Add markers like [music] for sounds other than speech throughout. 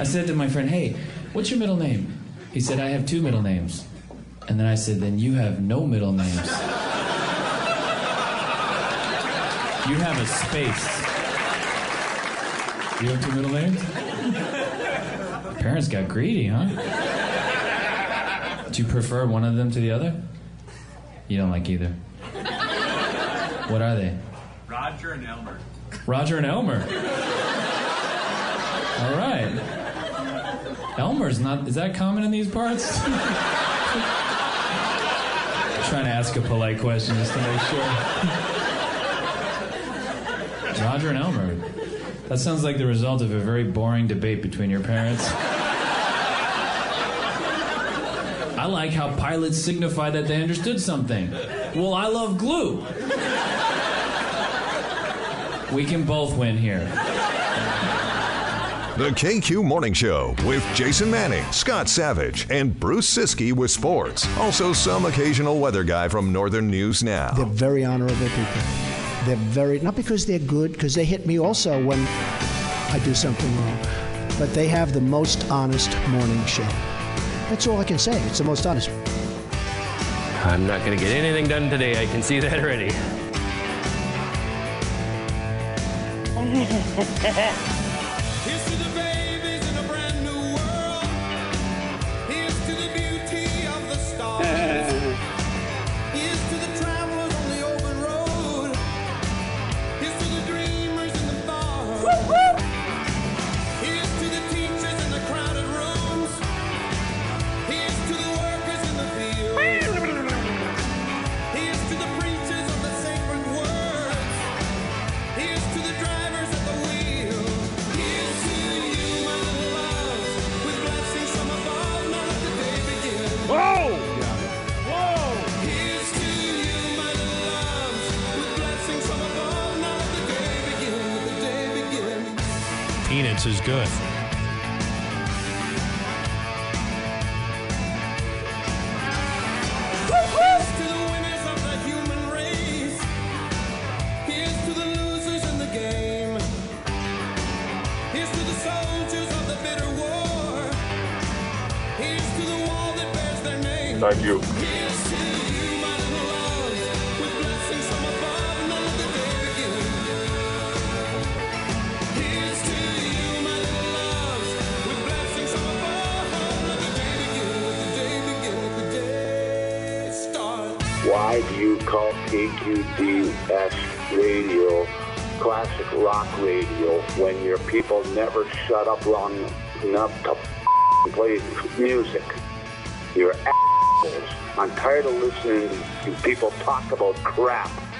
I said to my friend, "Hey, what's your middle name?" He said, "I have two middle names." And then I said, "Then you have no middle names. You have a space. You have two middle names." Parents got greedy, huh? Do you prefer one of them to the other? You don't like either. What are they? Roger and Elmer. Roger and Elmer. All right. Elmer's not. Is that common in these parts? [laughs] Trying to ask a polite question just to make sure. [laughs] Roger and Elmer. That sounds like the result of a very boring debate between your parents. I like how pilots signify that they understood something. Well, I love glue. We can both win here. The KQ Morning Show with Jason Manning, Scott Savage, and Bruce Siski with sports. Also, some occasional weather guy from Northern News Now. They're very honorable people. They're very, not because they're good, because they hit me also when I do something wrong, but they have the most honest morning show. That's all I can say. It's the most honest. I'm not going to get anything done today. I can see that already. [laughs]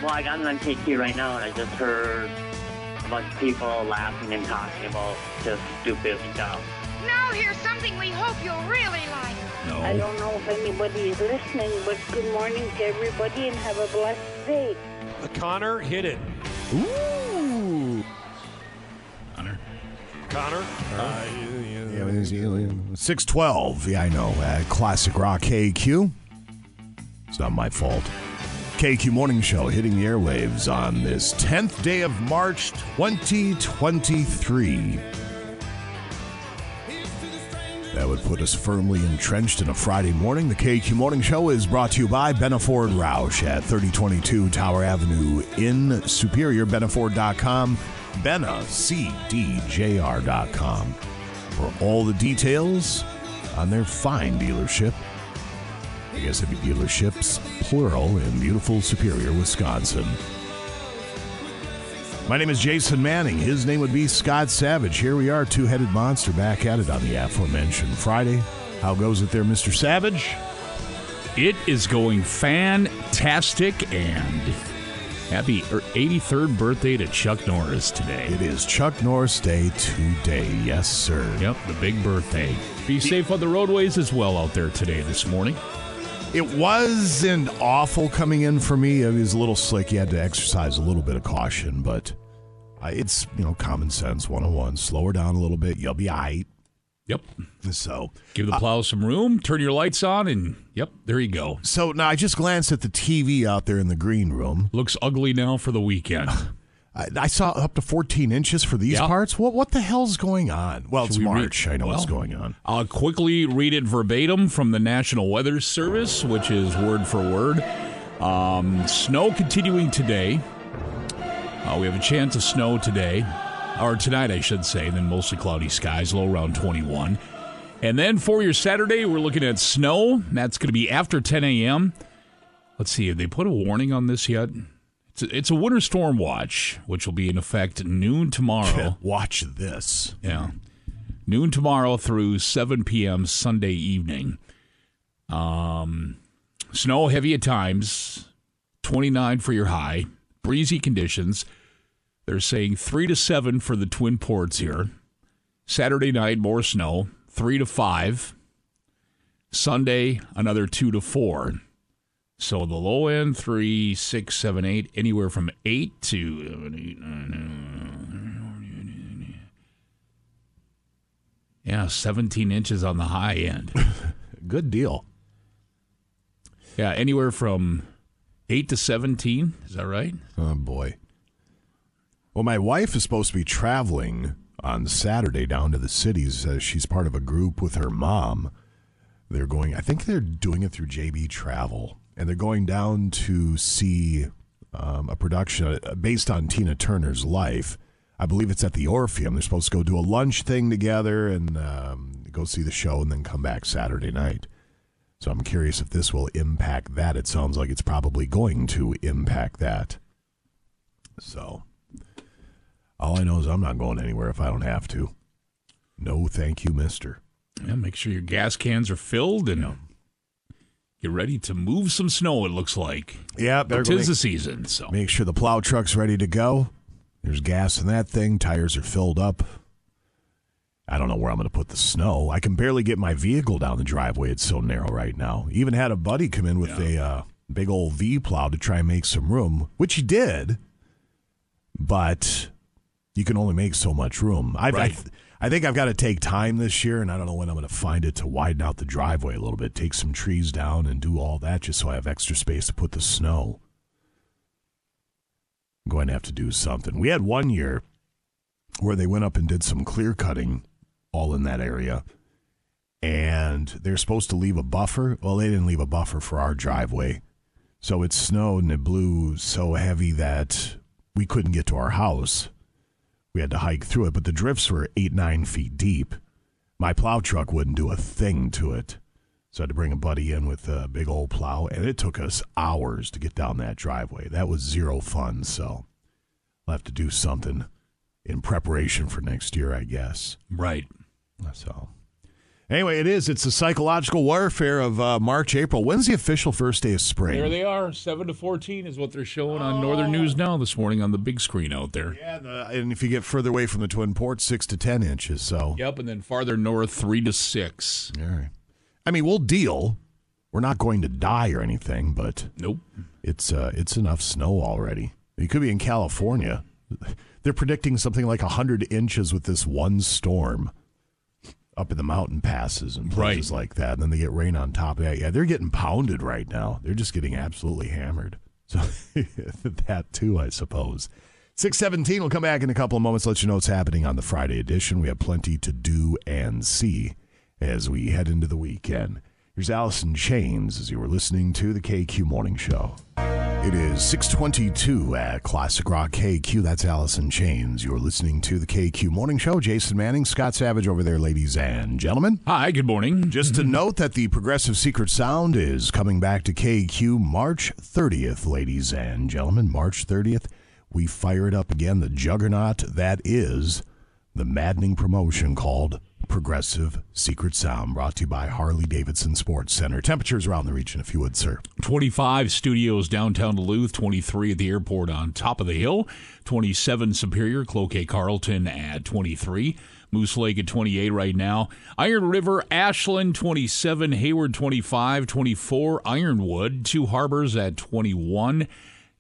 Well, I got it on KQ right now, and I just heard a bunch of people laughing and talking about just stupid stuff. Now here's something we hope you'll really like. No. I don't know if anybody is listening, but good morning to everybody and have a blessed day. Connor hit it. Ooh. Connor. Connor. Uh, Yeah, it is, uh, 612. Yeah, I know. Uh, classic rock KQ. It's not my fault. KQ Morning Show hitting the airwaves on this 10th day of March 2023. That would put us firmly entrenched in a Friday morning. The KQ Morning Show is brought to you by Benaford Roush at 3022 Tower Avenue in Superior. Benaford.com, BenaCDJR.com for all the details on their fine dealership. Guess dealerships, plural, in beautiful Superior, Wisconsin. My name is Jason Manning. His name would be Scott Savage. Here we are, two headed monster, back at it on the aforementioned Friday. How goes it there, Mr. Savage? It is going fantastic and happy er, 83rd birthday to Chuck Norris today. It is Chuck Norris Day today. Yes, sir. Yep, the big birthday. Be safe on the roadways as well out there today, this morning. It wasn't awful coming in for me. It was a little slick. You had to exercise a little bit of caution, but uh, it's, you know, common sense 101. Slow her down a little bit. You'll be all right. Yep. So Give the plow some room, turn your lights on, and yep, there you go. So now I just glanced at the TV out there in the green room. Looks ugly now for the weekend. [laughs] I, I saw up to 14 inches for these Yeah. parts. What what the hell's going on? Well, it's Should we read- March. I know what's going on. I'll quickly read it verbatim from the National Weather Service, which is word for word. Um, snow continuing today. Uh, we have a chance of snow today, or tonight, I should say, and then mostly cloudy skies, low around 21. And then for your Saturday, we're looking at snow. That's going to be after 10 a.m. Let's see, have they put a warning on this yet? It's a, winter storm watch, which will be in effect noon tomorrow. Watch this. Yeah. Noon tomorrow through 7 p.m. Sunday evening. Um, snow heavy at times, 29 for your high, breezy conditions. They're saying 3 to 7 for the Twin Ports here. Saturday night, more snow, 3 to 5. Sunday, another 2 to 4. So the low end, 3, 6, 7, 8, anywhere from 8 to 7, 8, 9, Yeah, 17 inches on the high end. [laughs] Good deal. Yeah, anywhere from 8 to 17. Is that right? Oh boy. Well, my wife is supposed to be traveling on Saturday down to the cities. Uh, she's part of a group with her mom. They're going. I think they're doing it through JB Travel, and they're going down to see um, a production uh, based on Tina Turner's life. I believe it's at the Orpheum. They're supposed to go do a lunch thing together and um, go see the show, and then come back Saturday night. So I'm curious if this will impact that. It sounds like it's probably going to impact that. So all I know is I'm not going anywhere if I don't have to. No, thank you, mister. Yeah, make sure your gas cans are filled and get ready to move some snow, it looks like. Yeah, better It go is make- the season, so. Make sure the plow truck's ready to go. There's gas in that thing. Tires are filled up. I don't know where I'm going to put the snow. I can barely get my vehicle down the driveway. It's so narrow right now. Even had a buddy come in with a uh, big old V plow to try and make some room, which he did. But you can only make so much room. I've, Right. th- I think I've got to take time this year, and I don't know when I'm going to find it to widen out the driveway a little bit, take some trees down, and do all that just so I have extra space to put the snow. I'm going to have to do something. We had one year where they went up and did some clear cutting all in that area. And they're supposed to leave a buffer. Well, they didn't leave a buffer for our driveway. So it snowed and it blew so heavy that we couldn't get to our house. We had to hike through it, but the drifts were eight, nine feet deep. My plow truck wouldn't do a thing to it. So I had to bring a buddy in with a big old plow, and it took us hours to get down that driveway. That was zero fun, so I'll have to do something in preparation for next year, I guess. Right. So, anyway, it is. It's the psychological warfare of uh, March, April. When's the official first day of spring? There they are. 7 to 14 is what they're showing on Northern News Now this morning on the big screen out there. Yeah, and, uh, and if you get further away from the Twin Ports, six to ten inches. So, Yep, and then farther north, 3 to 6. all right. I mean, we'll deal. We're not going to die or anything, but Nope. it's uh, it's enough snow already. You could be in California. They're predicting something like hundred inches with this one storm up in the mountain passes and places like that. And then they get rain on top of that. Yeah, they're getting pounded right now. They're just getting absolutely hammered. So [laughs] that too, I suppose. 617 will come back in a couple of moments, let you know what's happening on the Friday edition. We have plenty to do and see as we head into the weekend. Here's Alice in Chains as you were listening to the KQ Morning Show. It is 622 at Classic Rock KQ. That's Alice in Chains. You're listening to the KQ Morning Show. Jason Manning, Scott Savage over there, ladies and gentlemen. Hi, good morning. Just to [clears throat] note that the Progressive Secret Sound is coming back to KQ March 30th, ladies and gentlemen. March 30th, we fire it up again. The juggernaut that is the maddening promotion called Progressive Secret Sound, brought to you by Harley Davidson Sports Center. Temperatures around the region, if you would, sir. 25 studios downtown Duluth, 23 at the airport on top of the hill, 27 Superior, Cloquet Carlton at 23, Moose Lake at 28 right now, Iron River, Ashland 27, Hayward 25, 24, Ironwood, Two Harbors at 21,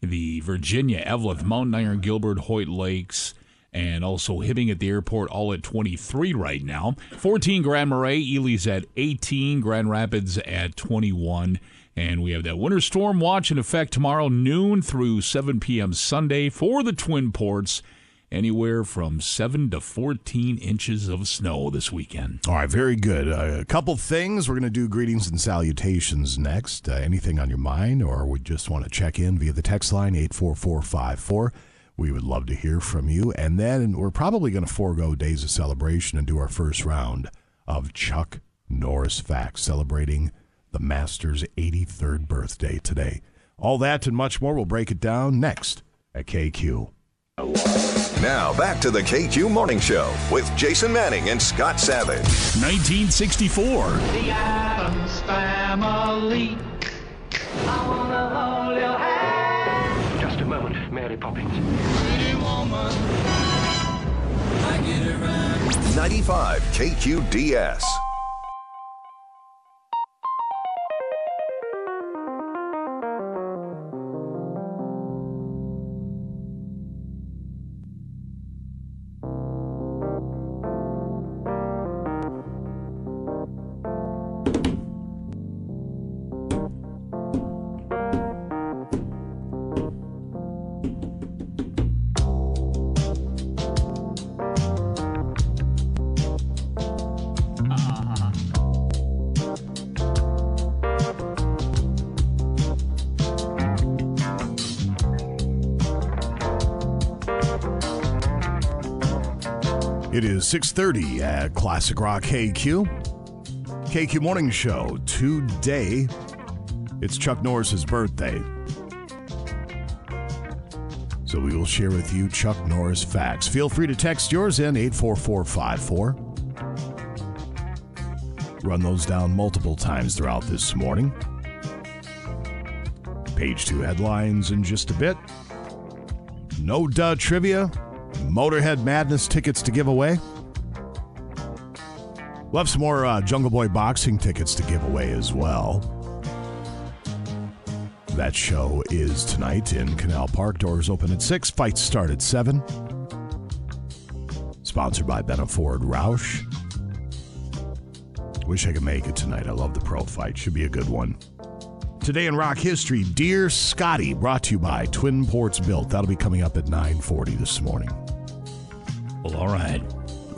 the Virginia, Eveleth, Mountain Iron, Gilbert, Hoyt Lakes, and also Hibbing at the airport, all at 23 right now. 14 Grand Marais, Ely's at 18, Grand Rapids at 21, And we have that winter storm watch in effect tomorrow noon through 7 p.m. Sunday for the Twin Ports. Anywhere from 7 to 14 inches of snow this weekend. All right, very good. Uh, a couple things. We're going to do greetings and salutations next. Uh, anything on your mind, or we just want to check in via the text line 84454. We would love to hear from you. And then we're probably going to forego days of celebration and do our first round of Chuck Norris Facts, celebrating the Master's 83rd birthday today. All that and much more. We'll break it down next at KQ. Now back to the KQ Morning Show with Jason Manning and Scott Savage. 1964. The Addams Family. I wanna hold your hand. Just a moment, Mary Poppins. 95 KQDS. 6:30 at Classic Rock KQ. KQ Morning Show. Today, it's Chuck Norris's birthday. So we will share with you Chuck Norris facts. Feel free to text yours in 84454. Run those down multiple times throughout this morning. Page 2 headlines in just a bit. No duh trivia. Motorhead Madness tickets to give away. We'll have some more uh, Jungle Boy boxing tickets to give away as well. That show is tonight in Canal Park. Doors open at 6. Fights start at 7. Sponsored by Benaford Roush. Wish I could make it tonight. I love the pro fight. Should be a good one. Today in rock history, Dear Scotty, brought to you by Twin Ports Built. That'll be coming up at 9:40 this morning. Well, all right.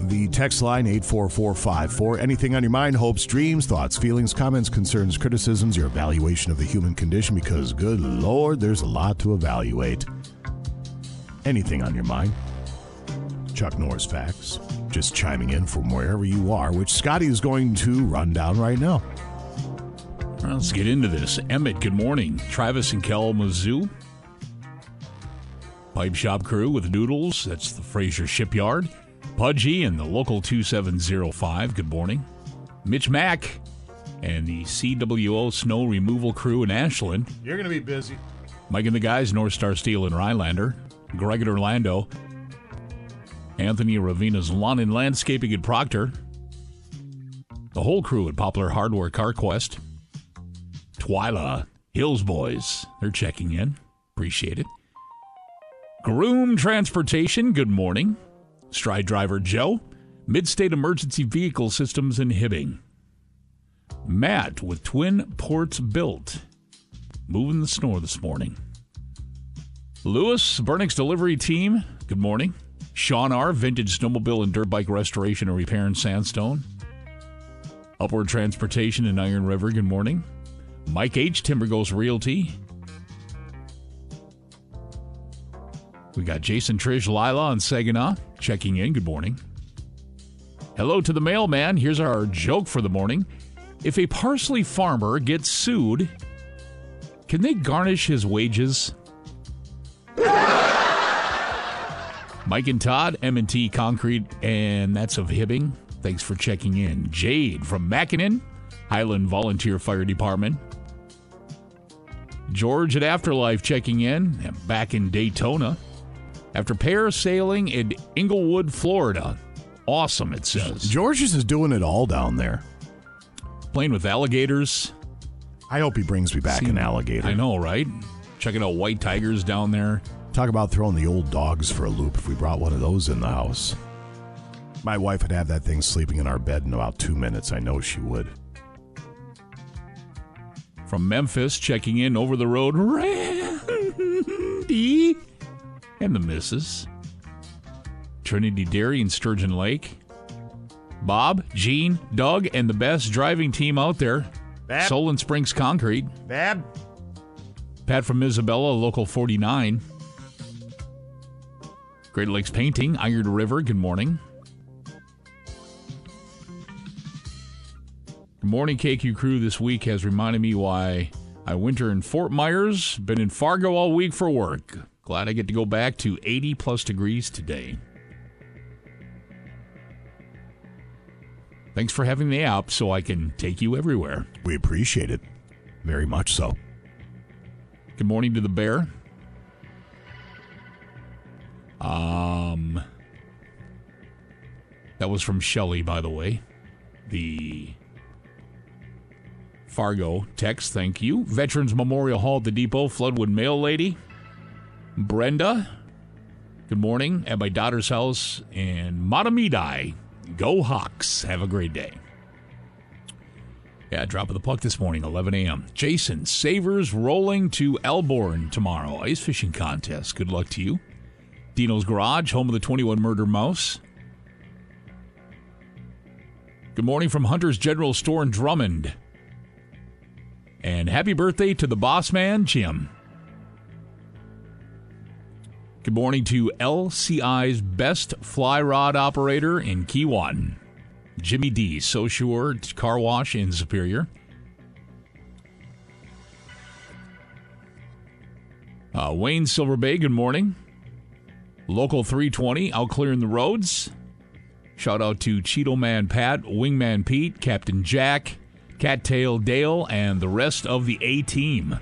The text line 84454. Anything on your mind, hopes, dreams, thoughts, feelings, comments, concerns, criticisms, your evaluation of the human condition because good lord, there's a lot to evaluate. Anything on your mind? Chuck Norris facts. Just chiming in from wherever you are, which Scotty is going to run down right now. Let's get into this. Emmett, good morning. Travis and Kalamazoo. Pipe Shop Crew with Noodles. That's the Fraser Shipyard. Pudgy and the local 2705. Good morning. Mitch Mack and the CWO Snow Removal Crew in Ashland. You're going to be busy. Mike and the guys, North Star Steel in Rhinelander. Greg at Orlando. Anthony Ravina's Lawn and Landscaping at Proctor. The whole crew at Poplar Hardware CarQuest. Twyla Hills Boys. They're checking in. Appreciate it. Groom Transportation. Good morning. Stride Driver Joe. Midstate Emergency Vehicle Systems in Hibbing. Matt with Twin Ports Built. Moving the snow this morning. Lewis, Burnix Delivery Team. Good morning. Sean R. Vintage Snowmobile and Dirt Bike Restoration and Repair in Sandstone. Upward Transportation in Iron River. Good morning. Mike H. Timber Ghost Realty. We got Jason Trish Lila on Saginaw checking in. Good morning. Hello to the mailman. Here's our joke for the morning. If a parsley farmer gets sued, can they garnish his wages? [laughs] Mike and Todd, M&T Concrete, and that's of Hibbing. Thanks for checking in. Jade from Mackinnon, Highland Volunteer Fire Department. George at Afterlife checking in, and back in Daytona. After parasailing in Englewood, Florida. Awesome, it says. George's is doing it all down there. Playing with alligators. I hope he brings me back an alligator. I know, right? Checking out white tigers down there. Talk about throwing the old dogs for a loop if we brought one of those in the house. My wife would have that thing sleeping in our bed in about two minutes. I know she would. from Memphis checking in over the road. [laughs] Randy and the missus. Trinity Dairy in Sturgeon Lake. Bob, Gene, Doug, and the best driving team out there. Bab. Solon Springs Concrete. Bab. Pat from Isabella, Local 49. Great Lakes Painting, Iron River, good morning. Good morning, KQ crew. This week has reminded me why I winter in Fort Myers. Been in Fargo all week for work. Glad I get to go back to 80 plus degrees today. Thanks for having the app so I can take you everywhere. We appreciate it. Very much so. Good morning to the bear. Um, that was from Shelley, by the way. The Fargo text, thank you. Veterans Memorial Hall at the Depot, Floodwood Mail Lady. Brenda, good morning. At my daughter's house in Matamidi. Go Hawks. Have a great day. Yeah, drop of the puck this morning, 11 a.m. Jason, Savers rolling to Elborn tomorrow. Ice fishing contest. Good luck to you. Dino's Garage, home of the 21 Murder Mouse. Good morning from Hunter's General Store in Drummond. And happy birthday to the boss man, Jim. Good morning to LCI's best fly rod operator in Keewatin, Jimmy D. So Sure Car Wash in Superior. Uh, Wayne Silver Bay, good morning. Local 320 out clearing the roads. Shout out to Cheeto Man Pat, Wingman Pete, Captain Jack, Cattail Dale, and the rest of the A team.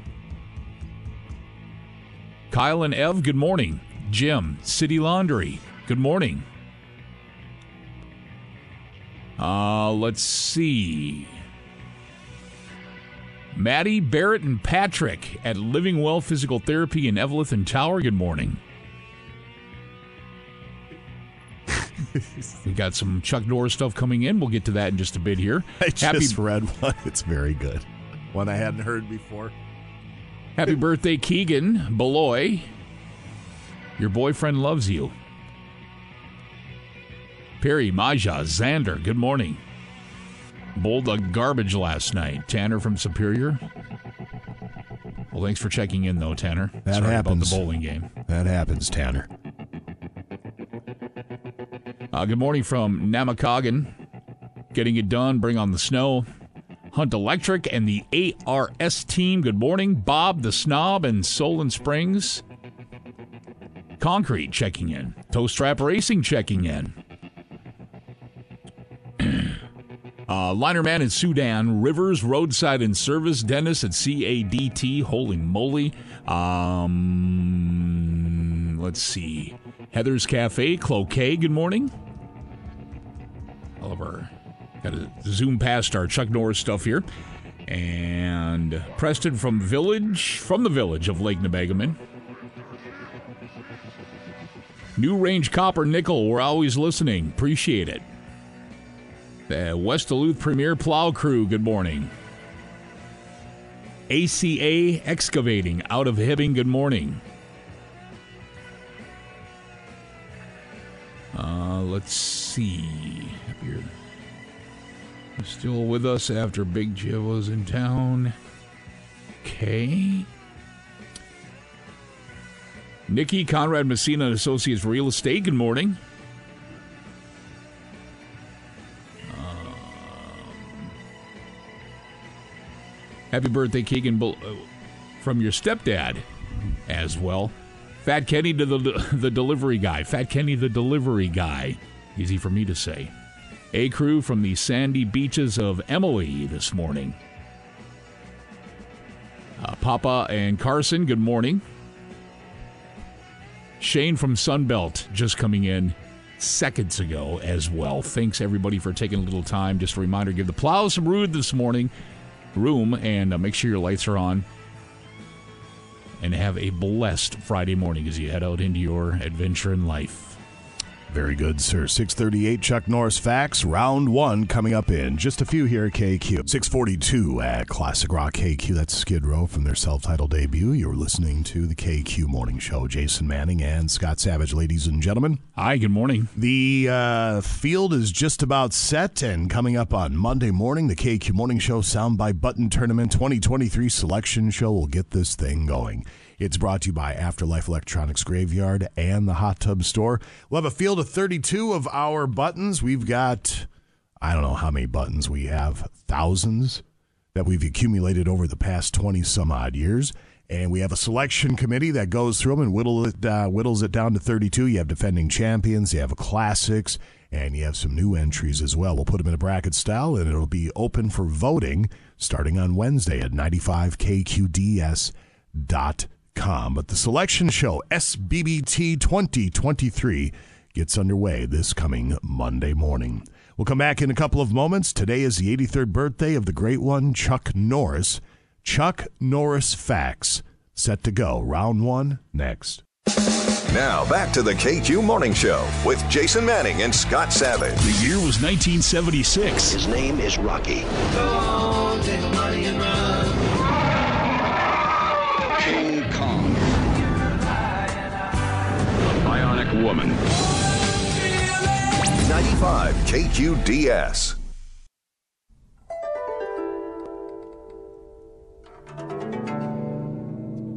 Kyle and Ev, good morning. Jim, City Laundry, good morning. Uh, let's see. Maddie, Barrett, and Patrick at Living Well Physical Therapy in Eveleth and Tower, good morning. [laughs] we got some Chuck Norris stuff coming in. We'll get to that in just a bit here. I just read one. [laughs] It's very good. One I hadn't heard before. Happy birthday, Keegan Beloy. Your boyfriend loves you. Perry, Maja, Xander, good morning. Bowled a garbage last night. Tanner from Superior. Well, thanks for checking in, though, Tanner. That Sorry happens. about the bowling game. That happens, Tanner. Uh, good morning from Namakagan. Getting it done. Bring on the snow. Hunt Electric and the ARS team. Good morning. Bob the Snob and Solon Springs. Concrete checking in. Toe Strap Racing checking in. [clears throat] uh, Linerman in Sudan. Rivers Roadside and Service. Dennis at CADT. Holy moly. Um, let's see. Heather's Cafe. Cloquet. Good morning. Oliver. Got to zoom past our Chuck Norris stuff here. And Preston from Village, from the village of Lake Nebagamon. New Range Copper Nickel, we're always listening. Appreciate it. The West Duluth Premier Plow Crew, good morning. ACA Excavating out of Hibbing, good morning. Uh, let's see. Still with us after Big Jiv was in town. Okay. Nikki Conrad Messina and Associates Real Estate. Good morning. Um, happy birthday, Keegan, uh, from your stepdad as well. Fat Kenny to the the delivery guy. Fat Kenny the delivery guy. Easy for me to say. A crew from the sandy beaches of Emily this morning. Uh, Papa and Carson, good morning. Shane from Sunbelt just coming in seconds ago as well. Thanks everybody for taking a little time. Just a reminder: give the plows some room this morning, room, and uh, make sure your lights are on. And have a blessed Friday morning as you head out into your adventure in life. Very good, sir. 638 Chuck Norris Facts, round one coming up in just a few here at KQ. 642 at Classic Rock KQ. That's Skid Row from their self titled debut. You're listening to the KQ Morning Show. Jason Manning and Scott Savage, ladies and gentlemen. Hi, good morning. The uh, field is just about set, and coming up on Monday morning, the KQ Morning Show Sound Bite Button Tournament 2023 Selection Show will get this thing going. It's brought to you by Afterlife Electronics Graveyard and the Hot Tub Store. We'll have a field of 32 of our buttons. We've got, I don't know how many buttons we have, thousands that we've accumulated over the past 20 some odd years. And we have a selection committee that goes through them and it, uh, whittles it down to 32. You have defending champions, you have classics, and you have some new entries as well. We'll put them in a bracket style, and it'll be open for voting starting on Wednesday at 95kqds.com. But the selection show, SBBT 2023, gets underway this coming Monday morning. We'll come back in a couple of moments. Today is the 83rd birthday of the great one, Chuck Norris. Chuck Norris Facts set to go. Round one next. Now back to the KQ Morning Show with Jason Manning and Scott Savage. The year was 1976. His name is Rocky. Woman. 95 KQDS.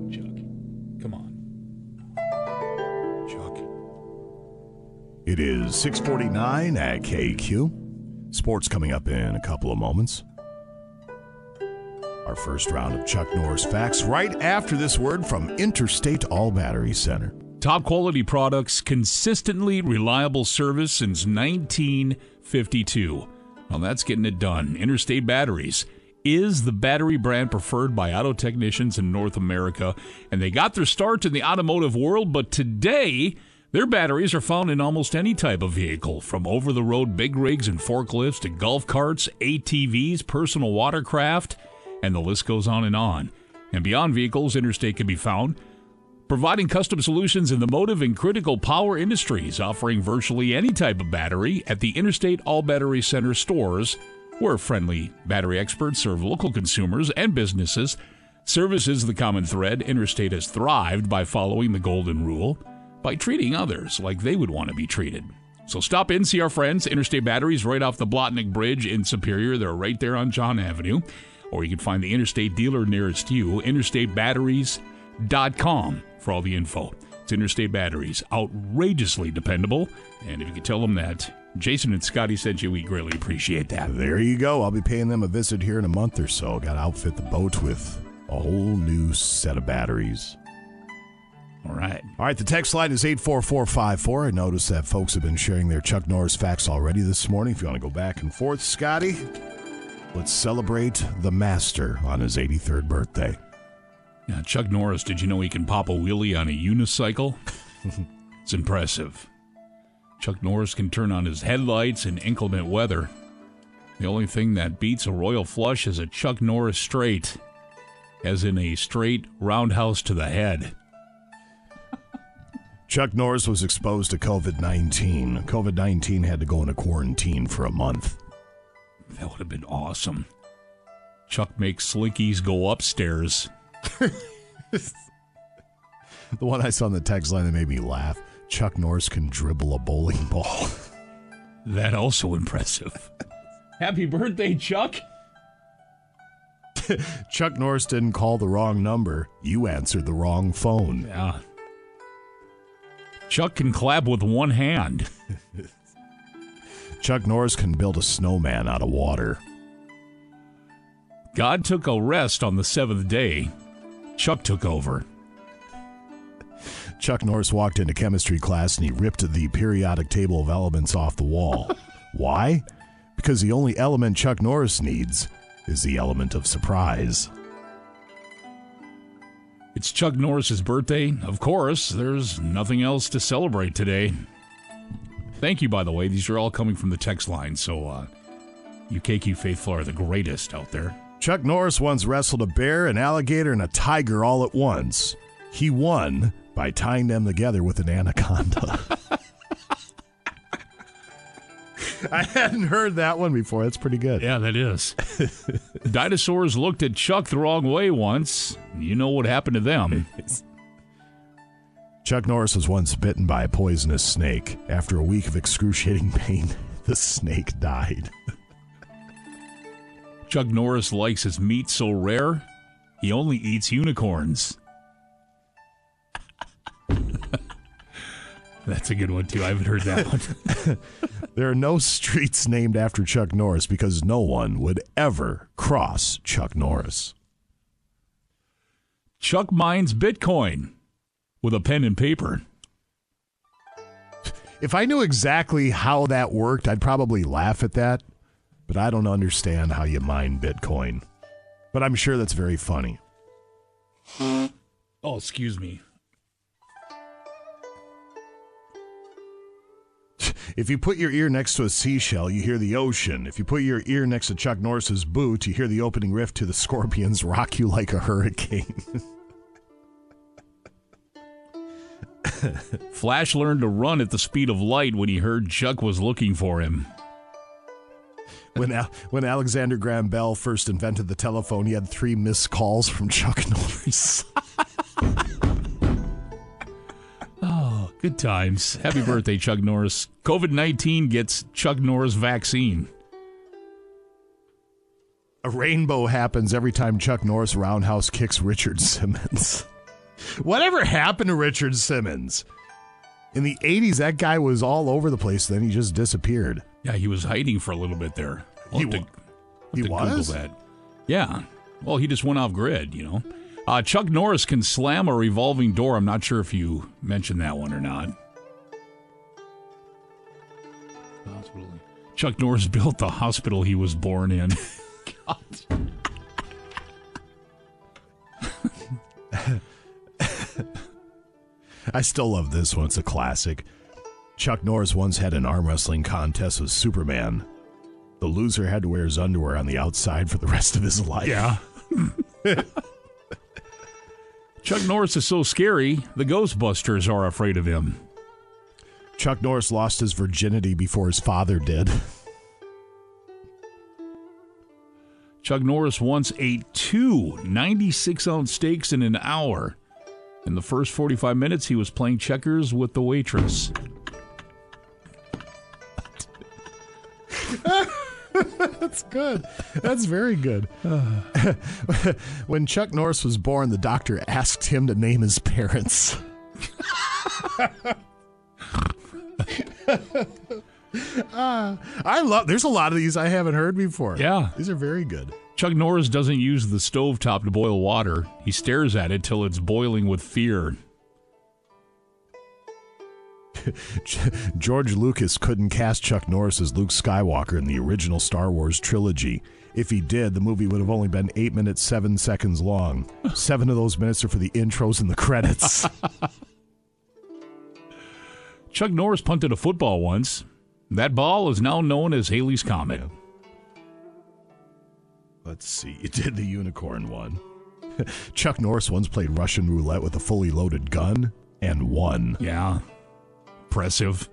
Chuck, come on. Chuck. It is 649 at KQ. Sports coming up in a couple of moments. Our first round of Chuck Norris facts right after this word from Interstate All Battery Center. Top quality products, consistently reliable service since 1952. Well, that's getting it done. Interstate Batteries is the battery brand preferred by auto technicians in North America, and they got their start in the automotive world, but today, their batteries are found in almost any type of vehicle, from over the road big rigs and forklifts to golf carts, ATVs, personal watercraft, and the list goes on and on. And beyond vehicles, Interstate can be found providing custom solutions in the motive and critical power industries, offering virtually any type of battery at the Interstate All Battery Center stores, where friendly battery experts serve local consumers and businesses. Service is the common thread. Interstate has thrived by following the golden rule, by treating others like they would want to be treated. So stop in, see our friends, Interstate Batteries, right off the Blatnik Bridge in Superior. They're right there on John Avenue. Or you can find the Interstate dealer nearest you, interstatebatteries.com for all the info. It's Interstate Batteries, outrageously dependable. And if you could tell them that Jason and Scotty sent you, we greatly appreciate that. There you go. I'll be paying them a visit here in a month or so. Got to outfit the boat with a whole new set of batteries. All right. All right, the text line is 84454. I noticed that folks have been sharing their Chuck Norris facts already this morning. If you want to go back and forth, Scotty, let's celebrate the master on his 83rd birthday. Yeah, Chuck Norris, did you know he can pop a wheelie on a unicycle? [laughs] it's impressive. Chuck Norris can turn on his headlights in inclement weather. The only thing that beats a royal flush is a Chuck Norris straight, as in a straight roundhouse to the head. [laughs] Chuck Norris was exposed to COVID 19. COVID 19 had to go into quarantine for a month. That would have been awesome. Chuck makes Slinkies go upstairs. [laughs] The one I saw on the text line that made me laugh Chuck Norris can dribble a bowling ball. [laughs] That also impressive. [laughs] Happy birthday, Chuck. Chuck Norris didn't call the wrong number. You answered the wrong phone. Yeah. Chuck can clap with one hand. Chuck Norris can build a snowman out of water. God took a rest on the seventh day. Chuck took over. Chuck Norris walked into chemistry class and he ripped the periodic table of elements off the wall. [laughs] Why? Because the only element Chuck Norris needs is the element of surprise. It's Chuck Norris's birthday. Of course, there's nothing else to celebrate today. Thank you, by the way. These are all coming from the text line, so uh, you KQ faithful are the greatest out there. Chuck Norris once wrestled a bear, an alligator, and a tiger all at once. He won by tying them together with an anaconda. [laughs] I hadn't heard that one before. That's pretty good. Yeah, that is. [laughs] Dinosaurs looked at Chuck the wrong way once. You know what happened to them. [laughs] Chuck Norris was once bitten by a poisonous snake. After a week of excruciating pain, the snake died. Chuck Norris likes his meat so rare, he only eats unicorns. [laughs] That's a good one, too. I haven't heard that one. [laughs] There are no streets named after Chuck Norris because no one would ever cross Chuck Norris. Chuck mines Bitcoin with a pen and paper. If I knew exactly how that worked, I'd probably laugh at that, but I don't understand how you mine Bitcoin. But I'm sure that's very funny. Oh, excuse me. [laughs] If you put your ear next to a seashell, you hear the ocean. If you put your ear next to Chuck Norris's boot, you hear the opening riff to the Scorpions [laughs] rock you like a hurricane. [laughs] Flash learned to run at the speed of light when he heard Chuck was looking for him. When Al- when Alexander Graham Bell first invented the telephone, he had three missed calls from Chuck [laughs] Norris. Oh, good times. Happy birthday, Chuck Norris. COVID 19 gets Chuck Norris vaccine. a rainbow happens every time Chuck Norris roundhouse kicks Richard Simmons. Whatever happened to Richard Simmons? In the 80s, that guy was all over the place. Then he just disappeared. Yeah, he was hiding for a little bit there. I'll He to- wa- he to Google was? that. Yeah. Well, he just went off grid, you know. Uh, Chuck Norris can slam a revolving door. I'm not sure if you mentioned that one or not. Hospital. Chuck Norris [laughs] built the hospital he was born in. [laughs] God. [laughs] I still love this one. It's a classic. Chuck Norris once had an arm wrestling contest with Superman. The loser had to wear his underwear on the outside for the rest of his life. Yeah. [laughs] Chuck Norris is so scary, the Ghostbusters are afraid of him. Chuck Norris lost his virginity before his father did. Chuck Norris once ate two 96 ounce steaks in an hour. In the first 45 minutes, he was playing checkers with the waitress. [laughs] That's good. That's very good. [laughs] when Chuck Norris was born, the doctor asked him to name his parents. [laughs] Ah, I love. There's a lot of these I haven't heard before. Yeah. these are very good. Chuck Norris doesn't use the stovetop to boil water. He stares at it till it's boiling with fear. [laughs] George Lucas couldn't cast Chuck Norris as Luke Skywalker in the original Star Wars trilogy. If he did, the movie would have only been eight minutes seven seconds long. Seven of those minutes are for the intros and the credits. [laughs] Chuck Norris punted a football once. That ball is now known as Halley's Comet. Let's see. You did the unicorn one. [laughs] Chuck Norris once played Russian roulette with a fully loaded gun and won. Yeah. Impressive.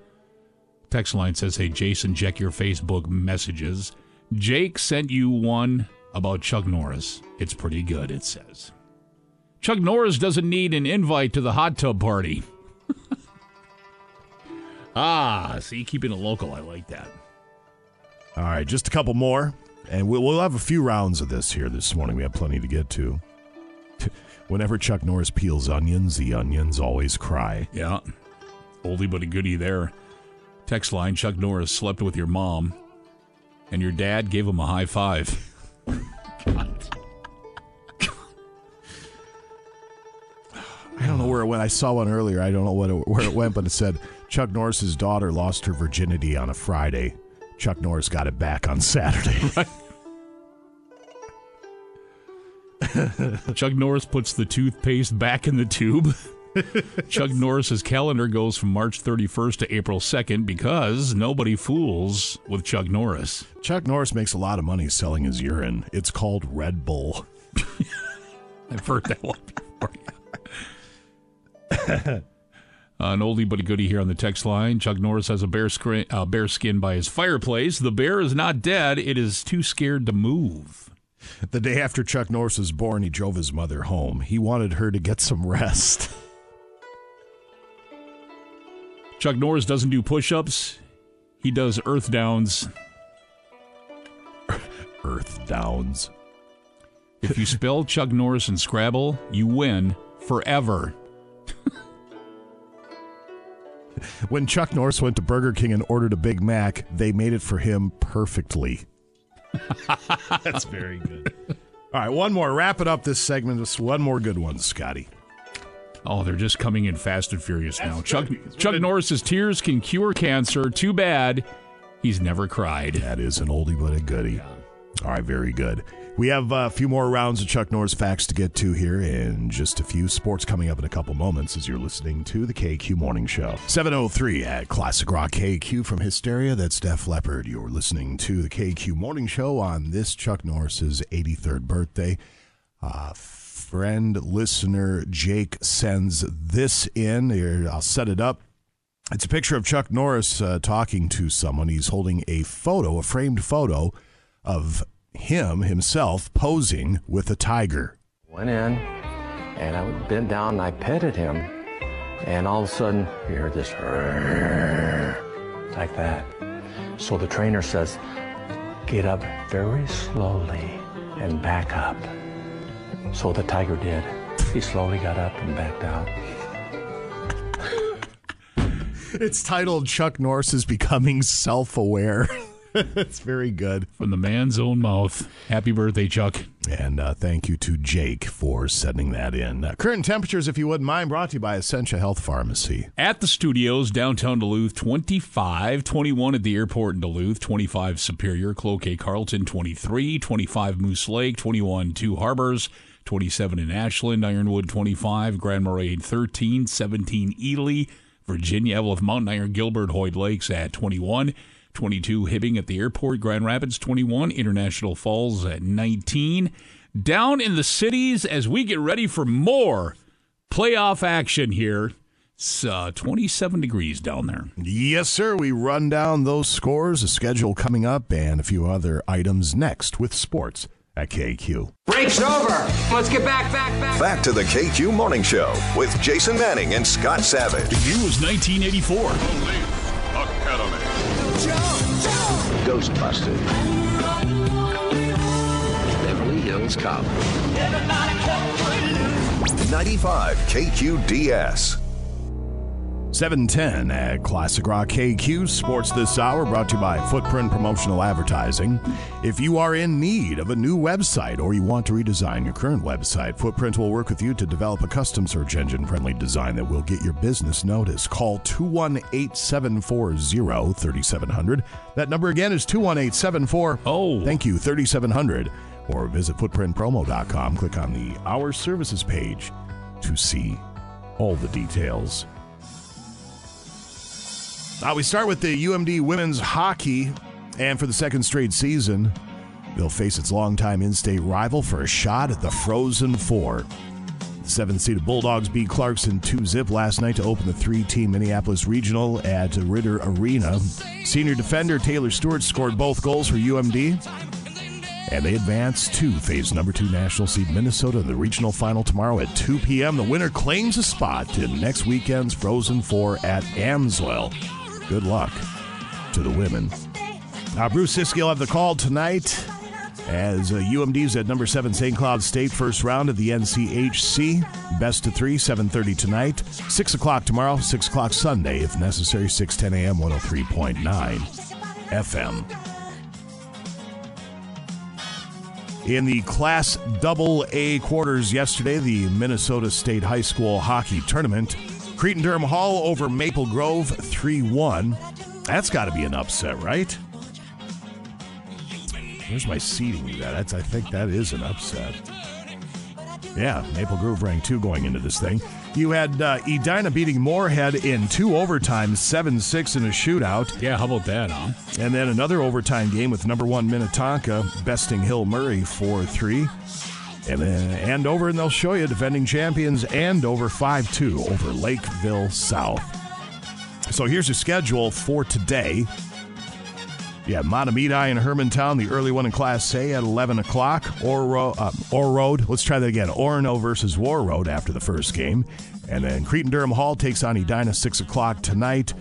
Text line says, Hey, Jason, check your Facebook messages. Jake sent you one about Chuck Norris. It's pretty good, it says. Chuck Norris doesn't need an invite to the hot tub party. [laughs] ah, see, keeping it local. I like that. All right, just a couple more, and we'll, we'll have a few rounds of this here this morning. We have plenty to get to. [laughs] Whenever Chuck Norris peels onions, the onions always cry. Yeah. Oldie but a goodie there. Text line Chuck Norris slept with your mom, and your dad gave him a high five. I don't know where it went. I saw one earlier. I don't know what it, where it went, but it said Chuck Norris's daughter lost her virginity on a Friday. Chuck Norris got it back on Saturday. [laughs] [laughs] Chuck Norris puts the toothpaste back in the tube. [laughs] Chuck Norris's calendar goes from March 31st to April 2nd because nobody fools with Chuck Norris. Chuck Norris makes a lot of money selling his urine. It's called Red Bull. [laughs] I've heard that one before. [laughs] An oldie but a goodie here on the text line. Chuck Norris has a bear, scri- uh, bear skin by his fireplace. The bear is not dead. It is too scared to move. The day after Chuck Norris was born, he drove his mother home. He wanted her to get some rest. Chuck Norris doesn't do push ups, he does earth downs. [laughs] Earth Downs. If you spell Chuck Norris in Scrabble, you win forever. [laughs] When Chuck Norris went to Burger King and ordered a Big Mac, they made it for him perfectly. [laughs] That's very good. All right, one more. Wrap it up this segment. Just one more good one, Scotty. Oh, they're just coming in fast and furious now. Chuck Chuck Norris's tears can cure cancer. Too bad he's never cried. That is an oldie but a goodie. All right, very good. We have a few more rounds of Chuck Norris facts to get to here in just a few. Sports coming up in a couple moments as you're listening to the KQ Morning Show. 703 at Classic Rock KQ from Hysteria. That's Def Leppard. You're listening to the KQ Morning Show on this Chuck Norris's 83rd birthday. Uh, friend listener Jake sends this in. Here, I'll set it up. It's a picture of Chuck Norris uh, talking to someone. He's holding a photo, a framed photo of him himself posing with a tiger. Went in, and I bent down and I petted him, and all of a sudden, you hear this like that. So the trainer says, Get up very slowly and back up. So the tiger did. He slowly got up and backed out. It's titled Chuck Norris is becoming self aware. [laughs] it's very good. From the man's own mouth. Happy birthday, Chuck. And uh, thank you to Jake for sending that in. Uh, current temperatures, if you wouldn't mind, brought to you by Essentia Health Pharmacy. At the studios, downtown Duluth, 25, 21 at the airport in Duluth, 25 Superior, Cloquet Carlton, 23, 25 Moose Lake, 21 Two Harbors, 27 in Ashland, Ironwood, 25, Grand Marais, 13, 17 Ely, Virginia, Eveleth Mountain Iron, Gilbert, Hoyt Lakes at 21. 22 Hibbing at the airport, Grand Rapids 21, International Falls at 19. Down in the cities as we get ready for more playoff action here. It's uh, 27 degrees down there. Yes, sir. We run down those scores, a schedule coming up, and a few other items next with sports at KQ. Break's over. Let's get back, back, back. Back to the KQ Morning Show with Jason Manning and Scott Savage. The year was 1984. Academy. Ghostbusters. Beverly Hills Cop. 95 KQDS. 710 at Classic Rock KQ Sports This Hour, brought to you by Footprint Promotional Advertising. If you are in need of a new website or you want to redesign your current website, Footprint will work with you to develop a custom search engine friendly design that will get your business noticed. Call 218 740 3700. That number again is 218 740 Oh. Thank you, 3700. Or visit footprintpromo.com. Click on the Our Services page to see all the details. Uh, we start with the UMD women's hockey, and for the second straight season, they'll face its longtime in-state rival for a shot at the Frozen Four. The seven-seeded Bulldogs beat Clarkson 2-zip last night to open the three-team Minneapolis Regional at Ridder Arena. Senior defender Taylor Stewart scored both goals for UMD, and they advance to phase number two national seed Minnesota in the regional final tomorrow at 2 p.m. The winner claims a spot in next weekend's Frozen Four at Amsoil. Good luck to the women. Uh, Bruce Ciskie will have the call tonight as uh, UMD's at number seven St. Cloud State first round of the NCHC. Best of three, 7.30 tonight. 6 o'clock tomorrow, 6 o'clock Sunday, if necessary, 6.10 a.m., 103.9 FM. In the Class Double A quarters yesterday, the Minnesota State High School Hockey Tournament, Cretin Derham Hall over Maple Grove 3 1. That's got to be an upset, right? Where's my seating? That's, I think that is an upset. Yeah, Maple Grove ranked two going into this thing. You had uh, Edina beating Moorhead in two overtimes, 7 6 in a shootout. Yeah, how about that, huh? And then another overtime game with number one Minnetonka besting Hill Murray 4 3. And then Andover, and they'll show you defending champions Andover 5 2 over Lakeville South. So here's your schedule for today. Yeah, Mahtomedi and Hermantown, the early one in Class A at 11 o'clock. Oro, uh, Oro Road, let's try that again. Orono versus Warroad after the first game. And then Cretin Derham Hall takes on Edina 6 o'clock tonight.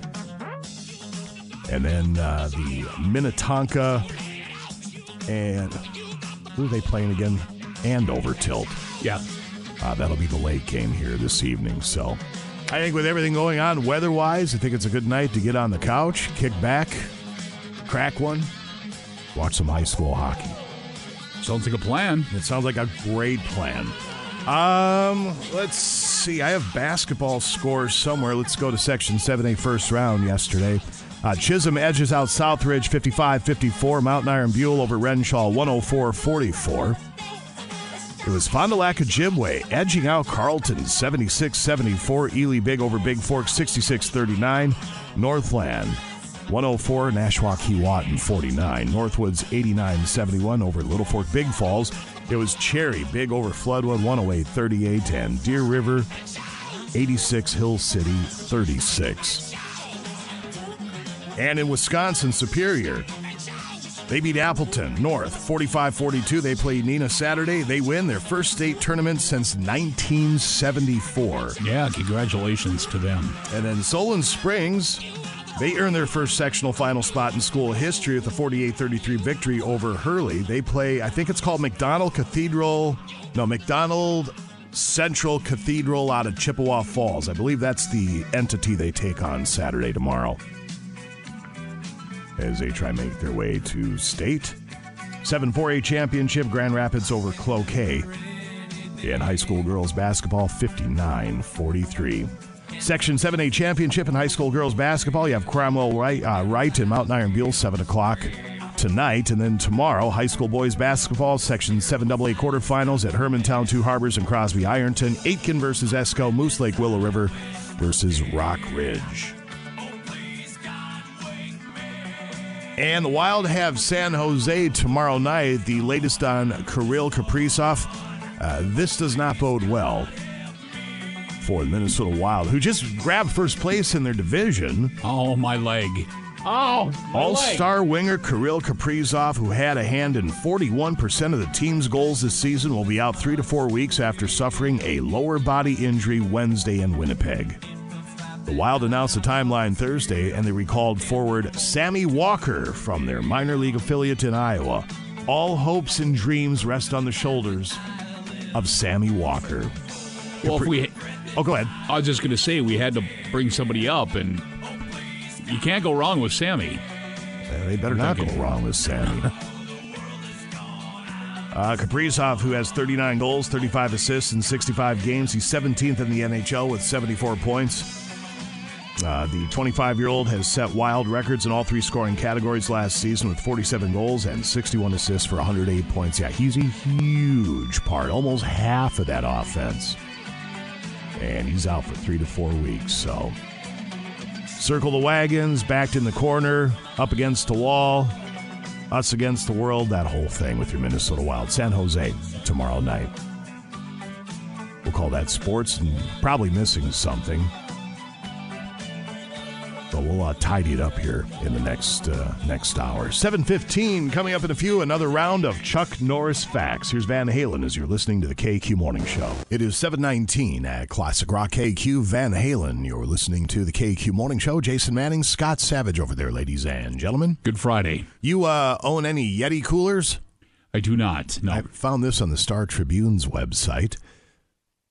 And then uh, the Minnetonka and who are they playing again? Andover Tilt. Yeah. Uh, that'll be the late game here this evening. So I think with everything going on weather wise, I think it's a good night to get on the couch, kick back, crack one, watch some high school hockey. Sounds like a plan. It sounds like a great plan. Um, let's see. I have basketball scores somewhere. Let's go to Section 7A first round yesterday. Uh, Chisholm edges out Southridge 55 54. Mountain Iron Buhl over Wrenshall 104 44. It was Fond du Lac Ojibwe edging out Carlton 76 74. Ely Big over Big Fork 66 39. Northland 104. Nashwauk Keewatin 49. Northwoods 89 71 over Little Fork Big Falls. It was Cherry Big over Floodwood 108 38. And Deer River 86. Hill City 36. And in Wisconsin, Superior. They beat Appleton North 45 42. They play Neenah Saturday. They win their first state tournament since 1974. Yeah, congratulations to them. And then Solon Springs, they earn their first sectional final spot in school history with a 48 33 victory over Hurley. They play, I think it's called McDonald Cathedral, no, McDonald Central Cathedral out of Chippewa Falls. I believe that's the entity they take on Saturday tomorrow as they try to make their way to state. 7 4A championship, Grand Rapids over Cloquet. In high school girls basketball, 59 43. Section 7A championship in high school girls basketball, you have Cromwell Wright, uh, Wright and Mountain Iron Buhl, 7 o'clock tonight. And then tomorrow, high school boys basketball, Section 7AA quarterfinals at Hermantown, Two Harbors, and Crosby Ironton. Aitkin versus Esko, Moose Lake, Willow River versus Rock Ridge. And the Wild have San Jose tomorrow night. The latest on Kirill Kaprizov. Uh, this does not bode well for the Minnesota Wild, who just grabbed first place in their division. Oh, my leg. Oh, All star winger Kirill Kaprizov, who had a hand in 41% of the team's goals this season, will be out three to four weeks after suffering a lower body injury Wednesday in Winnipeg. The Wild announced the timeline Thursday, and they recalled forward Sammy Walker from their minor league affiliate in Iowa. All hopes and dreams rest on the shoulders of Sammy Walker. Well, if we. Oh, go ahead. I was just going to say we had to bring somebody up, and you can't go wrong with Sammy. Uh, they better not go wrong with Sammy. Uh, Kaprizov, who has 39 goals, 35 assists in 65 games. He's 17th in the NHL with 74 points. Uh, the 25 year old has set wild records in all three scoring categories last season with 47 goals and 61 assists for 108 points. Yeah, he's a huge part, almost half of that offense. And he's out for three to four weeks, so. Circle the wagons, backed in the corner, up against the wall, us against the world, that whole thing with your Minnesota Wild. San Jose tomorrow night. We'll call that sports and probably missing something. But we'll uh, tidy it up here in the next uh, next hour. 7.15 coming up in a few, another round of Chuck Norris Facts. Here's Van Halen as you're listening to the KQ Morning Show. It is 7.19 at Classic Rock KQ. Van Halen, you're listening to the KQ Morning Show. Jason Manning, Scott Savage over there, ladies and gentlemen. Good Friday. You uh, own any Yeti coolers? I do not. No. I found this on the Star Tribune's website.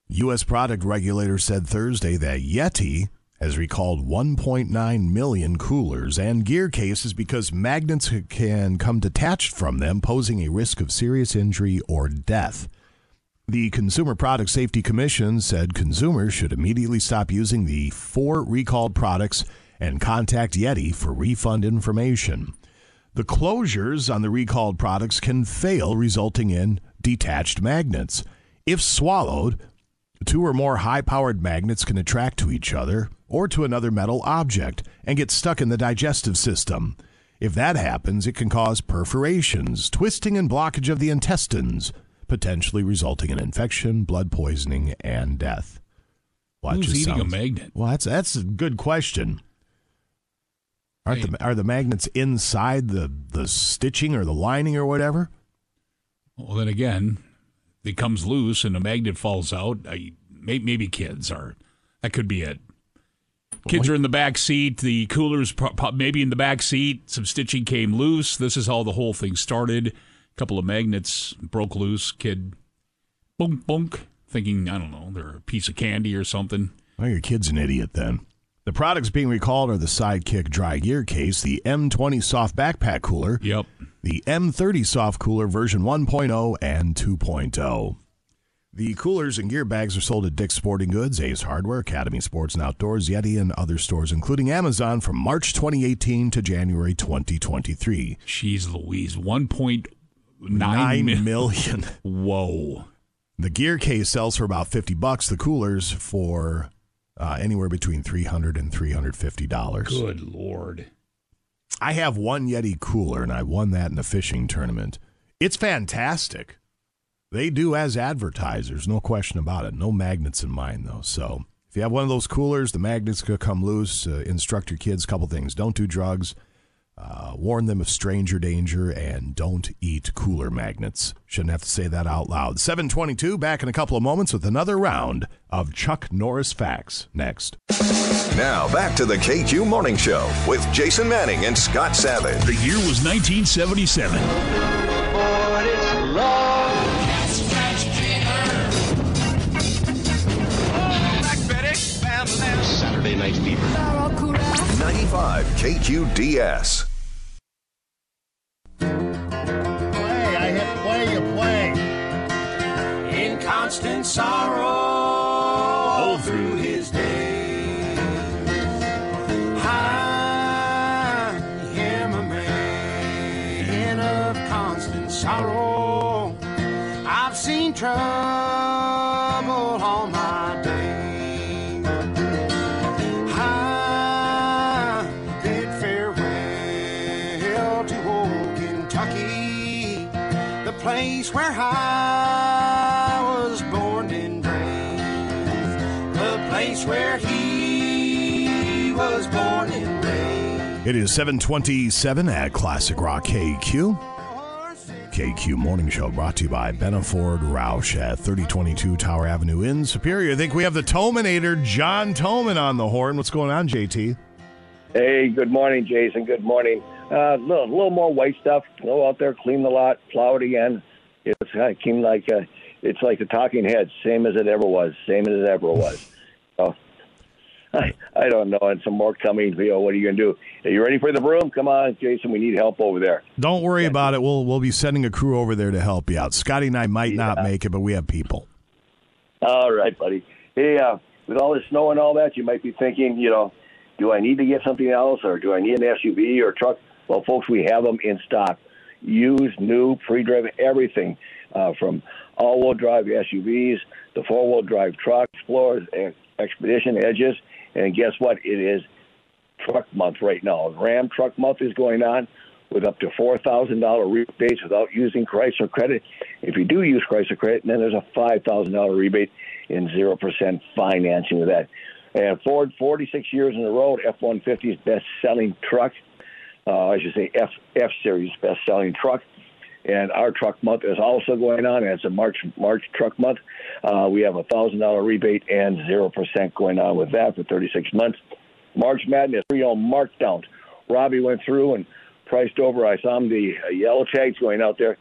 U.S. product regulator said Thursday that Yeti has recalled 1.9 million coolers and gear cases because magnets can come detached from them, posing a risk of serious injury or death. The Consumer Product Safety Commission said consumers should immediately stop using the four recalled products and contact Yeti for refund information. The closures on the recalled products can fail, resulting in detached magnets. If swallowed, two or more high powered magnets can attract to each other or to another metal object and get stuck in the digestive system. If that happens, it can cause perforations, twisting and blockage of the intestines, potentially resulting in infection, blood poisoning, and death. Well, Who's eating a magnet? Well, that's that's a good question. Aren't the are the magnets inside the the stitching or the lining or whatever? Well, then again, it comes loose and a magnet falls out. I, may, maybe kids are. That could be it. Kids are in the back seat. The cooler's maybe in the back seat. Some stitching came loose. This is how the whole thing started. A couple of magnets broke loose. Kid, boom, bunk, thinking I don't know, they're a piece of candy or something. Well, your kid's an idiot then. The products being recalled are the Sidekick dry gear case, the M20 soft backpack cooler, Yep. the M30 soft cooler version 1.0 and 2.0. The coolers and gear bags are sold at Dick's Sporting Goods, Ace Hardware, Academy Sports and Outdoors, Yeti, and other stores, including Amazon, from March 2018 to January 2023. Jeez Louise, one point Nine nine million. [laughs] Whoa. The gear case sells for about 50 bucks. The coolers for uh, anywhere between 300 and 350 dollars. Good lord. I have one Yeti cooler, and I won that in a fishing tournament. It's fantastic. They do as advertisers, no question about it. No magnets in mine, though. So if you have one of those coolers, the magnets could come loose. Uh, instruct your kids a couple things. Don't do drugs. Uh, warn them of stranger danger and don't eat cooler magnets. Shouldn't have to say that out loud. 722, back in a couple of moments with another round of Chuck Norris facts next. Now back to the KQ Morning Show with Jason Manning and Scott Savage. The year was 1977. Saturday Night Fever. 95 KQDS. Constant sorrow It is 727 at Classic Rock KQ. KQ Morning Show brought to you by Benaford Roush at 3022 Tower Avenue in Superior. I think we have the Tominator, John Toman, on the horn. What's going on, JT? Hey, good morning, Jason. Good morning. A uh, little, little more white stuff. Go out there, clean the lot, plow it again. It's uh, came like uh, it's like the Talking Heads, same as it ever was, same as it ever was. I I don't know, and some more coming. You know, what are you gonna do? Are you ready for the broom? Come on, Jason. We need help over there. Don't worry about it. We'll we'll be sending a crew over there to help you out. Scotty and I might not make it, but we have people. All right, buddy. Hey, uh, with all the snow and all that, you might be thinking, you know, do I need to get something else, or do I need an SUV or truck? Well, folks, we have them in stock. Used, new, pre-driven, everything uh, from all-wheel drive SUVs, the four-wheel drive trucks, Explorers, Ex- Expedition, Edges, and guess what? It is truck month right now. Ram truck month is going on with up to four thousand dollar rebates without using Chrysler credit. If you do use Chrysler credit, then there's a five thousand dollar rebate in zero percent financing with that. And Ford, forty six years in a row, F one fifty is best selling truck. Uh, I should say F F series best selling truck. And our truck month is also going on. It's a March March truck month. Uh, we have a thousand dollar rebate and zero percent going on with that for thirty six months. March Madness, three on markdown. Robbie went through and priced over. I saw him the yellow tags going out there,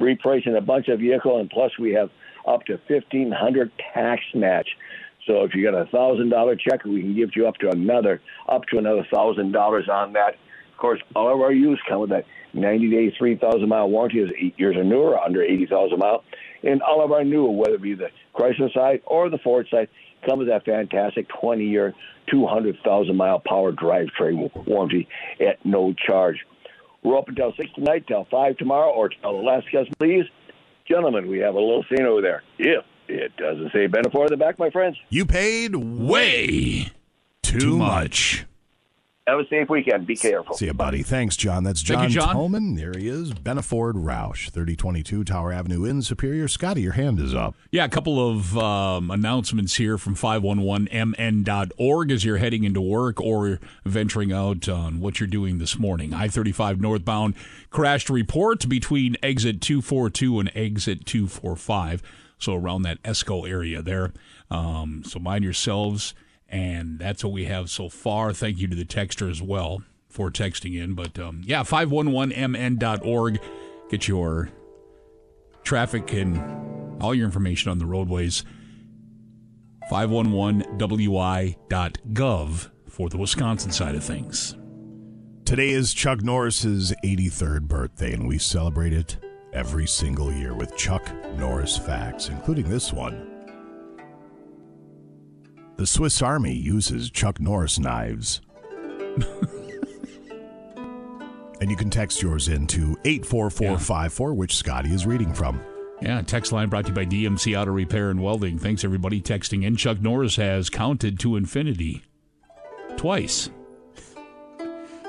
repricing a bunch of vehicle, and plus we have up to fifteen hundred tax match. So if you got a thousand dollar check, we can give you up to another up to another thousand dollars on that. Of course, all of our used come with that ninety day, three thousand mile warranty is eight years or newer, under eighty thousand mile, and all of our new, whether it be the Chrysler side or the Ford side, come with that fantastic twenty year, two hundred thousand mile power drivetrain warranty at no charge. We're open until six tonight, till five tomorrow, or till the last guest leaves. Gentlemen, we have a little scene over there. If it doesn't say Benefor in the back, my friends. You paid way too much. Have a safe weekend. Be careful. See you, buddy. Thanks, John. That's John, Thank you, John. Tolman. There he is. Benaford Roush, 3022 Tower Avenue in Superior. Scotty, your hand is up. Yeah, a couple of um, announcements here from 511mn.org as you're heading into work or venturing out on what you're doing this morning. I 35 northbound crashed report between exit 242 and exit 245. So around that Esko area there. Um, so mind yourselves. And that's what we have so far. Thank you to the texter as well for texting in. But um, yeah, 511mn.org. Get your traffic and all your information on the roadways. 511wi.gov for the Wisconsin side of things. Today is Chuck Norris's 83rd birthday, and we celebrate it every single year with Chuck Norris facts, including this one. The Swiss Army uses Chuck Norris knives. and you can text yours in to 84454, which Scotty is reading from. Yeah, text line brought to you by DMC Auto Repair and Welding. Thanks everybody texting in. Chuck Norris has counted to infinity twice.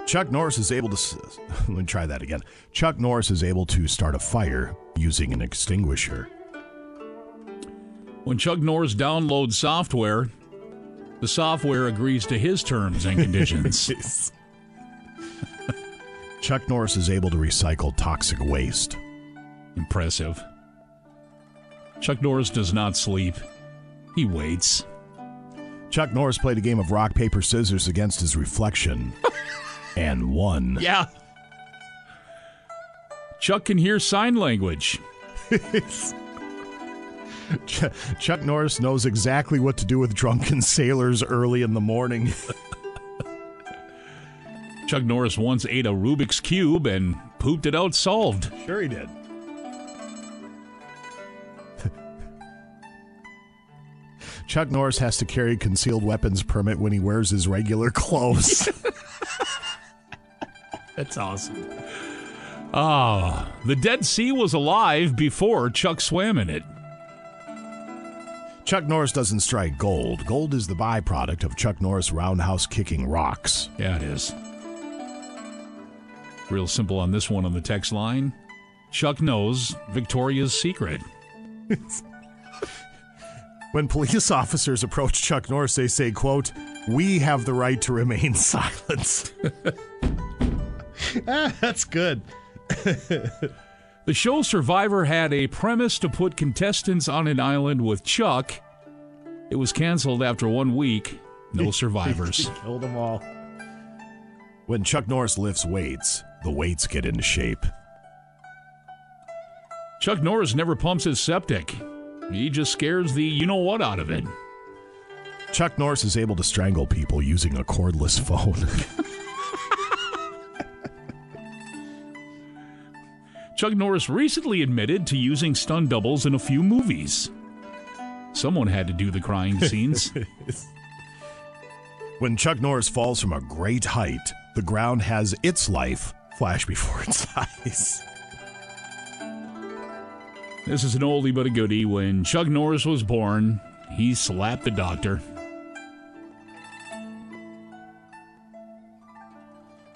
Chuck Norris is able to. [laughs] Let me try that again. Chuck Norris is able to start a fire using an extinguisher. When Chuck Norris downloads software, the software agrees to his terms and conditions. [laughs] Chuck Norris is able to recycle toxic waste. Impressive. Chuck Norris does not sleep. He waits. Chuck Norris played a game of rock, paper, scissors against his reflection [laughs] and won. Yeah. Chuck can hear sign language. [laughs] Ch- Chuck Norris knows exactly what to do with drunken sailors early in the morning. [laughs] Chuck Norris once ate a Rubik's Cube and pooped it out solved. Sure, he did. [laughs] Chuck Norris has to carry a concealed weapons permit when he wears his regular clothes. [laughs] That's awesome. Ah, the Dead Sea was alive before Chuck swam in it. Chuck Norris doesn't strike gold. Gold is the byproduct of Chuck Norris roundhouse kicking rocks. Yeah, it is. Real simple on this one on the text line. Chuck knows Victoria's Secret. [laughs] When police officers approach Chuck Norris, they say, quote, we have the right to remain [laughs] silent. [laughs] Ah, that's good. The show Survivor had a premise to put contestants on an island with Chuck. It was canceled after one week. No [laughs] survivors. Killed them all. When Chuck Norris lifts weights, the weights get into shape. Chuck Norris never pumps his septic. He just scares the you know what out of it. Chuck Norris is able to strangle people using a cordless phone. [laughs] Chuck Norris recently admitted to using stun doubles in a few movies. Someone had to do the crying [laughs] scenes. when Chuck Norris falls from a great height, the ground has its life flash before its [laughs] eyes. This is an oldie but a goodie. When Chuck Norris was born, he slapped the doctor.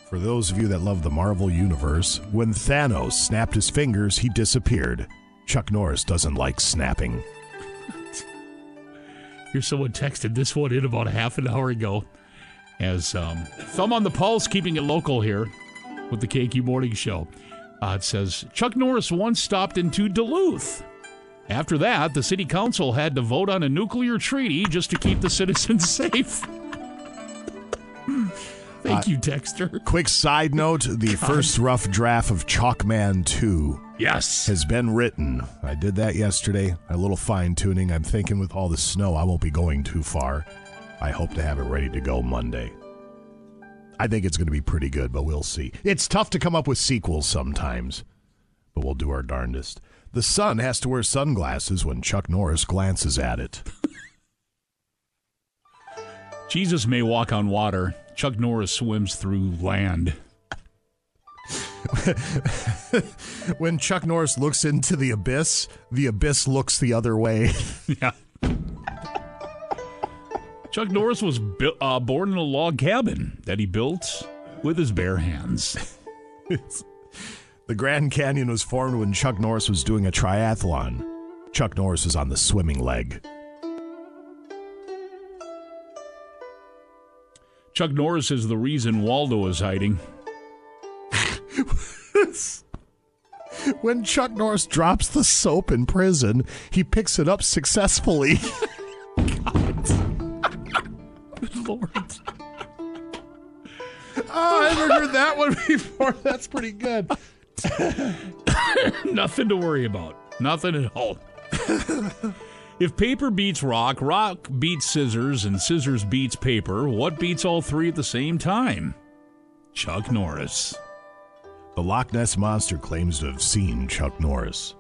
For those of you that love the Marvel Universe, when Thanos snapped his fingers, he disappeared. Chuck Norris doesn't like snapping. [laughs] Here's someone texted this one in about a half an hour ago. As um, thumb on the pulse, keeping it local here with the KQ Morning Show. Uh, it says Chuck Norris once stopped into Duluth. After that, the city council had to vote on a nuclear treaty just to keep the citizens [laughs] safe. [laughs] Thank Uh, you, Texter. [laughs] Quick side note the first rough draft of Chalkman 2 yes has been written. I did that yesterday. A little fine tuning. I'm thinking with all the snow, I won't be going too far. I hope to have it ready to go Monday. I think it's going to be pretty good, but we'll see. It's tough to come up with sequels sometimes, but we'll do our darndest. The sun has to wear sunglasses when Chuck Norris glances at it. [laughs] Jesus may walk on water. Chuck Norris swims through land. when Chuck Norris looks into the abyss, the abyss looks the other way. [laughs] yeah. Chuck Norris was bu- uh, born in a log cabin that he built with his bare hands. The Grand Canyon was formed when Chuck Norris was doing a triathlon. Chuck Norris was on the swimming leg. Chuck Norris is the reason Waldo is hiding. [laughs] When Chuck Norris drops the soap in prison, he picks it up successfully. God. [laughs] Good Lord. Oh, I haven't heard that one [laughs] before. That's pretty good. [coughs] Nothing to worry about. Nothing at all. If paper beats rock, rock beats scissors, and scissors beats paper, what beats all three at the same time? Chuck Norris. The Loch Ness Monster claims to have seen Chuck Norris.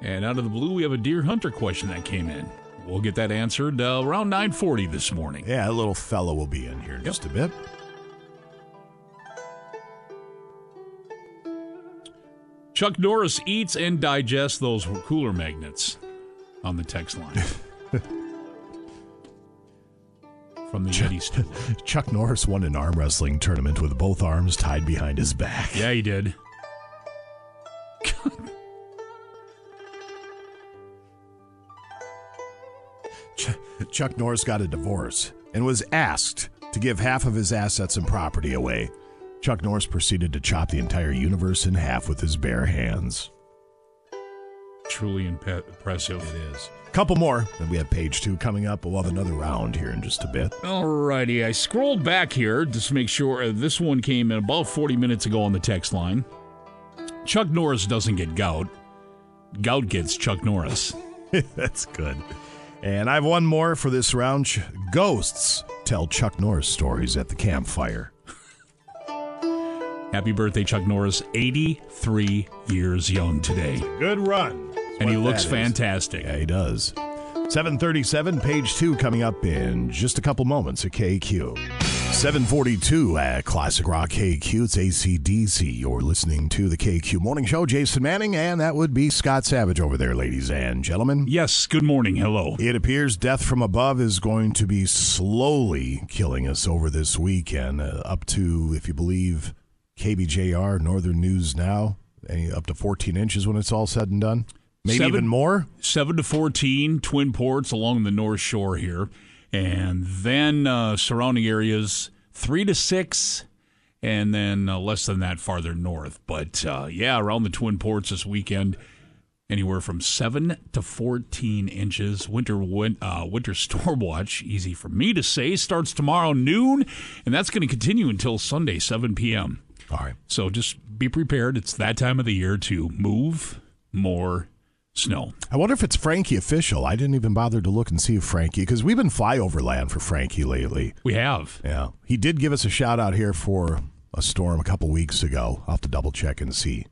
And out of the blue, we have a deer hunter question that came in. We'll get that answered uh, around 9:40 this morning. Yeah, a little fellow will be in here in just a bit. Chuck Norris eats and digests those cooler magnets on the text line. [laughs] From the Yeti stool. [laughs] Chuck Norris won an arm wrestling tournament with both arms tied behind his back. Yeah, he did. Ch- Chuck Norris got a divorce and was asked to give half of his assets and property away. Chuck Norris proceeded to chop the entire universe in half with his bare hands. Truly impe- impressive. It is. Couple more, and we have page two coming up. We'll have another round here in just a bit. Alrighty, I scrolled back here just to make sure uh, this one came in about 40 minutes ago on the text line. Chuck Norris doesn't get gout. Gout gets Chuck Norris. [laughs] That's good. And I have one more for this round. Ghosts tell Chuck Norris stories at the campfire. Happy birthday, Chuck Norris. 83 years young today. Good run. And he looks fantastic. Yeah, he does. 737, page two coming up in just a couple moments at KQ. 742 at Classic Rock KQ. It's ACDC. You're listening to the KQ Morning Show. Jason Manning, and that would be Scott Savage over there, ladies and gentlemen. Yes, good morning. Hello. It appears death from above is going to be slowly killing us over this weekend, uh, up to, if you believe KBJR, Northern News Now, any, up to 14 inches when it's all said and done. Maybe Seven- even more. 7 to 14, Twin Ports along the North Shore here. And then uh, surrounding areas, 3 to 6, and then uh, less than that farther north. But uh, yeah, around the Twin Ports this weekend, anywhere from 7 to 14 inches. Winter win- uh, winter [laughs] storm watch, easy for me to say, starts tomorrow noon, and that's going to continue until Sunday, 7 p.m. All right. So just be prepared. It's that time of the year to move more snow. I wonder if it's Frankie official. I didn't even bother to look and see if Frankie, because we've been flyover land for Frankie lately. We have. Yeah. He did give us a shout out here for a storm a couple weeks ago. I'll have to double check and see.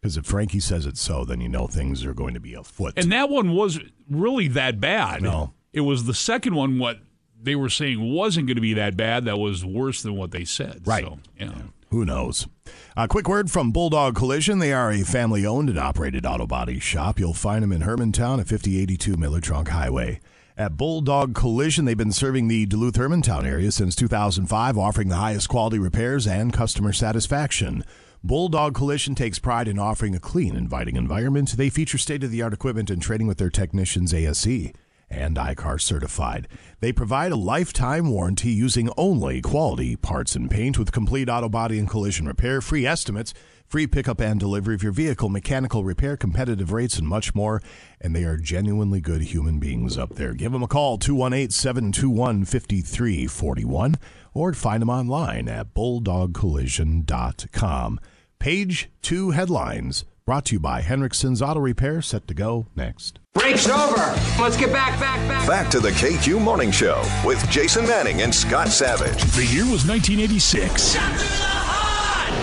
Because if Frankie says it's so, then you know things are going to be afoot. And that one was really that bad. No. It was the second one, what they were saying wasn't going to be that bad, that was worse than what they said. Right. So, yeah. Who knows? A quick word from Bulldog Collision. They are a family owned and operated auto body shop. You'll find them in Hermantown at 5082 Miller Trunk Highway. At Bulldog Collision, they've been serving the Duluth Hermantown area since 2005, offering the highest quality repairs and customer satisfaction. Bulldog Collision takes pride in offering a clean, inviting environment. They feature state of the art equipment and training with their technicians ASE and ICAR certified. They provide a lifetime warranty using only quality parts and paint with complete auto body and collision repair, free estimates, free pickup and delivery of your vehicle, mechanical repair, competitive rates, and much more. And they are genuinely good human beings up there. Give them a call, 218 721 5341, or find them online at bulldogcollision.com. Page two headlines brought to you by Hendrickson's Auto Repair, set to go next. Break's over. Let's get back, back, back. Back to the KQ Morning Show with Jason Manning and Scott Savage. The year was 1986.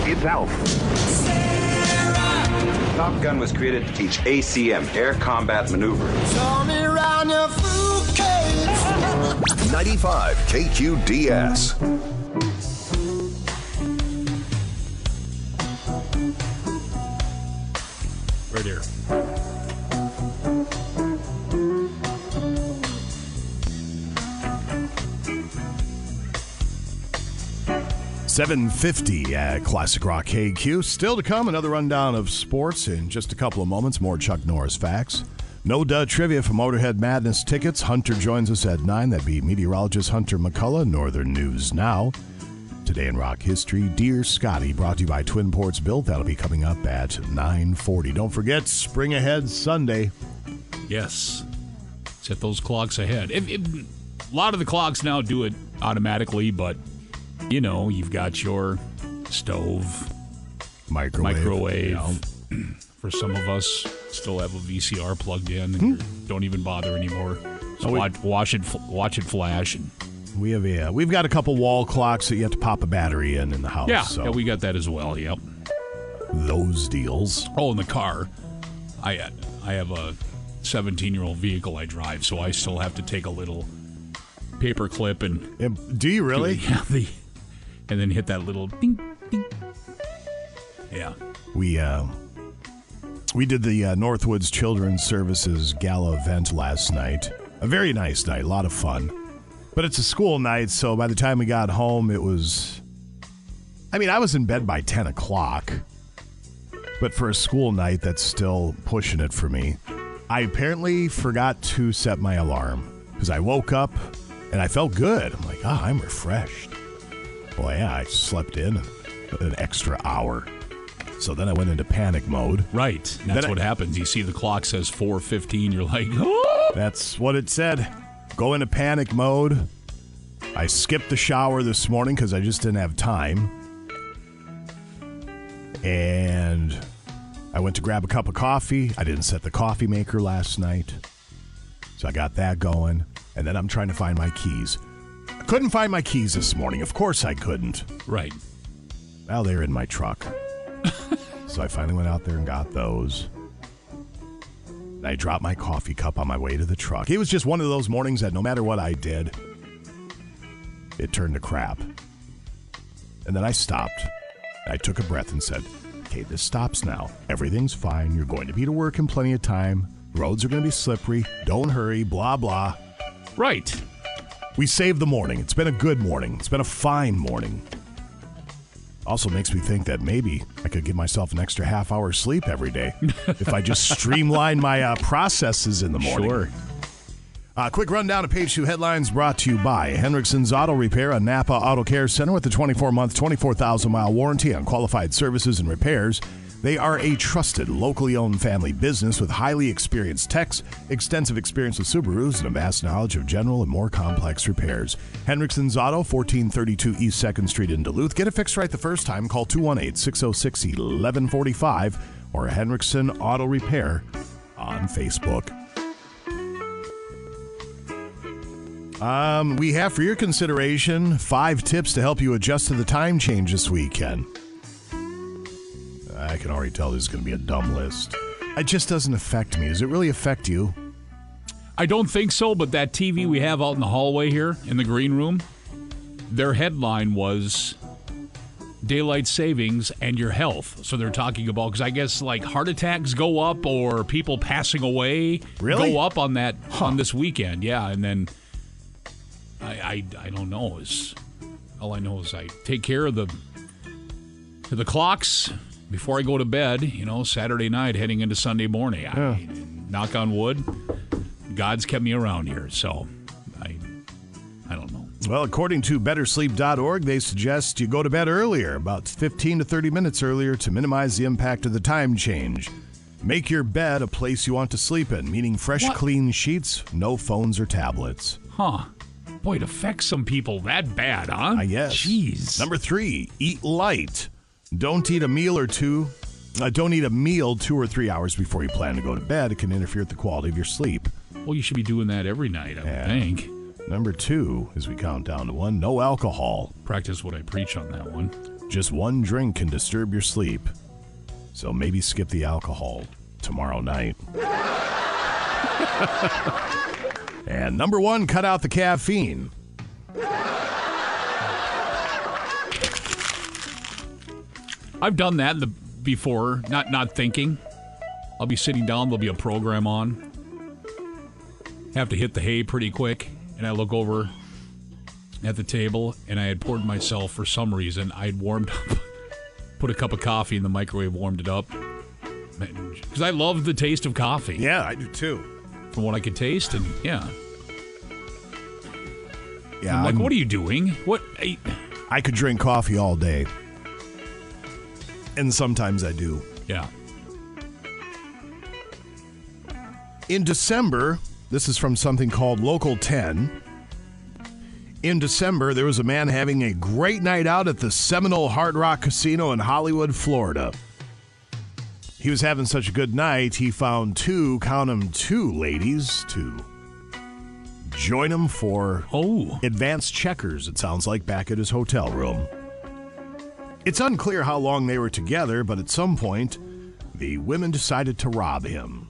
It's Alf. Top Gun was created to teach ACM, air combat maneuvering. 95 KQDS. right here. Seven fifty at Classic Rock KQ. Still to come, another rundown of sports in just a couple of moments. More Chuck Norris facts. No Duh trivia for Motorhead Madness tickets. Hunter joins us at 9. That'd be meteorologist Hunter McCullough, Northern News Now. Today in rock history, Dear Scotty, brought to you by Twin Ports Built. That'll be coming up at 9.40. Don't forget, Spring Ahead Sunday. Yes. Set those clocks ahead. If, if, a lot of the clocks now do it automatically, but you know, you've got your stove, microwave. microwave. [clears throat] For some of us, still have a VCR plugged in and hmm. don't even bother anymore. So Oh, watch, watch it, watch it flash, and We have a, uh, we've got a couple wall clocks that you have to pop a battery in in the house. yeah, so yeah, we got that as well. Yep. those deals. Oh, in the car, I I have a 17 year old vehicle I drive, so I still have to take a little paper clip and. do you really? [laughs] Yeah, the, and then hit that little ding ding. Yeah. We uh, we did the uh, Northwoods Children's Services Gala event last night. A very nice night, a lot of fun. But it's a school night, so by the time we got home, it was. I mean, I was in bed by 10 o'clock. But for a school night, that's still pushing it for me. I apparently forgot to set my alarm because I woke up and I felt good. I'm like, ah, I'm refreshed. Well, yeah, I slept in an extra hour. So then I went into panic mode. Right. And Then that's I- what happens. You see the clock says 4:15. You're like, oh! [gasps] That's what it said. Go into panic mode. I skipped the shower this morning because I just didn't have time. And I went to grab a cup of coffee. I didn't set the coffee maker last night. So I got that going. And then I'm trying to find my keys. I couldn't find my keys this morning. Of course I couldn't. Right. Well, they're in my truck. [laughs] so I finally went out there and got those. I dropped my coffee cup on my way to the truck. It was just one of those mornings that no matter what I did, it turned to crap. And then I stopped. I took a breath and said, Okay, this stops now. Everything's fine. You're going to be to work in plenty of time. Roads are going to be slippery. Don't hurry. Blah, blah. Right. We saved the morning. It's been a good morning. It's been a fine morning. Also makes me think that maybe I could give myself an extra half hour sleep every day if I just [laughs] streamline my uh, processes in the morning. Sure. Uh, quick rundown of page two headlines brought to you by Hendrickson's Auto Repair, a Napa Auto Care Center with a 24 month, 24,000 mile warranty on qualified services and repairs. They are a trusted, locally owned family business with highly experienced techs, extensive experience with Subarus, and a vast knowledge of general and more complex repairs. Hendrickson's Auto, 1432 East 2nd Street in Duluth. Get it fixed right the first time. Call 218 606 1145 or Hendrickson Auto Repair on Facebook. Um, we have for your consideration five tips to help you adjust to the time change this weekend. I can already tell this is going to be a dumb list. It just doesn't affect me. Does it really affect you? I don't think so, but that TV we have out in the hallway here in the green room, their headline was daylight savings and your health. So they're talking about because I guess like heart attacks go up or people passing away Really? go up on that on this weekend. Yeah, and then I I, I don't know. Is all I know is I take care of the the clocks before I go to bed. You know, Saturday night heading into Sunday morning. I, knock on wood. God's kept me around here, so I I don't know. Well, according to bettersleep.org, they suggest you go to bed earlier, about 15 to 30 minutes earlier, to minimize the impact of the time change. Make your bed a place you want to sleep in, meaning fresh, What? clean sheets, no phones or tablets. Huh. Boy, it affects some people that bad, huh? I guess. Jeez. Number three, eat light. Don't eat a meal or two. Uh, don't eat a meal two or three hours before you plan to go to bed. It can interfere with the quality of your sleep. Well, you should be doing that every night, I Yeah. think. Number two, as we count down to one, no alcohol. Practice what I preach on that one. Just one drink can disturb your sleep. So maybe skip the alcohol tomorrow night. [laughs] and number one, cut out the caffeine. I've done that in the, before, not not thinking. I'll be sitting down, there'll be a program on. Have to hit the hay pretty quick, and I look over. at the table, and I had poured myself for some reason. I had warmed [laughs] up, put a cup of coffee in the microwave, warmed it up, because I love the taste of coffee. Yeah, I do too. From what I could taste, and yeah, Yeah, I'm like, I'm- what are you doing? What? I, I could drink coffee all day. And sometimes I do. yeah. In December, this is from something called Local 10. In December, there was a man having a great night out at the Seminole Hard Rock Casino in Hollywood, Florida. He was having such a good night, he found two, count them, two ladies to join him for oh advanced checkers, it sounds like, back at his hotel room. It's unclear how long they were together, but at some point, the women decided to rob him.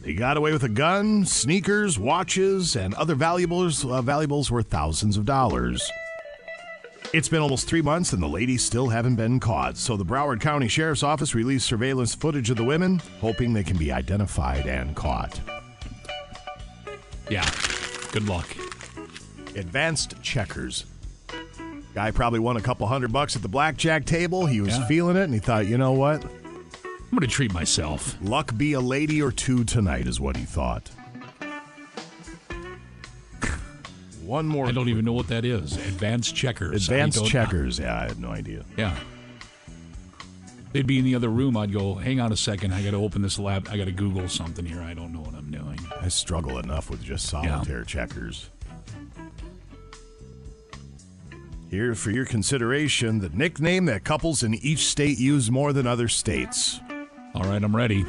They got away with a gun, sneakers, watches, and other valuables. Uh, valuables worth thousands of dollars. It's been almost three months, and the ladies still haven't been caught. So the Broward County Sheriff's Office released surveillance footage of the women, hoping they can be identified and caught. Yeah. Good luck. Advanced checkers. Guy probably won a couple hundred bucks at the blackjack table. He was Yeah. feeling it, and he thought, you know what? I'm going to treat myself. Luck be a lady or two tonight, is what he thought. One more. I don't even know what that is. Advanced checkers. Advanced checkers. Yeah, I had no idea. Yeah. They'd be in the other room. I'd go, hang on a second. I got to open this lab. I got to Google something here. I don't know what I'm doing. I struggle enough with just solitaire checkers. Here for your consideration, the nickname that couples in each state use more than other states. All right, I'm ready.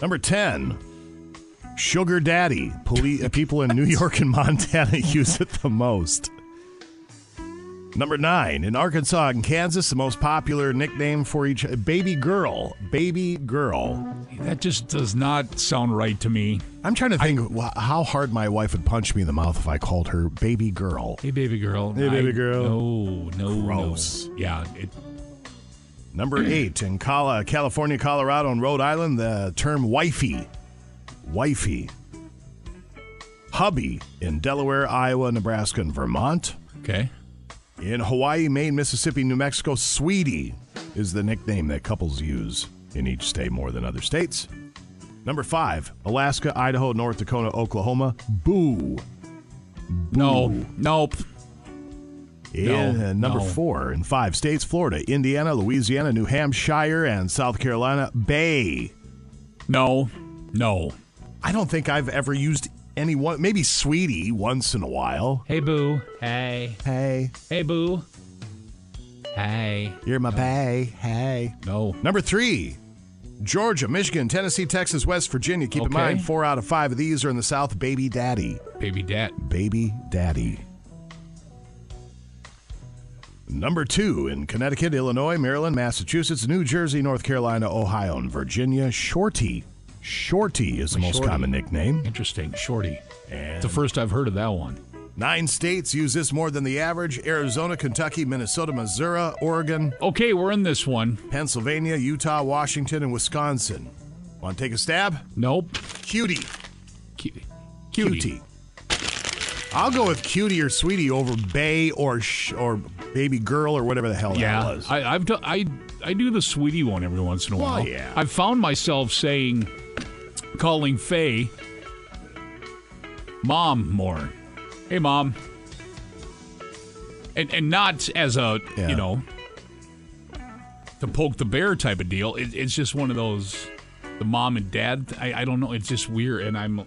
Number 10, Sugar Daddy. Poli- uh, people in New York and Montana [laughs] use it the most. Number 9, in Arkansas and Kansas, the most popular nickname for each baby girl. Baby girl. That just does not sound right to me. I'm trying to think wh- how hard my wife would punch me in the mouth if I called her baby girl. Hey, baby girl. Hey, baby I- girl. No, no, Gross. no. Yeah. It, Number eight in Col- California, Colorado, and Rhode Island, the term wifey. Wifey. Hubby in Delaware, Iowa, Nebraska, and Vermont. okay. In Hawaii, Maine, Mississippi, New Mexico, Sweetie is the nickname that couples use in each state more than other states. Number five, Alaska, Idaho, North Dakota, Oklahoma, Boo. No. Nope. In No, uh, number no. four, in five states Florida, Indiana, Louisiana, New Hampshire, and South Carolina, Bay. No. No. I don't think I've ever used any one, maybe Sweetie once in a while. Hey, boo. Hey. Hey, Hey, boo. Hey. you're my bay. Hey. No. Number three, Georgia, Michigan, Tennessee, Texas, West Virginia. Keep in mind, four out of five of these are in the South. Baby Daddy. Baby dad. Baby Daddy. Number two in Connecticut, Illinois, Maryland, Massachusetts, New Jersey, North Carolina, Ohio, and Virginia, Shorty. Shorty is the most Shorty. common nickname. Interesting. Shorty. And It's the first I've heard of that one. nine states use this more than the average Arizona, Kentucky, Minnesota, Missouri, Oregon, Okay, we're in this one. Pennsylvania, Utah, Washington, and Wisconsin. Want to take a stab? Nope. Cutie. Cu- Cutie. Cutie. I'll go with cutie or sweetie over bay or sh- or baby girl or whatever the hell that Yeah, was. I, I've do, I I do the sweetie one every once in a Well, while. yeah. I've found myself saying, calling Faye, mom more. Hey, mom. And and not as a Yeah. you know to poke the bear type of deal. It, it's just one of those the mom and dad. I, I don't know. It's just weird, and I'm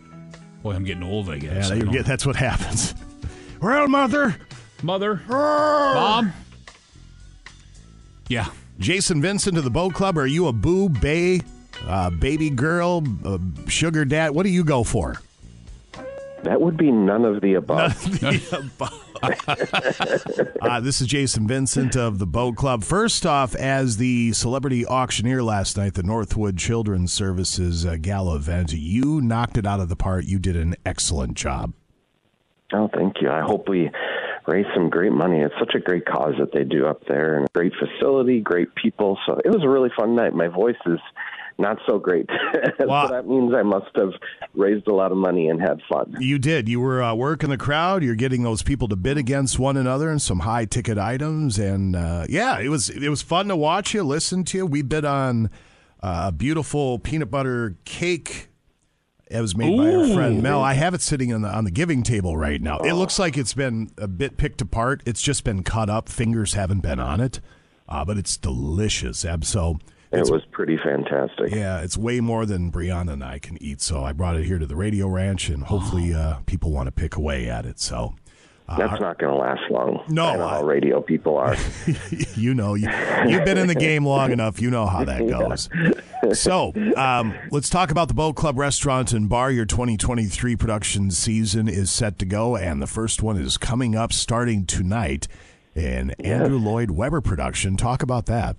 boy, I'm getting old. I yeah, guess. I you get, that's what happens. [laughs] Well, mother. mother, mom. Yeah. Jason Vincent of the Boat Club. Are you a boo, bay, uh, baby girl, uh, sugar dad? What do you go for? That would be none of the [laughs] above. [laughs] Uh, this is Jason Vincent of the Boat Club. First off, as the celebrity auctioneer last night, the Northwood Children's Services uh, Gala event, you knocked it out of the park. You did an excellent job. Oh, thank you. I hope we raise some great money. It's such a great cause that they do up there and a great facility, great people. So it was a really fun night. My voice is not so great. [laughs] so that means I must have raised a lot of money and had fun. You did. You were uh, working the crowd. You're getting those people to bid against one another and some high ticket items. And uh, yeah, it was it was fun to watch you, listen to you. We bid on uh, a beautiful peanut butter cake. It was made by our friend Mel. I have it sitting on the on the giving table right now. It looks like it's been a bit picked apart. It's just been cut up. Fingers haven't been on it, uh, but it's delicious. Ab so. It was pretty fantastic. Yeah, it's way more than Brianna and I can eat. So I brought it here to the radio ranch, and hopefully uh, people want to pick away at it. So uh, That's not going to last long. No, I know how radio people are. [laughs] you know, you, you've been in the game long enough. You know how that [laughs] goes. So um, let's talk about the Boat Club Restaurant and Bar. Your 2023 production season is set to go, and the first one is coming up starting tonight. An Andrew Lloyd Webber production. Talk about that.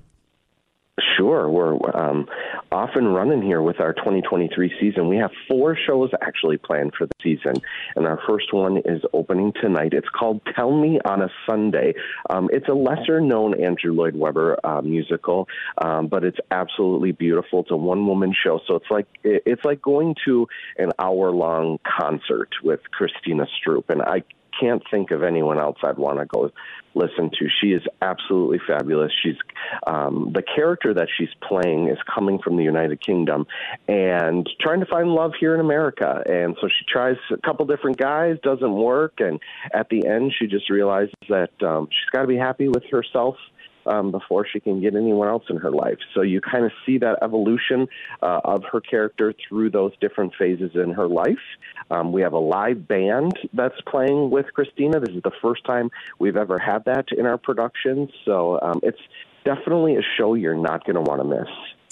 Sure, we're um, off and running here with our 2023 season. We have four shows actually planned for the season, and our first one is opening tonight. It's called "Tell Me on a Sunday." Um, it's a lesser-known Andrew Lloyd Webber uh, musical, um, but it's absolutely beautiful. It's a one-woman show, so it's like it's like going to an hour-long concert with Christina Stroop, and I can't think of anyone else I'd want to go listen to. She is absolutely fabulous. She's um, the character that she's playing is coming from the United Kingdom and trying to find love here in America. And so she tries a couple different guys, doesn't work, and at the end she just realizes that um, she's got to be happy with herself um, before she can get anyone else in her life. So you kind of see that evolution uh, of her character through those different phases in her life. Um, we have a live band that's playing with Christina. This is the first time we've ever had that in our production. So um, it's definitely a show you're not going to want to miss.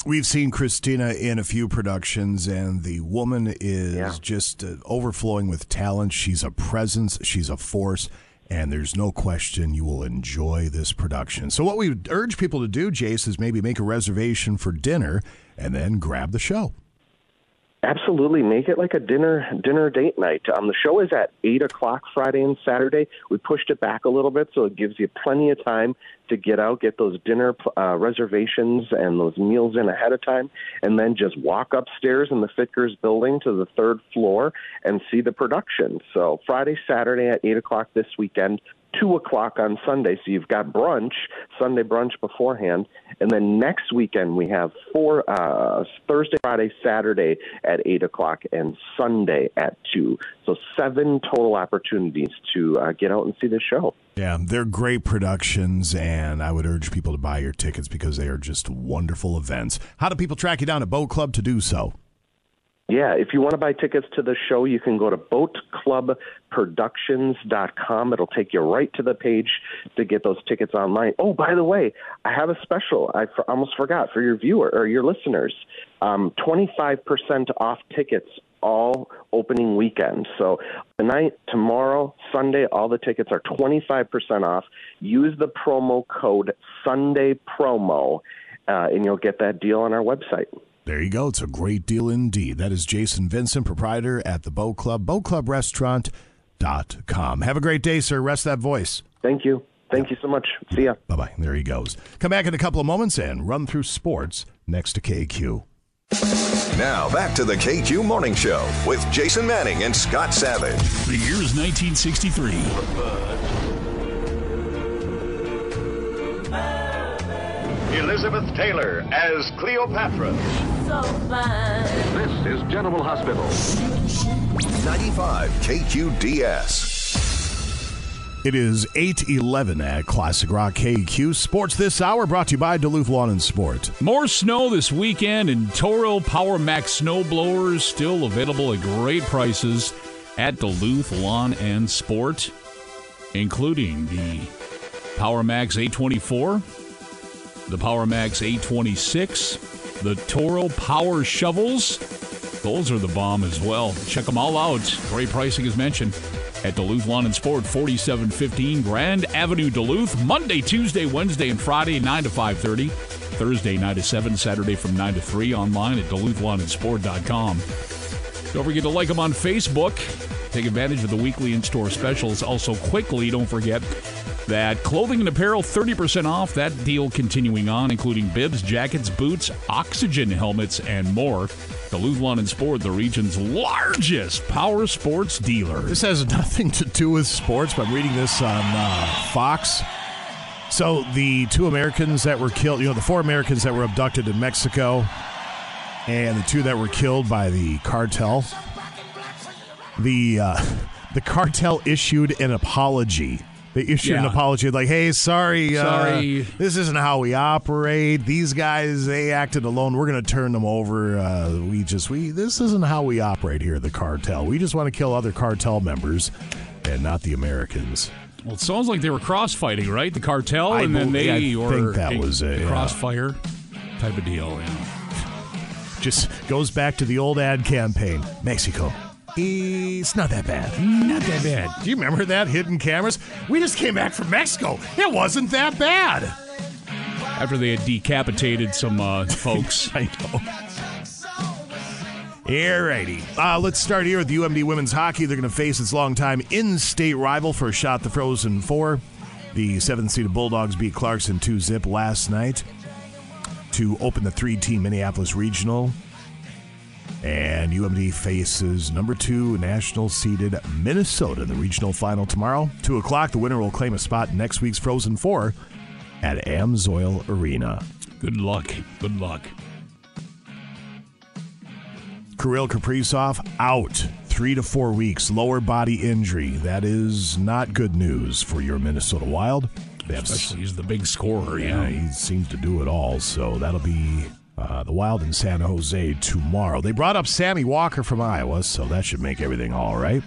We've seen Christina in a few productions, and the woman is just uh, overflowing with talent. She's a presence, she's a force, and there's no question you will enjoy this production. So, what we urge people to do, Jace, is maybe make a reservation for dinner and then grab the show. Absolutely, make it like a dinner dinner date night. Um, the show is at eight o'clock Friday and Saturday. We pushed it back a little bit, so it gives you plenty of time to get out, get those dinner uh, reservations and those meals in ahead of time, and then just walk upstairs in the Fitger's building to the third floor and see the production. So Friday, Saturday at eight o'clock this weekend. Two o'clock on Sunday, so you've got brunch, Sunday brunch beforehand, and then next weekend we have four uh, Thursday, Friday, Saturday at eight o'clock, and Sunday at two. So seven total opportunities to uh, get out and see the show. Yeah, they're great productions, and I would urge people to buy your tickets because they are just wonderful events. How do people track you down at Boat Club to do so? Yeah, if you want to buy tickets to the show, you can go to boatclubproductions.com. It'll take you right to the page to get those tickets online. Oh, by the way, I have a special. I f- almost forgot for your viewer or your listeners. Um, 25% off tickets all opening weekend. So tonight, tomorrow, Sunday, all the tickets are 25% off. Use the promo code Sunday Promo, uh, and you'll get that deal on our website. There you go. It's a great deal indeed. That is Jason Vincent, proprietor at the Boat Club, boatclubrestaurant.com. Have a great day, sir. Rest that voice. Thank you. Thank you so much. See ya. Bye bye. There he goes. Come back in a couple of moments and run through sports next to KQ. Now back to the KQ Morning Show with Jason Manning and Scott Savage. The year is 1963. Elizabeth Taylor as Cleopatra. So fine. This is General Hospital. 95 KQDS. It is 811 at Classic Rock KQ. Sports this hour brought to you by Duluth Lawn and Sport. More snow this weekend, and Toro Power Max snow blowers still available at great prices at Duluth Lawn and Sport, including the Power Max 824, the Power Max 826, the Toro Power Shovels. Those are the bomb as well. Check them all out. Great pricing as mentioned at Duluth Lawn and Sport, 4715 Grand Avenue, Duluth. Monday, Tuesday, Wednesday, and Friday, 9 to 5.30. Thursday, 9 to 7. Saturday from 9 to 3. Online at DuluthLawnandSport.com. Don't forget to like them on Facebook. Take advantage of the weekly in-store specials. Also, quickly, don't forget, that clothing and apparel 30% off. That deal continuing on, including bibs, jackets, boots, oxygen helmets, and more. Duluth and Sport, the region's largest power sports dealer. This has nothing to do with sports, but I'm reading this on uh, Fox. So the two Americans that were killed, you know, the four Americans that were abducted in Mexico, and the two that were killed by the cartel. The uh, [laughs] the cartel issued an apology. They issued an apology like, "Hey, sorry, uh, Sorry. this isn't how we operate. These guys, they acted alone. We're going to turn them over. Uh, we just, we this isn't how we operate here. The cartel. We just want to kill other cartel members, and not the Americans." Well, it sounds like they were cross fighting, right? The cartel, I and then they I or think that a- was a yeah. crossfire type of deal. Yeah. Just goes back to the old ad campaign. Mexico. It's not that bad. Not that bad. Do you remember that hidden cameras? We just came back from Mexico. It wasn't that bad. After they had decapitated some uh, folks. [laughs] I know. Alrighty. Uh, let's start here with the UMD women's hockey. They're going to face its longtime in-state rival for a shot the Frozen Four. The seventh-seeded Bulldogs beat Clarkson 2-zip last night to open the three-team Minneapolis Regional. And UMD faces number two national seeded Minnesota in the regional final tomorrow. Two o'clock, the winner will claim a spot in next week's Frozen Four at Amsoil Arena. Good luck. Good luck. Kirill Kaprizov out three to four weeks, lower body injury. That is not good news for your Minnesota Wild. They have he's the big scorer. yeah, Yeah. he seems to do it all. So that'll be uh, the Wild in San Jose tomorrow. They brought up Sammy Walker from Iowa, so that should make everything all right.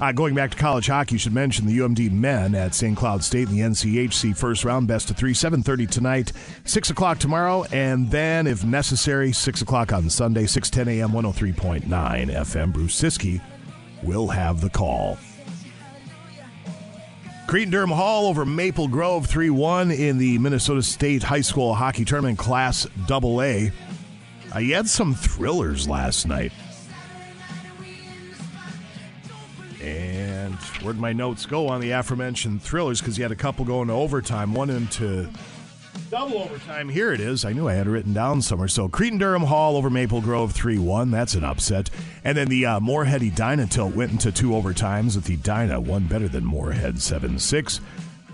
Uh, going back to college hockey, you should mention the UMD men at St. Cloud State in the NCHC first round, best of three, 7.30 tonight, 6 o'clock tomorrow, and then, if necessary, 6 o'clock on Sunday, 6.10 a.m., 103.9 FM. Bruce Ciskie will have the call. Cretin Derham Hall over Maple Grove 3 1 in the Minnesota State High School Hockey Tournament Class AA. You had some thrillers last night. And where'd my notes go on the aforementioned thrillers? Because you had a couple going to overtime, one into double overtime. Here it is. I knew I had it written down somewhere. So Cretin Derham Hall over Maple Grove 3 1. That's an upset. And then the uh, Moorhead Edina tilt went into two overtimes with Edina, one better than Moorhead 7 6.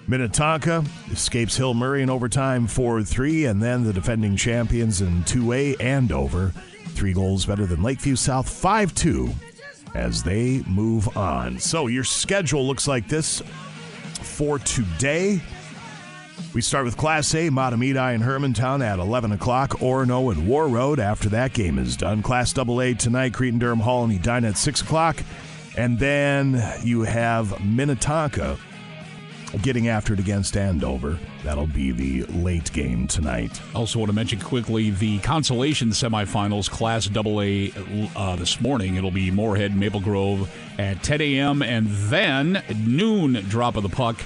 Minnetonka escapes Hill Murray in overtime 4 3. And then the defending champions in 2A and over. Three goals better than Lakeville South 5 2 as they move on. So your schedule looks like this for today. We start with Class A, Mahtomedi and Hermantown at 11 o'clock. Orono and Warroad after that game is done. Class AA tonight, Cretin Derham Hall and Edina at 6 o'clock. And then you have Minnetonka getting after it against Andover. That'll be the late game tonight. Also, want to mention quickly the consolation semifinals, Class AA, uh, this morning. It'll be Moorhead, Maple Grove at 10 a.m. and then noon drop of the puck.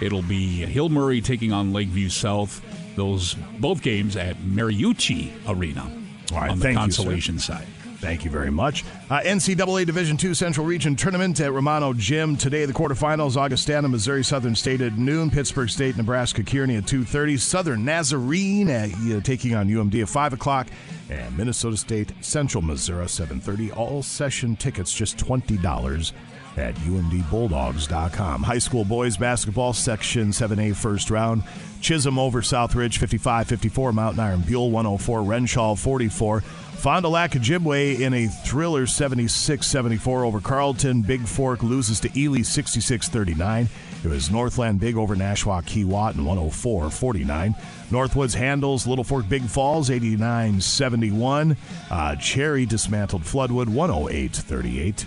It'll be Hill Murray taking on Lakeville South. Those both games at Mariucci Arena All right, on the thank you, consolation side. Thank you very much. Uh, NCAA Division II Central Region Tournament at Romano Gym today. The quarterfinals: Augustana, Missouri Southern State at noon. Pittsburg State, Nebraska Kearney at two thirty. Southern Nazarene at, uh, taking on UMD at five o'clock, and Minnesota State Central Missouri seven thirty. All session tickets just twenty dollars at umdbulldogs.com. High school boys basketball section 7A first round. Chisholm over Southridge 55-54, Mountain Iron Buhl 104, Wrenshall 44. Fond du Lac Ojibwe in a thriller 76-74 over Carlton. Big Fork loses to Ely 66-39. It was Northland Big over Nashwauk Keewatin 104-49. Northwoods handles Little Fork Big Falls 89-71. Uh, Cherry dismantled Floodwood 108-38.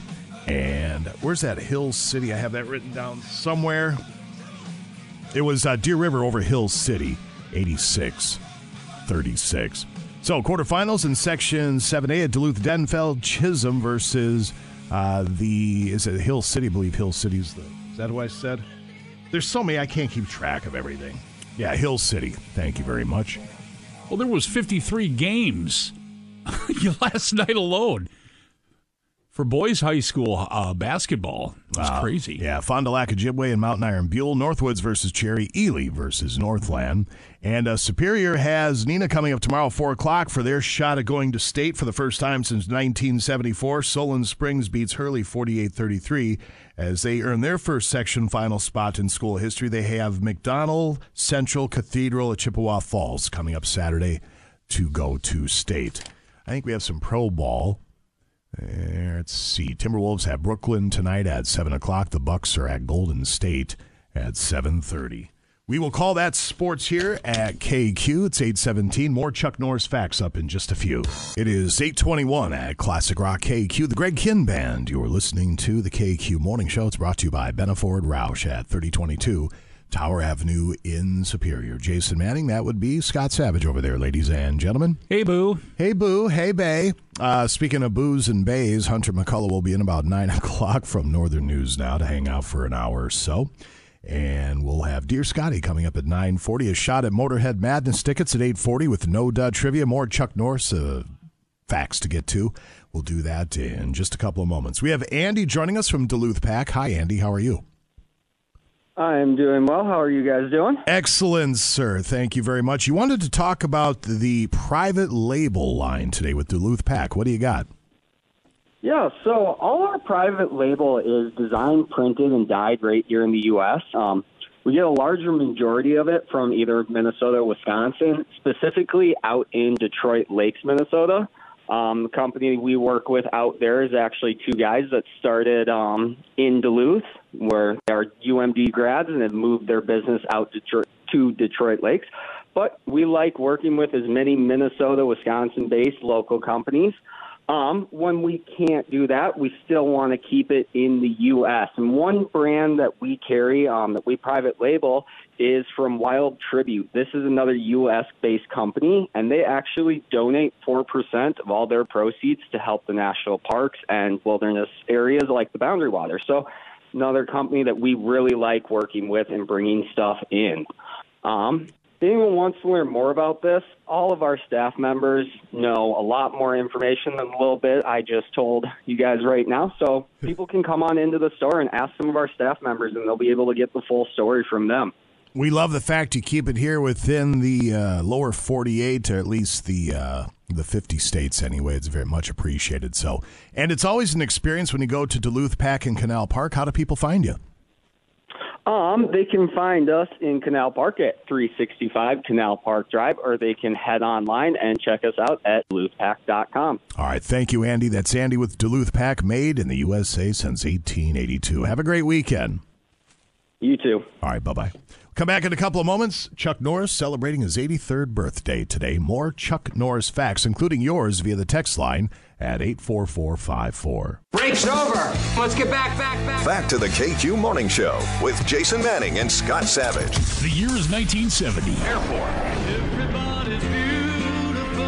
And where's that Hill City? I have that written down somewhere. It was uh, Deer River over Hill City, 86 36. So, quarterfinals in Section 7A at Duluth Denfeld, Chisholm versus uh, the, is it Hill City? I believe Hill City's the, is that what I said? There's so many, I can't keep track of everything. Yeah, Hill City. Thank you very much. Well, there was 53 games [laughs] last night alone. For boys high school uh, basketball. Wow. crazy. Yeah, Fond du Lac Ojibwe and Mountain Iron Buhl, Northwoods versus Cherry, Ely versus Northland. And uh, Superior has Neenah coming up tomorrow, 4 o'clock, for their shot at going to state for the first time since 1974. Solon Springs beats Hurley 48 33 as they earn their first section final spot in school history. They have McDonell, Central, Cathedral at Chippewa Falls coming up Saturday to go to state. I think we have some pro ball. Let's see. Timberwolves have Brooklyn tonight at seven o'clock. The Bucks are at Golden State at seven thirty. We will call that sports here at KQ. It's eight seventeen. More Chuck Norris facts up in just a few. It is eight twenty one at Classic Rock KQ. The Greg Kihn Band. You're listening to the KQ Morning Show. It's brought to you by Benaford Roush at thirty twenty two. Tower Avenue in Superior. Jason Manning, that would be Scott Savage over there, ladies and gentlemen. Hey, Boo. Hey, Boo. Hey, Bay. Uh, speaking of boos and bays, Hunter McCullough will be in about [laughs] 9 o'clock from Northern News now to hang out for an hour or so. And we'll have Dear Scotty coming up at 9.40. A shot at Motorhead Madness tickets at 8.40 with no dud trivia. More Chuck Norris uh, facts to get to. We'll do that in just a couple of moments. We have Andy joining us from Duluth Pack. Hi, Andy. How are you? I'm doing well. How are you guys doing? Excellent, sir. Thank you very much. You wanted to talk about the private label line today with Duluth Pack. What do you got? Yeah, so all our private label is designed, printed, and dyed right here in the U.S. Um, we get a larger majority of it from either Minnesota or Wisconsin, specifically out in Detroit Lakes, Minnesota. Um, the company we work with out there is actually two guys that started um, in Duluth, where they are UMD grads and have moved their business out Detroit, to Detroit Lakes. But we like working with as many Minnesota, Wisconsin based local companies. Um, when we can't do that, we still want to keep it in the U.S. And one brand that we carry, um, that we private label, is from Wild Tribute. This is another U.S. based company, and they actually donate 4% of all their proceeds to help the national parks and wilderness areas like the Boundary Water. So, another company that we really like working with and bringing stuff in. Um, anyone wants to learn more about this, all of our staff members know a lot more information than a little bit I just told you guys right now. So [laughs] people can come on into the store and ask some of our staff members, and they'll be able to get the full story from them. We love the fact you keep it here within the uh, lower 48, or at least the uh, the 50 states anyway. It's very much appreciated. So, and it's always an experience when you go to Duluth Pack and Canal Park. How do people find you? Um, they can find us in Canal Park at 365 Canal Park Drive, or they can head online and check us out at duluthpack.com. All right, thank you, Andy. That's Andy with Duluth Pack, made in the USA since 1882. Have a great weekend. You too. All right, bye bye. Come back in a couple of moments. Chuck Norris celebrating his 83rd birthday today. More Chuck Norris facts, including yours, via the text line at 84454. Break's over. Let's get back, back, back. Back to the KQ Morning Show with Jason Manning and Scott Savage. The year is 1970. Airport. Everybody's beautiful.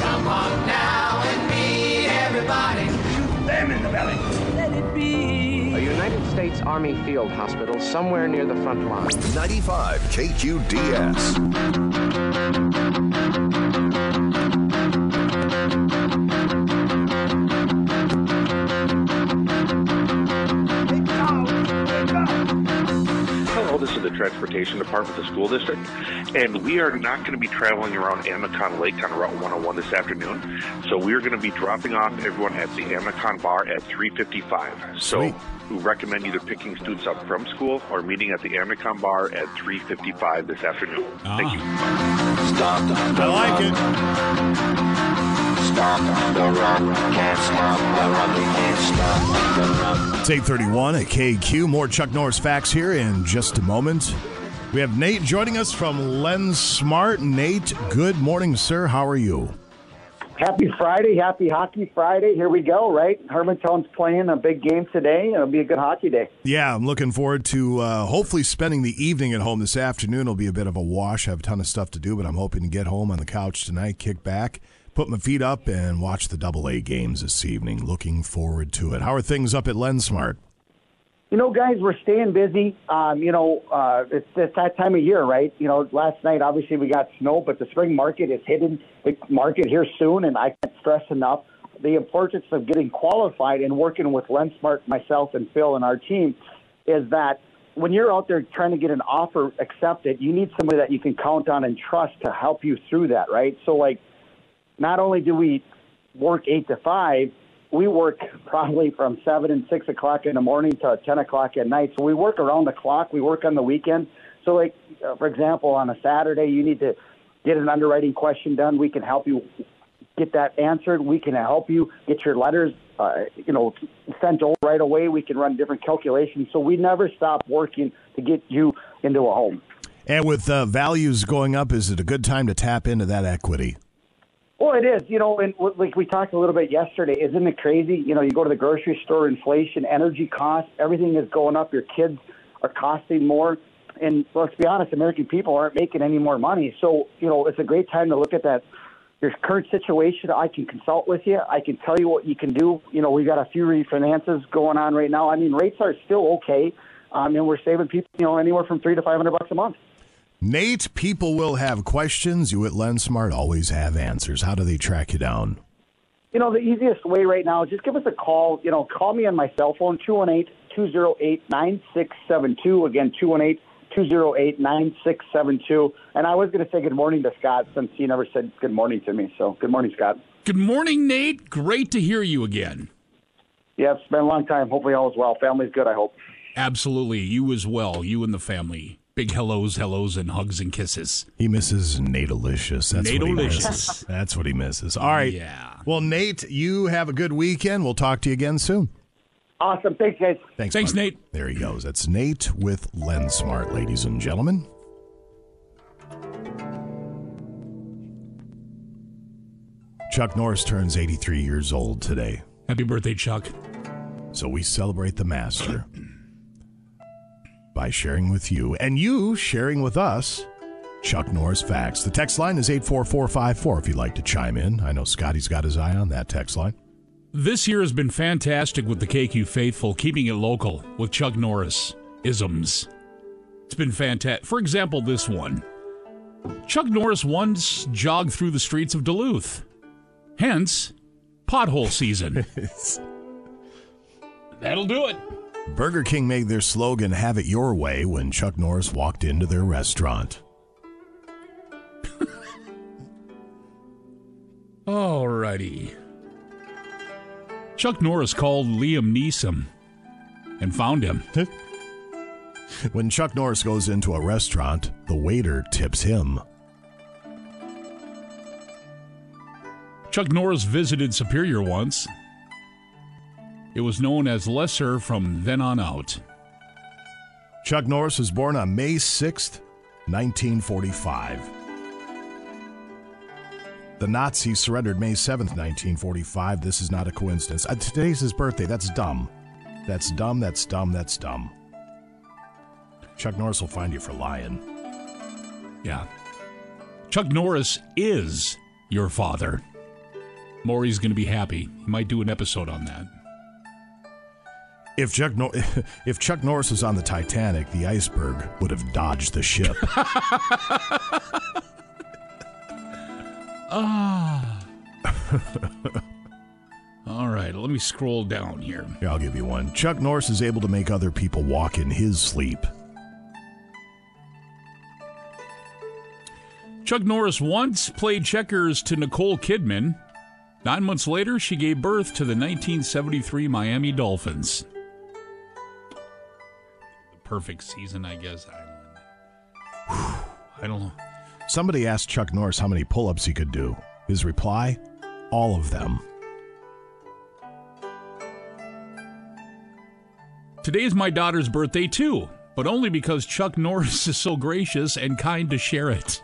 Come on now and meet everybody. Shoot them in the belly. Let it be. A United States Army field hospital somewhere near the front line. 95 KQDS. Hello, this is the Transportation Department of the School District, and we are not going to be traveling around Amnicon Lake on Route 101 this afternoon. So we're going to be dropping off everyone at the Amnicon Bar at 3:55. So Sweet. we recommend either picking students up from school or meeting at the Amnicon Bar at 3:55 this afternoon. Thank ah. you. Stop. I like it. Stop the rock, can't stop the rock, can't stop the rock. It's 831 at KQ. More Chuck Norris facts here in just a moment. We have Nate joining us from LendSmart. Nate, good morning, sir. How are you? Happy Friday, happy Hockey Friday. Here we go, right? Hermantown's playing a big game today. It'll be a good hockey day. Yeah, I'm looking forward to uh, hopefully spending the evening at home this afternoon. It'll be a bit of a wash. I have a ton of stuff to do, but I'm hoping to get home on the couch tonight, kick back, put my feet up, and watch the Double A games this evening. Looking forward to it. How are things up at LendSmart? You know, guys, we're staying busy. Um, you know, uh, it's, it's that time of year, right? You know, last night obviously we got snow, but the spring market is hitting the market here soon, and I can't stress enough the importance of getting qualified and working with LendSmart, myself, and Phil and our team is that when you're out there trying to get an offer accepted, you need somebody that you can count on and trust to help you through that, right? So, like, not only do we work eight to five, we work probably from seven and six o'clock in the morning to ten o'clock at night. So we work around the clock. We work on the weekend. So, like uh, for example, on a Saturday, you need to get an underwriting question done. We can help you get that answered. We can help you get your letters, uh, you know, sent over right away. We can run different calculations. So we never stop working to get you into a home. And with uh, values going up, is it a good time to tap into that equity? Well, it is. You know, and like we talked a little bit yesterday, isn't it crazy? You know, you go to the grocery store, inflation, energy costs, everything is going up. Your kids are costing more. And let's be honest, American people aren't making any more money. So, you know, it's a great time to look at that. Your current situation, I can consult with you. I can tell you what you can do. You know, we got a few refinances going on right now. I mean, rates are still okay, um, and we're saving people, you know, anywhere from three to five hundred bucks a month. Nate, people will have questions. You at LendSmart always have answers. How do they track you down? You know, the easiest way right now is just give us a call. You know, call me on my cell phone, 218 208 9672. Again, 218 208 9672. And I was going to say good morning to Scott since he never said good morning to me. So, good morning, Scott. Good morning, Nate. Great to hear you again. Yeah, it's been a long time. Hopefully, all is well. Family's good, I hope. Absolutely. You as well. You and the family. Big hellos, hellos, and hugs and kisses. He misses Nate-alicious. That's what he misses. That's what he misses. All right. Yeah. Well, Nate, you have a good weekend. We'll talk to you again soon. Awesome. Thanks, guys. Thanks, Thanks, bud. Nate. There he goes. That's Nate with LendSmart, ladies and gentlemen. Chuck Norris turns 83 years old today. Happy birthday, Chuck. So we celebrate the master by sharing with you and you sharing with us Chuck Norris facts. The text line is 84454 if you'd like to chime in. I know Scotty's got his eye on that text line. This year has been fantastic with the KQ faithful, keeping it local with Chuck Norris isms. It's been fantastic. For example, this one Chuck Norris once jogged through the streets of Duluth. Hence, pothole season. [laughs] That'll do it. Burger King made their slogan "Have it your way" when Chuck Norris walked into their restaurant. [laughs] Alrighty. Chuck Norris called Liam Neeson and found him. [laughs] When Chuck Norris goes into a restaurant, the waiter tips him. Chuck Norris visited Superior once. It was known as Lesser from then on out. Chuck Norris was born on May 6th, 1945. The Nazis surrendered May 7th, 1945. This is not a coincidence. Uh, today's his birthday. That's dumb. That's dumb, that's dumb, that's dumb. Chuck Norris will find you for lying. Yeah. Chuck Norris is your father. Maury's going to be happy. He might do an episode on that. If Chuck, Nor- [laughs] if Chuck Norris was on the Titanic, the iceberg would have dodged the ship. [laughs] Ah. All right, let me scroll down here. Here, I'll give you one. Chuck Norris is able to make other people walk in his sleep. Chuck Norris once played checkers to Nicole Kidman. Nine months later, she gave birth to the 1973 Miami Dolphins. Perfect season, I guess. I, I don't know. Somebody asked Chuck Norris how many pull ups he could do. His reply all of them. Today is my daughter's birthday, too, but only because Chuck Norris [laughs] is so gracious and kind to share it.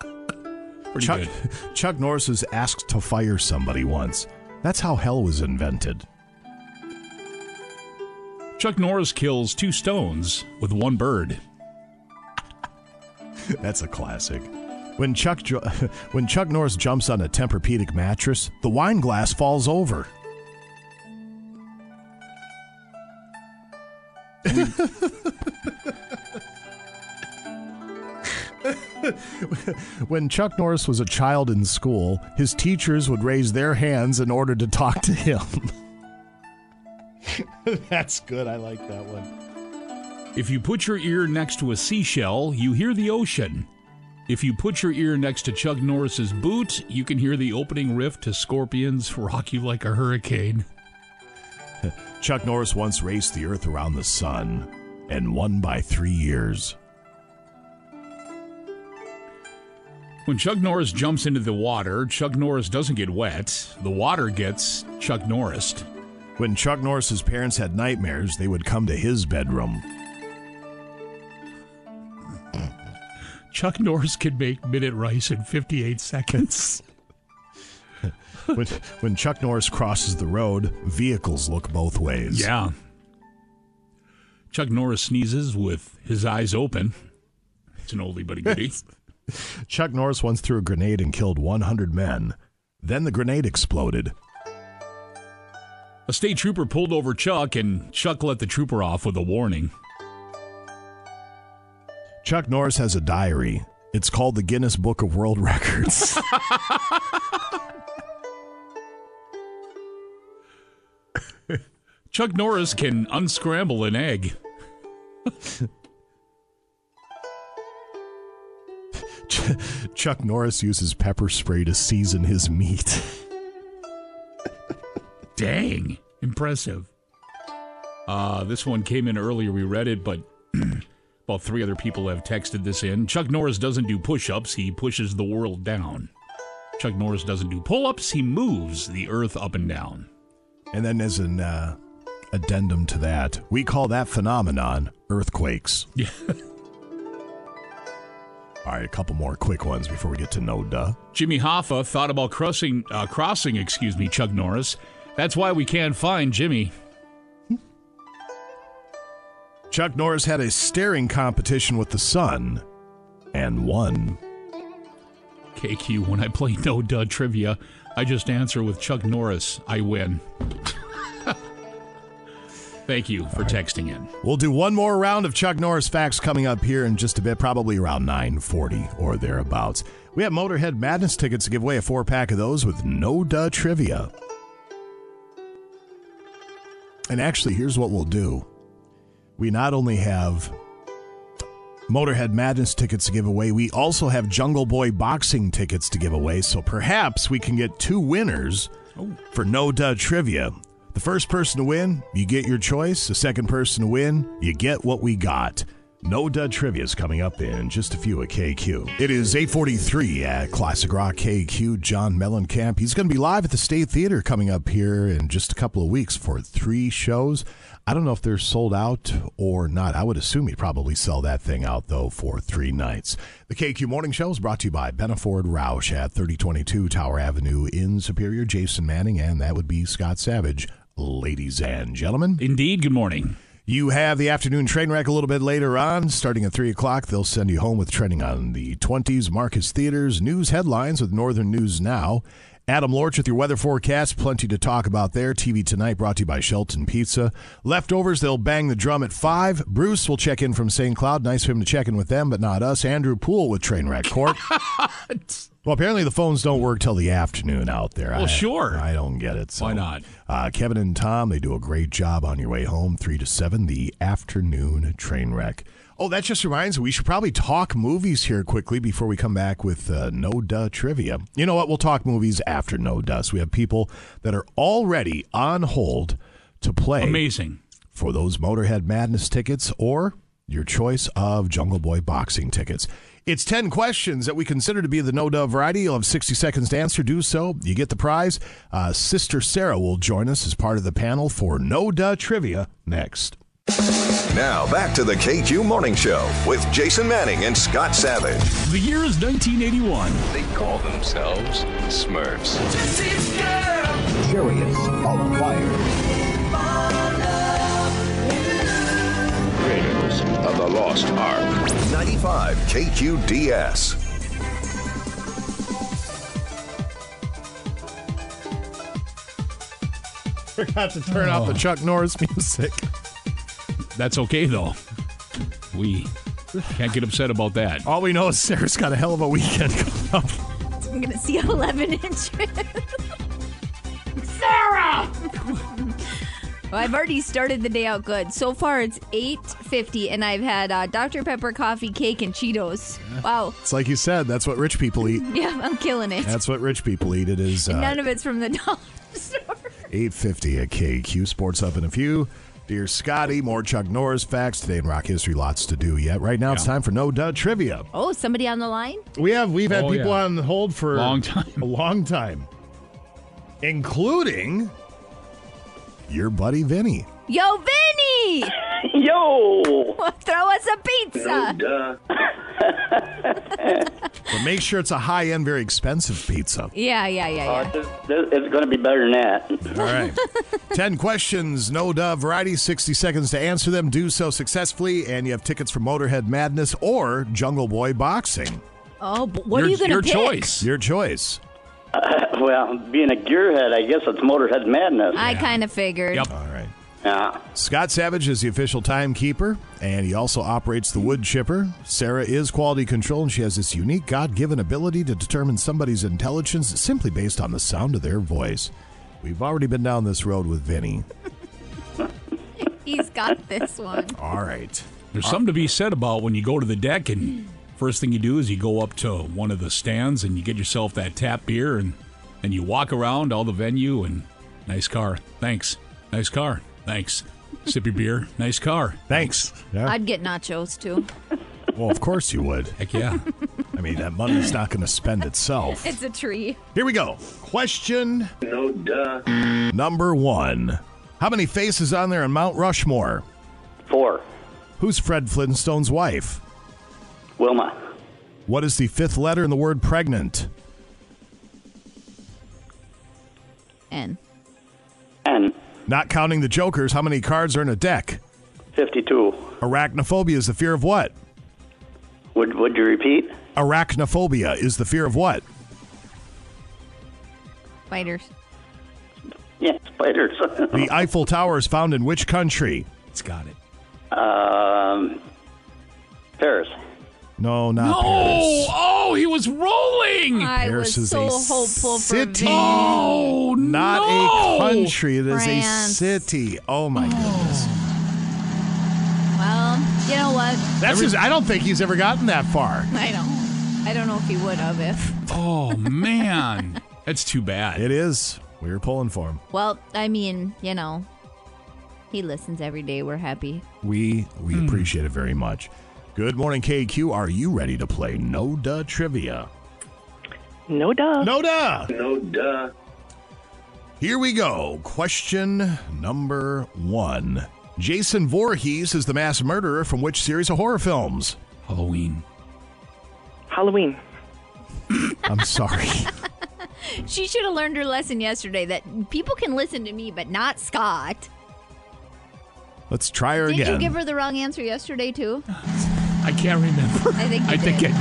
Pretty Chuck, good. [laughs] Chuck Norris was asked to fire somebody once. That's how hell was invented. Chuck Norris kills two stones with one bird. [laughs] That's a classic. When Chuck [laughs] when Chuck Norris jumps on a Tempur-Pedic mattress, the wine glass falls over. [laughs] when Chuck Norris was a child in school, his teachers would raise their hands in order to talk to him. [laughs] That's good. I like that one. If you put your ear next to a seashell, you hear the ocean. If you put your ear next to Chuck Norris's boot, you can hear the opening riff to Scorpions [laughs] Rock You Like a Hurricane. [laughs] Chuck Norris once raced the Earth around the sun and won by three years. When Chuck Norris jumps into the water, Chuck Norris doesn't get wet. The water gets Chuck Norris. When Chuck Norris's parents had nightmares, they would come to his bedroom. Chuck Norris can make minute rice in 58 seconds. when, when Chuck Norris crosses the road, vehicles look both ways. Yeah. Chuck Norris sneezes with his eyes open. It's an oldie but a goodie. Chuck Norris once threw a grenade and killed 100 men. Then the grenade exploded. A state trooper pulled over Chuck, and Chuck let the trooper off with a warning. Chuck Norris has a diary. It's called the Guinness Book of World [laughs] Records. [laughs] Chuck Norris can unscramble an egg. [laughs] Chuck Norris uses pepper spray to season his meat. Dang, impressive. Uh, this one came in earlier. We read it, but [clears throat] about three other people have texted this in. Chuck Norris doesn't do push ups, he pushes the world down. Chuck Norris doesn't do pull ups, he moves the earth up and down. And then, as an uh, addendum to that, we call that phenomenon earthquakes. [laughs] Yeah. All right, a couple more quick ones before we get to no duh. Jimmy Hoffa thought about crossing, uh, crossing, excuse me, Chuck Norris. That's why we can't find Jimmy. Chuck Norris had a staring competition with the sun and won. KQ, when I play no duh trivia, I just answer with Chuck Norris. I win. [laughs] Thank you for texting in. We'll do one more round of Chuck Norris facts coming up here in just a bit, probably around 940 or thereabouts. We have Motorhead Madness tickets to give away a four pack of those with no duh trivia. And actually, here's what we'll do. We not only have Motorhead Madness tickets to give away, we also have Jungle Boy boxing tickets to give away. So perhaps we can get two winners oh. for no duh trivia. The first person to win, you get your choice. The second person to win, you get what we got. No Dud Trivia is coming up in just a few at KQ. It is 843 at Classic Rock KQ. John Mellencamp. He's going to be live at the State Theater coming up here in just a couple of weeks for three shows. I don't know if they're sold out or not. I would assume he'd probably sell that thing out, though, for three nights. The KQ Morning Show is brought to you by Benaford Roush at 3022 Tower Avenue in Superior. Jason Manning, and that would be Scott Savage. Ladies and gentlemen. Indeed, good morning. You have the afternoon train wreck a little bit later on. Starting at 3 o'clock, they'll send you home with trending on the 20s, Marcus Theaters, news headlines with Northern News Now. Adam Lorch with your weather forecast. Plenty to talk about there. TV Tonight brought to you by Shelton Pizza. Leftovers, they'll bang the drum at 5. Bruce will check in from St. Cloud. Nice for him to check in with them, but not us. Andrew Poole with Trainwreck Court. [laughs] well, apparently the phones don't work till the afternoon out there. Well, I, sure. I don't get it. So. Why not? Uh, Kevin and Tom, they do a great job on your way home. 3 to 7, the afternoon train wreck. Oh, that just reminds me, we should probably talk movies here quickly before we come back with uh, No Duh trivia. You know what? We'll talk movies after No Duh. So we have people that are already on hold to play. Amazing. For those Motorhead Madness tickets or your choice of Jungle Boy boxing tickets. It's 10 questions that we consider to be the no duh variety. You'll have 60 seconds to answer. Do so. You get the prize. Uh, Sister Sarah will join us as part of the panel for no duh trivia next. Now back to the KQ Morning Show with Jason Manning and Scott Savage. The year is 1981. They call themselves Smurfs. Chariots of Fire. Raiders of the Lost Ark. 95 KQDS. Forgot to turn off the oh. Chuck Norris music. That's okay, though. We Can't get upset about that. All we know is Sarah's got a hell of a weekend [laughs] coming up. I'm gonna see 11 inches. Sarah! well, I've already started the day out good. So far, it's 8:50, and I've had uh, Dr Pepper coffee, cake, and Cheetos. Wow. It's like you said, that's what rich people eat. [laughs] Yeah, I'm killing it. That's what rich people eat. It is uh, none of it's from the [laughs] dollar store. 850 at KQ Sports Up in a few. Dear Scotty, more Chuck Norris facts today in rock history. Lots to do yet. Right now, it's time for No Duh Trivia. Oh, somebody on the line? We have we've had Oh, people yeah. on hold for a Long time. a long time, including your buddy Vinny. Yo, Vinny! Yo! [laughs] Throw us a pizza. duh. [laughs] But make sure it's a high end, very expensive pizza. Yeah, yeah, yeah, oh, yeah. It's going to be better than that. All right. [laughs] 10 questions, no duh variety, 60 seconds to answer them. Do so successfully, and you have tickets for Motorhead Madness or Jungle Boy Boxing. Oh, but what are you gonna your pick? choice. Your choice. Uh, well, being a gearhead, I guess it's Motorhead Madness. I kind of figured. Yep. All right. Yeah. Scott Savage is the official timekeeper, and he also operates the wood chipper. Sarah is quality control, and she has this unique God given ability to determine somebody's intelligence simply based on the sound of their voice. We've already been down this road with Vinny. [laughs] He's got this one. All right. There's something to be said about when you go to the deck and first thing you do is you go up to one of the stands and you get yourself that tap beer and and you walk around all the venue and nice car. Thanks. Nice car. Thanks. Sip your beer. Nice car. Thanks. Yeah. I'd get nachos too. Well, of course you would. Heck yeah. I mean, that money's not going to spend itself. It's a tree. Here we go. Question No duh. number one How many faces on there in Mount Rushmore? Four. Who's Fred Flintstone's wife? Wilma. What is the fifth letter in the word pregnant? N. N. Not counting the jokers, how many cards are in a deck? 52. Arachnophobia is the fear of what? Would, would you repeat? Arachnophobia is the fear of what? Spiders. Yeah, spiders. [laughs] The Eiffel Tower is found in which country? It's got it. um, Paris. No, not No! Paris. Oh, he was rolling! I Paris was is so a hopeful for city. Vinny. Oh, Not no! a country. It is France. a city. Oh my goodness. Well, you know what? That's his, I don't think he's ever gotten that far. [laughs] I don't. I don't know if he would have if. Oh, man. That's too bad. It is. We were pulling for him. Well, I mean, you know, he listens every day. We're happy. We we Hmm. appreciate it very much. Good morning, KQ. Are you ready to play No Duh Trivia? No duh. No Duh. No duh. Here we go. Question number one. Jason Voorhees is the mass murderer from which series of horror films? Halloween. Halloween. [laughs] I'm sorry. [laughs] She should have learned her lesson yesterday that people can listen to me, but not Scott. Let's try her again. Did you give her the wrong answer yesterday too? [laughs] I can't remember. I think you I think did. it.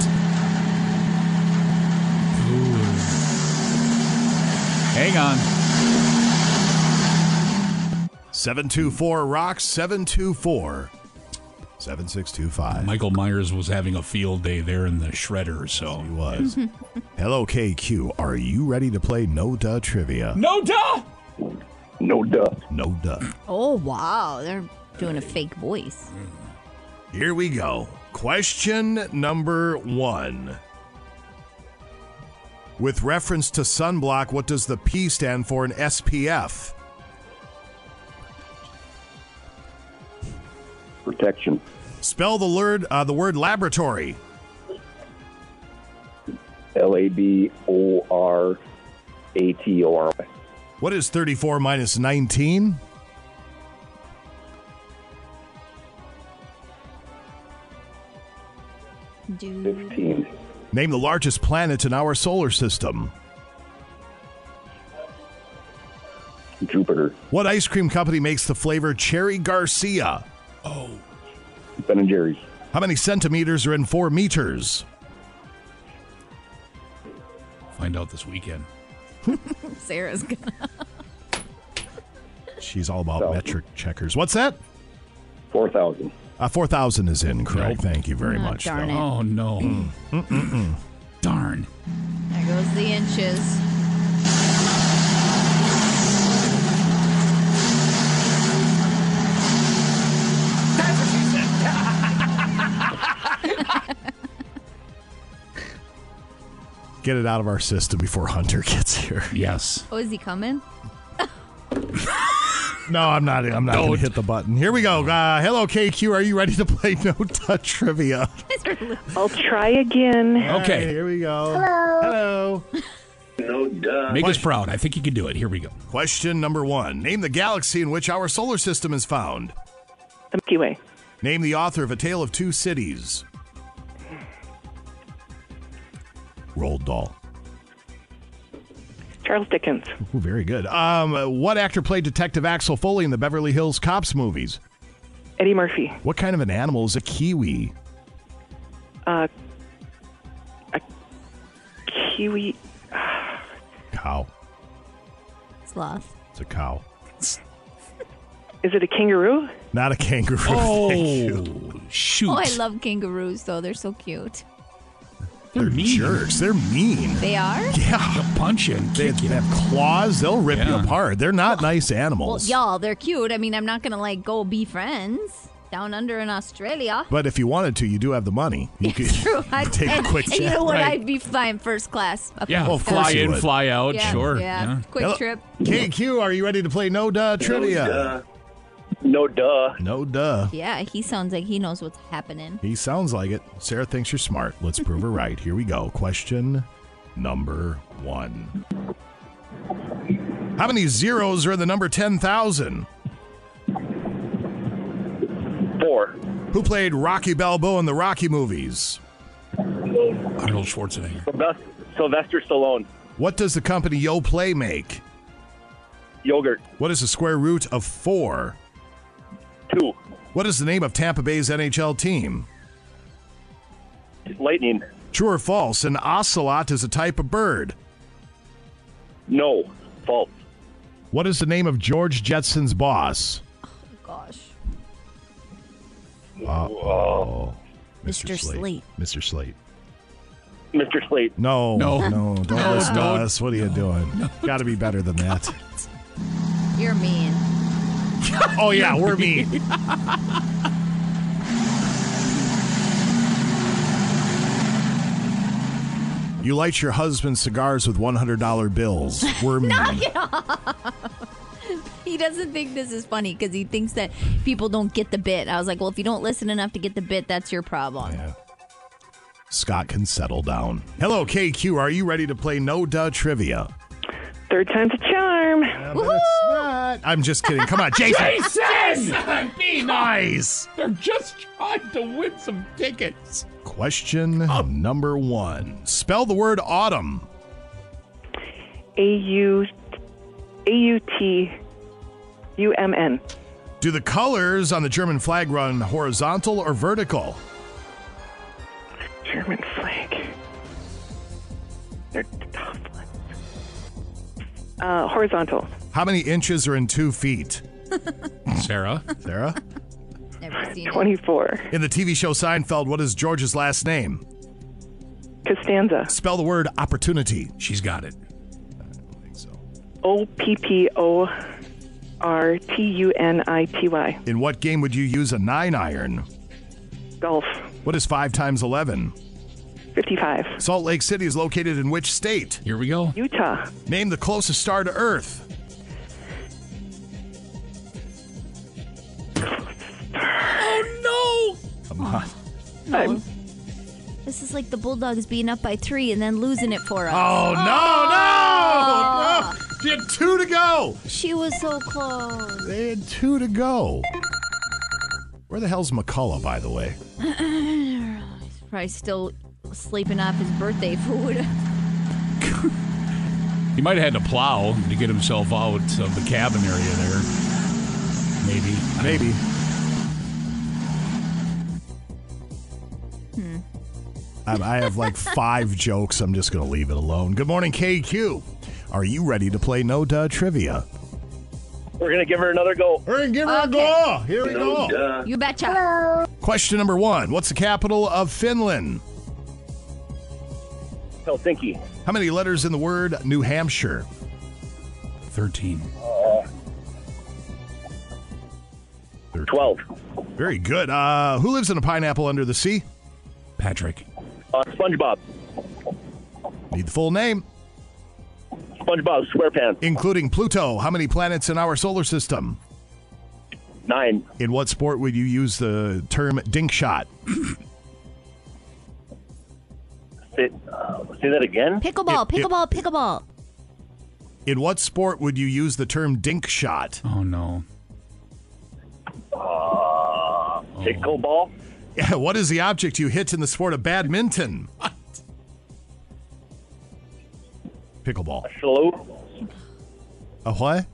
Hang on. 724 Rocks 724 7625. Michael Myers was having a field day there in the shredder, so He was. [laughs] Hello, KQ. Are you ready to play No Duh Trivia? No duh. No duh. No Duh. Oh wow, they're doing a fake voice. Here we go. Question number one. With reference to sunblock, what does the P stand for in SPF? Protection. Spell the word uh, the word laboratory. L A B O R A T O R Y. What is 34 minus 19? Dude. 15. Name the largest planet in our solar system. Jupiter. What ice cream company makes the flavor Cherry Garcia? Oh. Ben and Jerry's. How many centimeters are in four meters? Find out this weekend. [laughs] Sarah's gonna. She's all about So- metric checkers. What's that? 4,000. Uh, 4,000 is in, correct. Thank you very Oh, much. darn though. it. Oh, no. Mm-mm-mm. Darn. There goes the inches. That's what she said. Get it out of our system before Hunter gets here. Yes. Oh, is he coming? [laughs] No, I'm not. I'm not going to hit the button. Here we go. Uh, hello, KQ. Are you ready to play [laughs] No Touch Trivia? I'll try again. Okay. Hey, here we go. Hello. Hello. No duh. Make us proud. I think you can do it. Here we go. Question number one. Name the galaxy in which our solar system is found. The Milky Way. Name the author of A Tale of Two Cities. Roald Dahl. Charles Dickens. Ooh, very good. Um, what actor played Detective Axel Foley in the Beverly Hills Cops movies? Eddie Murphy. What kind of an animal is a kiwi? Uh, a kiwi. Cow. Sloth. It's a cow. Is it a kangaroo? Not a kangaroo. [laughs] Oh, Thank you. shoot. Oh, I love kangaroos though. They're so cute. They're, mean jerks. They're mean. They are? Yeah. They'll punch you and They, kick they have claws. They'll rip you apart. They're not nice Well, animals. y'all, they're cute. I mean, I'm not gonna like go be friends down under in Australia. But if you wanted to, you do have the money. You could [laughs] True. I'd, [laughs] take and, a quick and jet. you know what? Right. I'd be flying first class. up Yeah, Well, of fly course you in, would. fly out. Yeah, sure. Yeah. Quick Hello- trip. KQ, are you ready to play No Duh Trivia? No duh. No duh. Yeah, he sounds like he knows what's happening. He sounds like it. Sarah thinks you're smart. Let's prove her right. Here we go. Question number one. How many zeros are in the number 10,000? Four. Who played Rocky Balboa in the Rocky movies? Arnold Schwarzenegger. Sylvester, Sylvester Stallone. What does the company Yoplait make? Yogurt. What is the square root of four? Two. What is the name of Tampa Bay's NHL team? Lightning. True or false? An ocelot is a type of bird. No. False. What is the name of George Jetson's boss? Oh, gosh. Uh-oh. Mr. Slate. Mr. Slate. Mr. Slate. No, No. no, don't [laughs] listen to don't. us. What are you doing? Got to be better than that. [laughs] You're mean. [laughs] oh yeah, we're mean. You light your husband's cigars with $100 bills. We're [laughs] mean. Knock it off. He doesn't think this is funny because he thinks that people don't get the bit. I was like, well, if you don't listen enough to get the bit, that's your problem. Yeah. Scott can settle down. Hello, KQ. Are you ready to play No Duh Trivia? Third time's a charm. I'm just kidding. Come on, [laughs] Jason. Jason! Be nice! They're just trying to win some tickets. Question number one. Spell the word autumn. A U A U T U M N. Do the colors on the German flag run horizontal or vertical? German flag. They're tough. Uh, horizontal. How many inches are in two feet? [laughs] Sarah? Sarah? Never seen it. 24. In the TV show Seinfeld, what is George's last name? Costanza. Spell the word opportunity. She's got it. O P P O R T U N I T Y. In what game would you use a nine iron? Golf. What is five times 11? 55. Salt Lake City is located in which state? Here we go. Utah. Name the closest star to Earth. Oh, no! Come on. No. This is like the Bulldogs being up by three and then losing it for us. Oh, no, no! Ah! no! You had two to go. She was so close. They had two to go. Where the hell's McCullough, by the way? He's [sighs] probably still sleeping off his birthday food. [laughs] He might have had to plow to get himself out of the cabin area there. Maybe. Maybe. Hmm. I, I have like five jokes. I'm just going to leave it alone. Good morning, KQ. Are you ready to play No Duh Trivia? We're gonna give her another go. We're gonna give her Okay. a go. Here we No go. duh. You betcha. Question number one What's the capital of Finland? Helsinki. How many letters in the word New Hampshire? 13. Uh, 12. Very good. Uh, who lives in a pineapple under the sea? Patrick. Uh, SpongeBob. Need the full name. SpongeBob SquarePants. Including Pluto. How many planets in our solar system? Nine. In what sport would you use the term dink shot? Say, uh, say that again? Pickleball, It- it- pickleball, pickleball. In what sport would you use the term dink shot? Oh, no. Uh, pickleball. Yeah, what is the object you hit in the sport of badminton? Pickleball. A Hello? A what?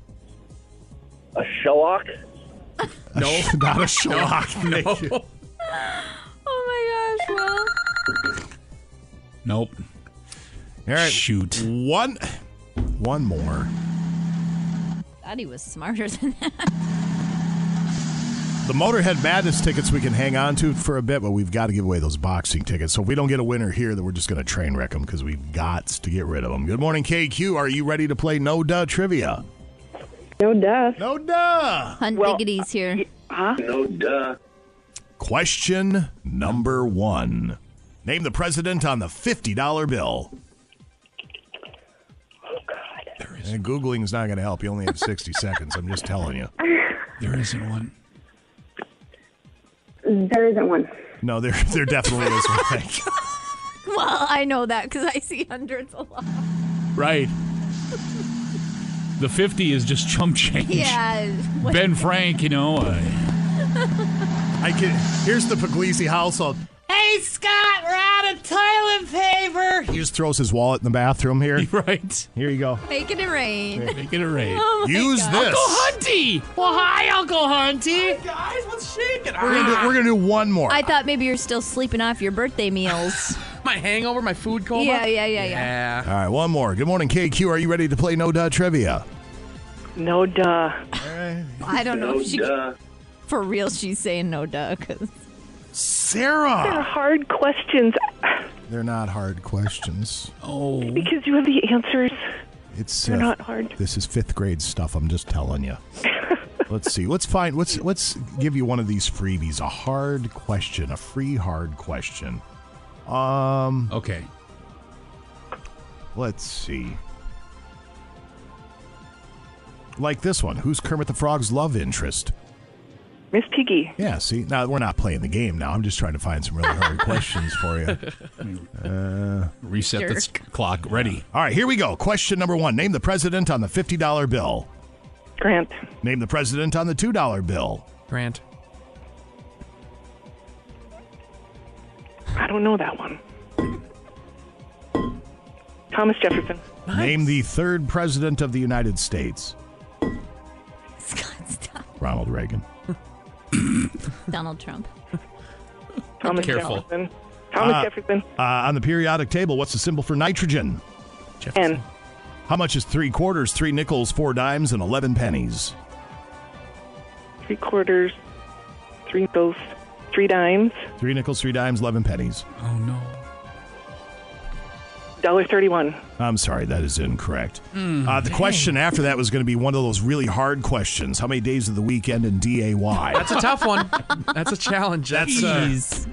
A shellock? No, not a [laughs] shellac. Thank you. [laughs] Oh my gosh, well. Nope. All right. Shoot. One, one more. Thought he was smarter than that. [laughs] The Motorhead Madness tickets we can hang on to for a bit, but we've got to give away those boxing tickets. So if we don't get a winner here, then we're just going to train wreck them because we've got to get rid of them. Good morning, KQ. Are you ready to play No Duh Trivia? No duh. No duh. Hunt Biggity's here. Huh? No duh. Question number one. Name the president on the $50 bill. Oh, and Googling is not going to help. You only have 60 [laughs] seconds. I'm just telling you. There isn't one. There isn't one. No, there, [laughs] there definitely is one. [laughs] Well, I know that because I see hundreds a lot. Right. The 50 is just chump change. Yeah. Ben Frank, you know. Uh, [laughs] I can. Here's the Puglisi household. Hey, Scott, we're out of toilet paper. He just throws his wallet in the bathroom here. [laughs] Right. Here you go. Making it rain. Making it rain. Oh my Use God. this. Uncle Hunty. Well, hi, Uncle Hunty. guys, what's shaking? We're gonna, do, we're gonna do one more. I thought maybe you're still sleeping off your birthday meals. [laughs] my hangover, my food coma. Yeah, yeah, yeah, yeah. All right, one more. Good morning, KQ. Are you ready to play No Duh Trivia? No duh. I don't know No if she duh. for real. She's saying no duh because They're hard questions They're not hard questions. Oh. because you have the answers. It's They're uh, not hard. This is fifth grade stuff. I'm just telling you. [laughs] let's see. Let's find. Let's let's give you one of these freebies. A hard question. A free hard question. Um. Okay. Let's see. Like this one. Who's Kermit the Frog's love interest? Miss Piggy. Yeah, see, now we're not playing the game now. I'm just trying to find some really hard [laughs] questions for you. Uh, Reset the s- clock. Ready. all right, here we go. Question number one Name the president on the $50 bill. Grant. Name the president on the $2 bill. Grant. I don't know that one. Thomas Jefferson. Name the third president of the United States. Ronald Reagan. [coughs] Donald Trump. [laughs] Thomas Careful. Jefferson. Thomas Uh, Jefferson. Uh, on the periodic table, what's the symbol for nitrogen? N. How much is three quarters, three nickels, four dimes, and 11 pennies? Three quarters. Three nickels. Three dimes. Three nickels, three dimes, 11 pennies. Oh, no. Dollar thirty-one. I'm sorry, that is incorrect. Mm, uh, the question after that was going to be one of those really hard questions. How many days of the weekend in DAY? That's a tough one. That's a challenge. That's, uh, Jeez.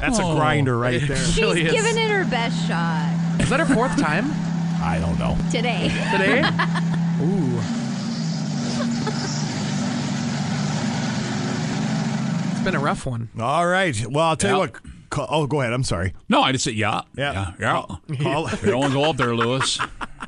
That's a grinder right there. She's really giving it her best shot Is that her fourth time I don't know. today. today? [laughs] Ooh. It's been a rough one. All right. Well, I'll tell you what. Ca- Oh, go ahead. I'm sorry. No, I just said yeah. Yeah. Yeah. yeah. Call, You don't want to go up there, Lewis.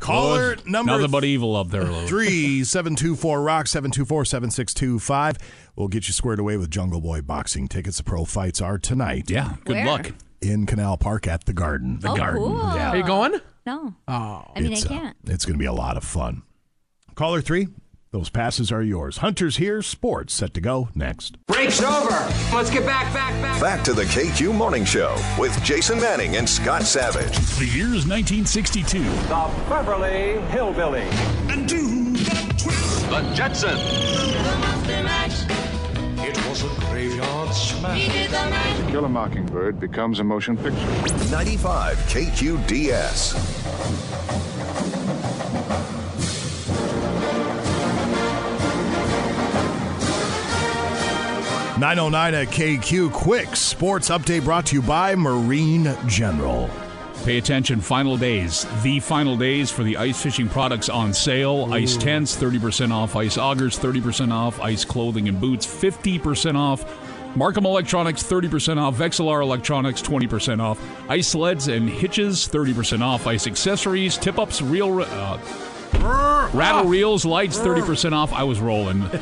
caller Lewis, number Nothing but evil up there, Lewis. three seven two four rock seven two four seven six two five. We'll get you squared away with Jungle Boy boxing tickets. The pro fights are tonight. Yeah. Good Where? luck. in Canal Park at the Garden. The oh, Garden. cool. Yeah. Are you going? No. Oh. I mean, it's, I uh, can't. it's going to be a lot of fun. Caller three, those passes are yours. Hunters here, sports set to go next. Break's over. Let's get back, back, back. Back to the KQ Morning Show with Jason Manning and Scott Savage. The year is 1962. The Beverly Hillbillies. And do the twist. The Jetsons. It was a graveyard smash. To Kill a Mockingbird becomes a motion picture. 95 KQDS. Nine oh nine at KQ. Quick sports update brought to you by Marine General. Pay attention, final days. The final days for the ice fishing products on sale. Ice tents, 30% off. Ice augers, 30% off. Ice clothing and boots, 50% off. Marcum Electronics, 30% off. Vexilar Electronics, 20% off. Ice sleds and hitches, 30% off. Ice accessories, tip ups, real. Uh, Rattle reels, lights, 30% off. I was rolling. [laughs]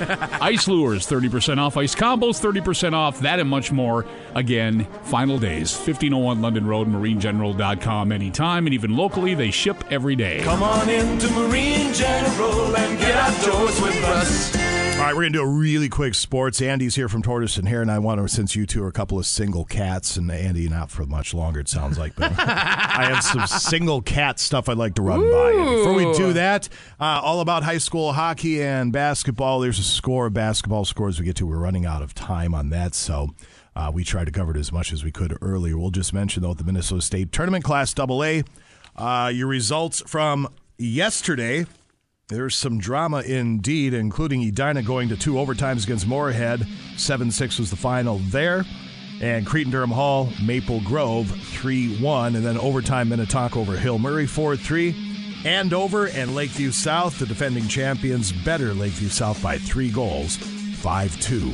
Ice lures, 30% off. Ice combos, 30% off. That and much more. Again, final days. 1501 London Road, marinegeneral.com anytime. And even locally, they ship every day. Come on into Marine General and get outdoors with us. All right, we're going to do a really quick sports. Andy's here from Tortoise and Hare, and I want to, since you two are a couple of single cats, and Andy not for much longer, it sounds like, but [laughs] I have some single cat stuff I'd like to run by you. Before we do that, uh, all about high school hockey and basketball. There's a score of basketball scores we get to. We're running out of time on that, so uh, we tried to cover it as much as we could earlier. We'll just mention, though, the Minnesota State Tournament Class AA. Uh, your results from yesterday. There's some drama indeed, including Edina going to two overtimes against Moorhead. 7 6 was the final there. And Cretin Derham Hall, Maple Grove 3 1. And then overtime Minnetonka over Hill Murray 4 3. Andover and Lakeville South, the defending champions, better Lakeville South by three goals. 5 2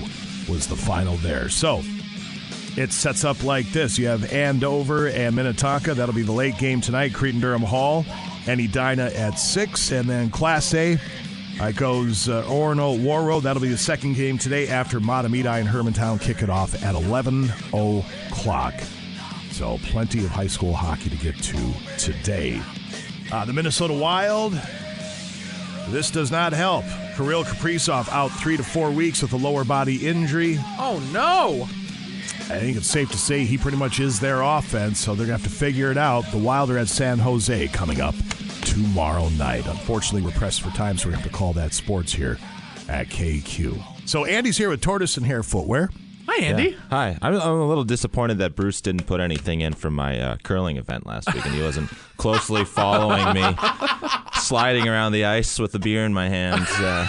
was the final there. So it sets up like this you have Andover and Minnetonka. That'll be the late game tonight, Cretin Derham Hall and Edina at 6. And then Class A, it goes uh, Orono Warroad. That'll be the second game today after Mahtomedi and Hermantown kick it off at 11 o'clock. So plenty of high school hockey to get to today. Uh, the Minnesota Wild, this does not help. Kirill Kaprizov out three to four weeks with a lower body injury. Oh no! I think it's safe to say he pretty much is their offense, so they're going to have to figure it out. The Wild are at San Jose coming up tomorrow night. Unfortunately, we're pressed for time, so we have to call that sports here at KQ. So Andy's here with Tortoise and Hare Footwear. Hi, Andy. Yeah. Hi. I'm, I'm a little disappointed that Bruce didn't put anything in from my uh, curling event last week, and he wasn't closely following me, [laughs] sliding around the ice with the beer in my hands. Uh,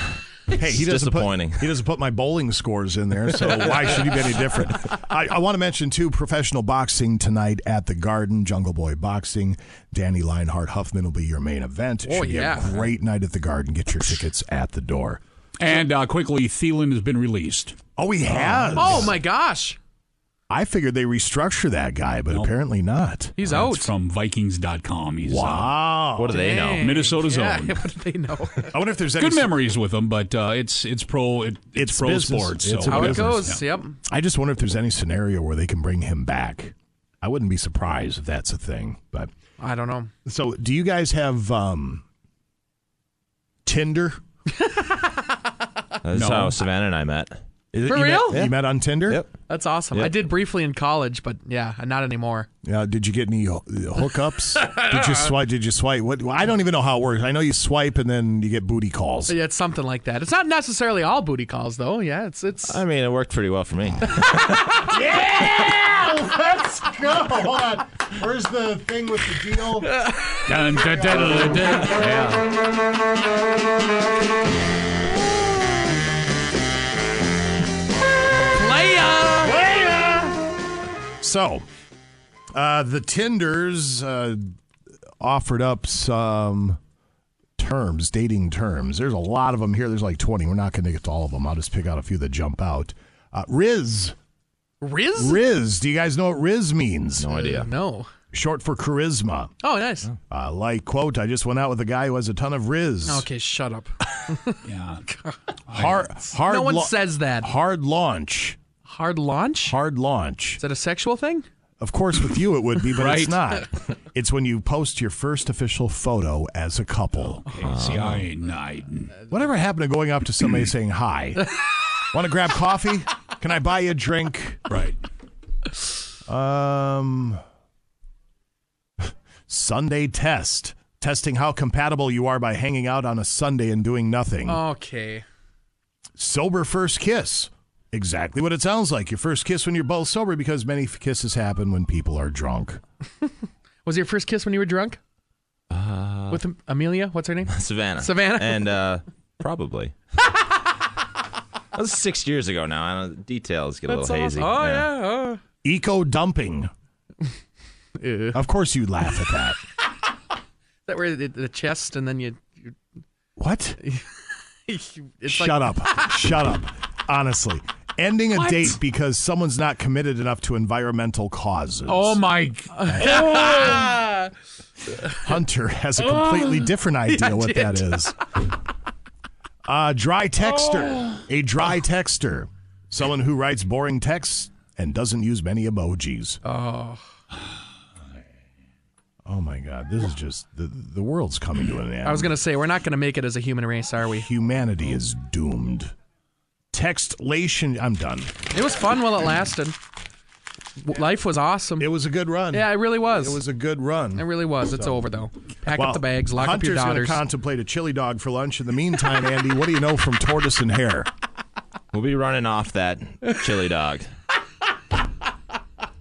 Hey, he doesn't disappointing. Put, he doesn't put my bowling scores in there, so [laughs] why should he be any different? I, I want to mention too, professional boxing tonight at the Garden, Jungle Boy Boxing. Danny Lionheart Huffman will be your main event. It Oh, should be yeah. a great night at the Garden. Get your tickets at the door. And uh, quickly, Thielen has been released. Oh, he has. Oh my gosh. I figured they restructure that guy, but apparently not. He's Uh, out. it's from Vikings.com. He's, uh, Wow. What do they know? Dang. Minnesota's yeah, [laughs] own. What do they know? I wonder if there's any Good memories with him, but uh, it's it's pro it, it's, It's pro business. sports. It's so a How it business, goes. Yep. I just wonder if there's any scenario where they can bring him back. I wouldn't be surprised if that's a thing. But I don't know. so, do you guys have um, Tinder? [laughs] That's No. how Savannah and I met. Is it- For you real? Met, You met on Tinder? Yep. That's awesome. Yep. I did briefly in college, but yeah, not anymore. Yeah. Did you get any hookups? [laughs] did you swipe? Did you swipe? What? I don't even know how it works. I know you swipe and then you get booty calls. Yeah, it's something like that. It's not necessarily all booty calls, though. Yeah, it's it's. I mean, it worked pretty well for me. [laughs] [laughs] Yeah, let's go. Hold on. Where's the thing with the deal? Dun, dun, dun, dun, dun. Yeah. So, uh, the Tinders uh, offered up some terms, dating terms. There's a lot of them here. There's like 20. We're not going to get to all of them. I'll just pick out a few that jump out. Uh, Riz. Riz? Riz. Do you guys know what Riz means? No idea. No. Short for charisma. Oh, nice. Uh, like, quote, I just went out with a guy who has a ton of Riz. Okay, shut up. [laughs] Yeah. [laughs] Hard, hard no one la- says that. Hard launch. Hard launch? Hard launch. Is that a sexual thing? Of course, with you it would be, but Right. it's not. [laughs] It's when you post your first official photo as a couple. Okay, see, I, ain't I, Whatever happened to going up to somebody saying hi? [laughs] Want to grab coffee? Can I buy you a drink? right. Um, Sunday test. Testing how compatible you are by hanging out on a Sunday and doing nothing. Okay. Sober first kiss. Exactly what it sounds like. Your first kiss when you're both sober because many kisses happen when people are drunk. [laughs] Was your first kiss when you were drunk? Uh, With Am- Amelia? What's her name? Savannah. Savannah? And uh, [laughs] probably. [laughs] that was six years ago now. I don't, details get a That's little hazy. awesome. Oh, yeah. oh. Eco dumping. of course you laugh at that. that where the, the chest and then you. you What? it's Shut like- up. Shut up. Honestly. Ending a What? date because someone's not committed enough to environmental causes. Oh my! Ah! [laughs] Hunter has a completely Oh. different [laughs] idea Yeah, what that is. did. Uh, dry texter. Oh. A dry texter. Someone who writes boring texts and doesn't use many emojis. Oh. Oh my God. This is just, the, the world's coming to an end. I was going to say, we're not going to make it as a human race, are we? Humanity is doomed. Textlation. I'm done. It was fun while it lasted. Life was awesome. It was a good run. Yeah, it really was. It was a good run. It really was. It's So- over, though. Pack Well, up the bags, lock Hunter's up your daughters. gonna daughters. contemplate a chili dog for lunch. In the meantime, Andy, what do you know from tortoise and hare? We'll be running off that chili dog.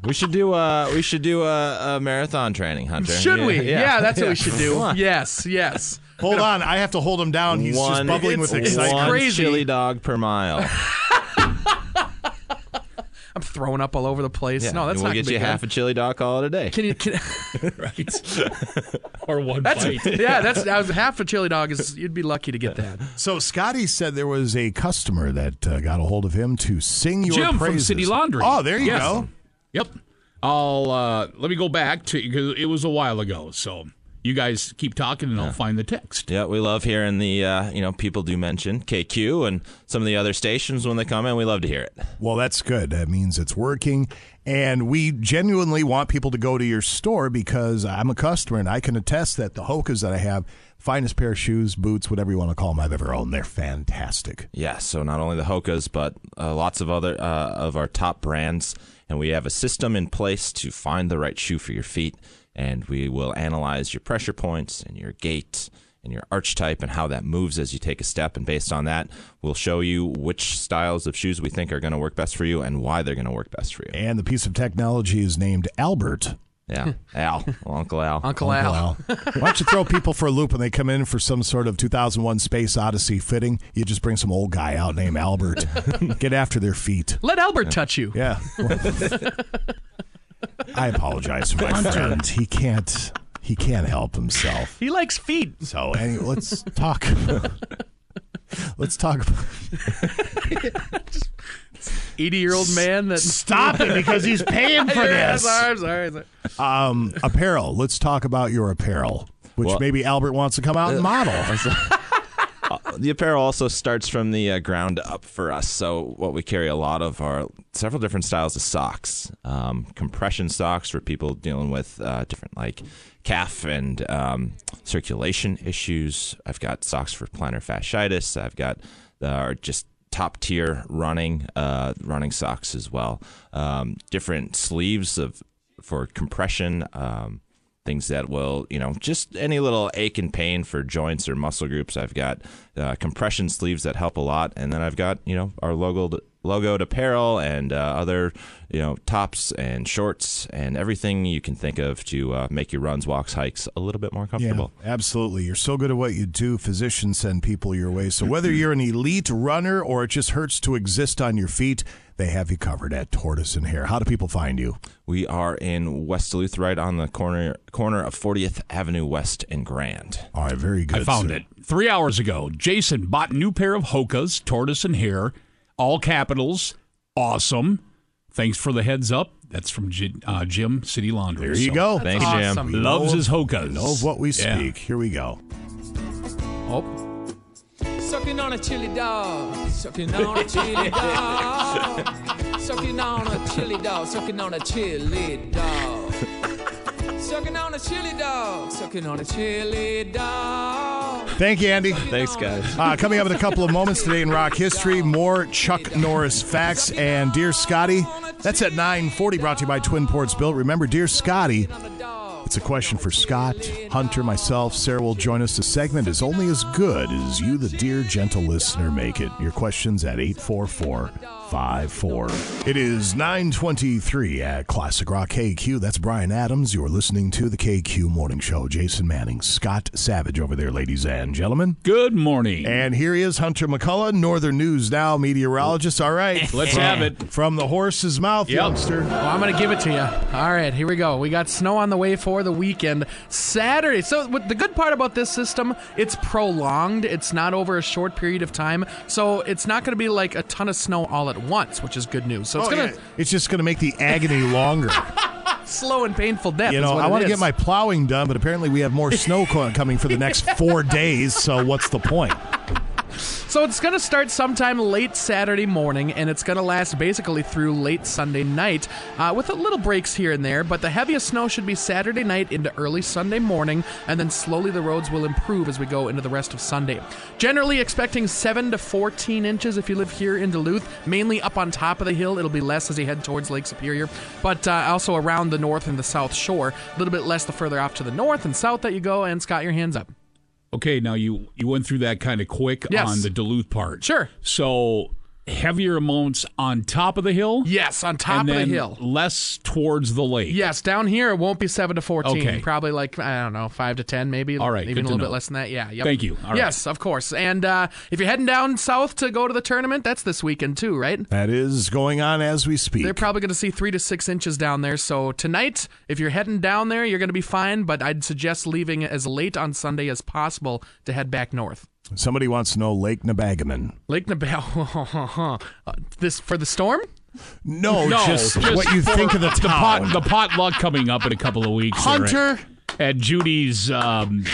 We should do uh we should do a, a marathon training, Hunter. Should we? Yeah, that's what we should Come do. on. Yes, yes. Hold on, I have to hold him down. He's just bubbling with it's- excitement. One crazy. chili dog per mile. [laughs] I'm throwing up all over the place. Yeah, no, that's and we'll not get gonna you be half a chili dog call it a day. Can you? Can, [laughs] [laughs] right. or one that's bite. yeah. That's that was half a chili dog. Is you'd be lucky to get that. So Scotty said there was a customer that uh, got a hold of him to sing your Jim praises. from City Laundry. Oh, there you Yes. go. Yep. I'll uh, let me go back to because it was a while ago. So you guys keep talking, and I'll find the text. Yeah, we love hearing the uh, you know people do mention KQ and some of the other stations when they come in. We love to hear it. Well, that's good. That means it's working. And we genuinely want people to go to your store because I'm a customer and I can attest that the Hokas that I have, finest pair of shoes, boots, whatever you want to call them I've ever owned, they're fantastic. Yeah, so not only the Hokas, but uh, lots of other uh, of our top brands, and we have a system in place to find the right shoe for your feet, and we will analyze your pressure points and your gait and your arch type and how that moves as you take a step, and based on that, we'll show you which styles of shoes we think are going to work best for you and why they're going to work best for you. And the piece of technology is named Albert. Yeah, [laughs] Al, well, Uncle Al, Uncle Al. Why don't you throw people for a loop when they come in for some sort of 2001 Space Odyssey fitting? You just bring some old guy out named Albert. [laughs] Get after their feet. Let Albert touch you. Yeah. [laughs] I apologize for my Hunter. friend. He can't. He can't help himself. He likes feet. So anyway, let's talk. [laughs] let's talk. about. [laughs] Eighty-year-old man that Stop it, because he's paying for [laughs] Yeah, this. Sorry, sorry, sorry. Um, apparel. Let's talk about your apparel, which Well- maybe Albert wants to come out and model. Uh, the apparel also starts from the uh, ground up for us. So what we carry a lot of are several different styles of socks, um, compression socks for people dealing with uh, different like calf and um, circulation issues. I've got socks for plantar fasciitis. I've got uh, just top tier running uh, running socks as well. Um, different sleeves of for compression. Um, things that will, you know, just any little ache and pain for joints or muscle groups. I've got uh, compression sleeves that help a lot, and then I've got, you know, our logoed logoed apparel and uh, other, you know, tops and shorts and everything you can think of to uh, make your runs, walks, hikes a little bit more comfortable. Yeah, absolutely. You're so good at what you do. Physicians send people your way. So whether you're an elite runner or it just hurts to exist on your feet, they have you covered at Tortoise and Hare. How do people find you? We are in West Duluth, right on the corner corner of 40th Avenue West and Grand. All right, very good. I found sir. it three hours ago. Jason bought a new pair of Hokas, tortoise and hare, all capitals. Awesome. Thanks for the heads up. That's from J- uh, Jim City Laundry. There you So- go. Thanks, Jim. awesome. We Loves his of- Hokas. Know of what we Yeah. speak. Here we go. Oh, Sucking on a chili dog, sucking on a chili dog, [laughs] sucking on a chili dog, sucking on a chili dog, sucking on a chili dog, sucking on a chili dog. Thank you, Andy. Thanks, guys. Uh, coming up in a couple of moments today in rock history, more Chuck Norris facts and Dear Scotty. That's at 9:40. Brought to you by Twin Ports Built. Remember, Dear Scotty It's a question for Scott, Hunter, myself. Sarah will join us. The segment is only as good as you, the dear, gentle listener, make it. Your questions at 844 54. It is 923 at Classic Rock KQ. That's Bryan Adams. You're listening to the KQ Morning Show. Jason Manning, Scott Savage over there, ladies and gentlemen. Good morning. And here he is, Hunter McCullough, Northern News Now meteorologist. All right. [laughs] Let's From- have it. From the horse's mouth, youngster. Well, I'm going to give it to you. All right, here we go. We got snow on the way for the weekend. Saturday. So, what, the good part about this system, it's prolonged. It's not over a short period of time. So, it's not going to be like a ton of snow all at once, which is good news. So, it's Oh, going yeah. It's just going to make the agony longer. [laughs] slow and painful death. You is know, I want to get my plowing done, but apparently we have more snow co- coming for the next [laughs] four days. So what's the point? So it's going to start sometime late Saturday morning, and it's going to last basically through late Sunday night, uh, with a little breaks here and there. But the heaviest snow should be Saturday night into early Sunday morning, and then slowly the roads will improve as we go into the rest of Sunday. Generally expecting 7 to 14 inches if you live here in Duluth, mainly up on top of the hill. It'll be less as you head towards Lake Superior, but uh, also around the north and the south shore. A little bit less the further off to the north and south that you go. And Scott, your hands up. Okay, now you you went through that kind of quick Yes. on the Duluth part. Sure. So heavier amounts on top of the hill. Yes, on top and of the hill. Less towards the lake. Yes, down here it won't be seven to fourteen. Okay. Probably like I don't know, five to ten, maybe. All right, even good a to little know. bit less than that. Yeah. Yep. Thank you. All right. yes, of course. And uh, if you're heading down south to go to the tournament, that's this weekend too, right? That is going on as we speak. They're probably going to see three to six inches down there. So tonight, if you're heading down there, you're going to be fine. But I'd suggest leaving as late on Sunday as possible to head back north. Somebody wants to know Lake Nebagamon. Lake Nabal. [laughs] Uh, this for the storm? No, just, what you think of the the pot the potluck coming up in a couple of weeks. Hunter. at Judy's um,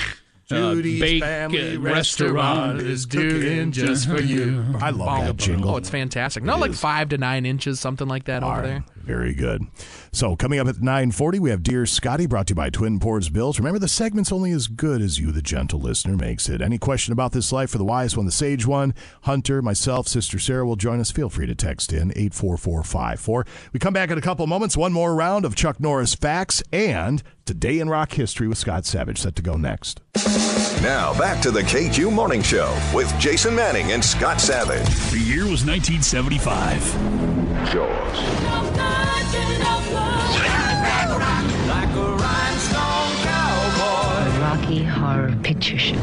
Judy's uh, Family restaurant is cooking just for you. I love that jingle. Oh, it's fantastic. No, like five to nine inches, something like that over there. Very good. So coming up at 940, we have Dear Scotty, brought to you by Twin Ports Built. Remember, the segment's only as good as you, the gentle listener, makes it. Any question about this life for the wise one, the sage one, Hunter, myself, Sister Sarah will join us. Feel free to text in 84454. We come back in a couple moments. One more round of Chuck Norris facts and Today in Rock History with Scott Savage set to go next. Now back to the KQ Morning Show with Jason Manning and Scott Savage. The year was 1975. Jaws. Like a rhinestone cowboy. Rocky Horror Picture Show.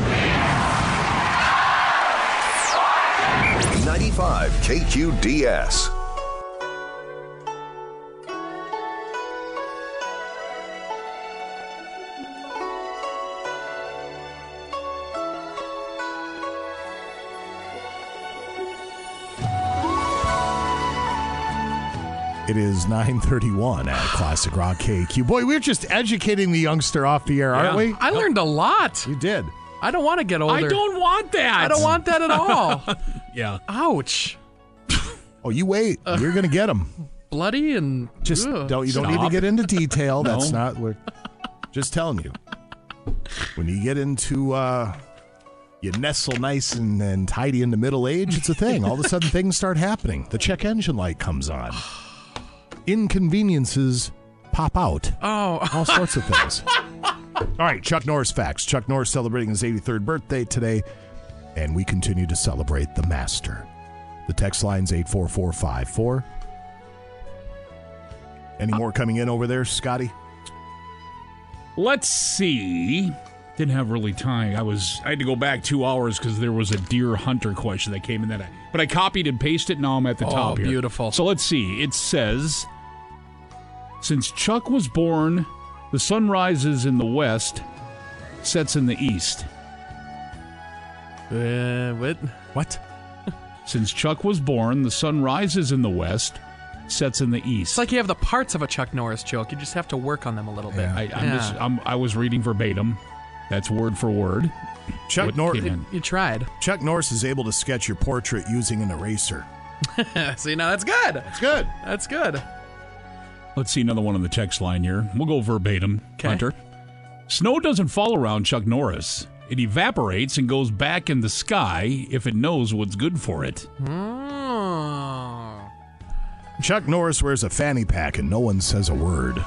95 KQDS. It is 931 at Classic Rock KQ. Boy, we're just educating the youngster off the air, aren't we? I learned a lot. You did. I don't want to get older. I don't want that. I don't want that at all. [laughs] Yeah. Ouch. [laughs] Oh, you wait. You're going to get them. Bloody and Just ugh. don't you don't need to Stop. get into detail. [laughs] That's No. not what. Just telling you. When you get into uh, you nestle nice and, and tidy into middle age, it's a thing. All of a sudden, things start happening. The check engine light comes on. [sighs] [sighs] [sighs] Inconveniences pop out. Oh. All sorts of things. [laughs] All right, Chuck Norris facts. Chuck Norris celebrating his 83rd birthday today, and we continue to celebrate the master. The text line's 84454. Any more coming in over there, Scotty? Let's see. Didn't have really time. I was I had to go back two hours because there was a deer hunter question that came in that I but I copied and pasted. It. Now I'm at the Oh, top here. beautiful. So let's see. It says since Chuck was born, the sun rises in the west, sets in the east. Uh, what? What? [laughs] Since Chuck was born, the sun rises in the west, sets in the east. It's like you have the parts of a Chuck Norris joke. You just have to work on them a little bit. I, I'm Yeah. just, I'm, I was reading verbatim. That's word for word. Chuck What Norris. came you tried. Chuck Norris is able to sketch your portrait using an eraser. [laughs] See, now that's good. That's good. That's good. Let's see another one on the text line here. We'll go verbatim. 'Kay. Hunter. Snow doesn't fall around Chuck Norris. It evaporates and goes back in the sky if it knows what's good for it. Oh. Chuck Norris wears a fanny pack and no one says a word.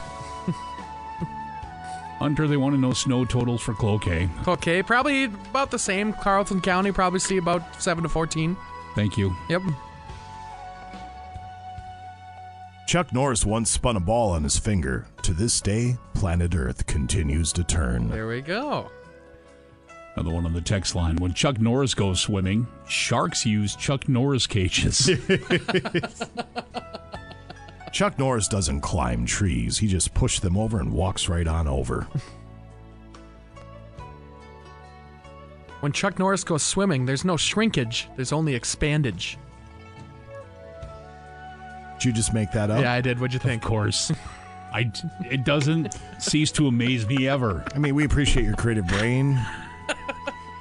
Hunter, they want to know snow totals for Cloquet. Okay, probably about the same. Carlton County probably see about seven to fourteen. Thank you. Yep. Chuck Norris once spun a ball on his finger. To this day, planet Earth continues to turn. There we go. Another one on the text line. When Chuck Norris goes swimming, sharks use Chuck Norris cages. [laughs] [laughs] Chuck Norris doesn't climb trees. He just pushes them over and walks right on over. [laughs] When Chuck Norris goes swimming, there's no shrinkage. There's only expandage. Did you just make that up? Yeah, I did. What'd you think? Of course. [laughs] I, it doesn't cease to amaze me ever. I mean, we appreciate your creative brain.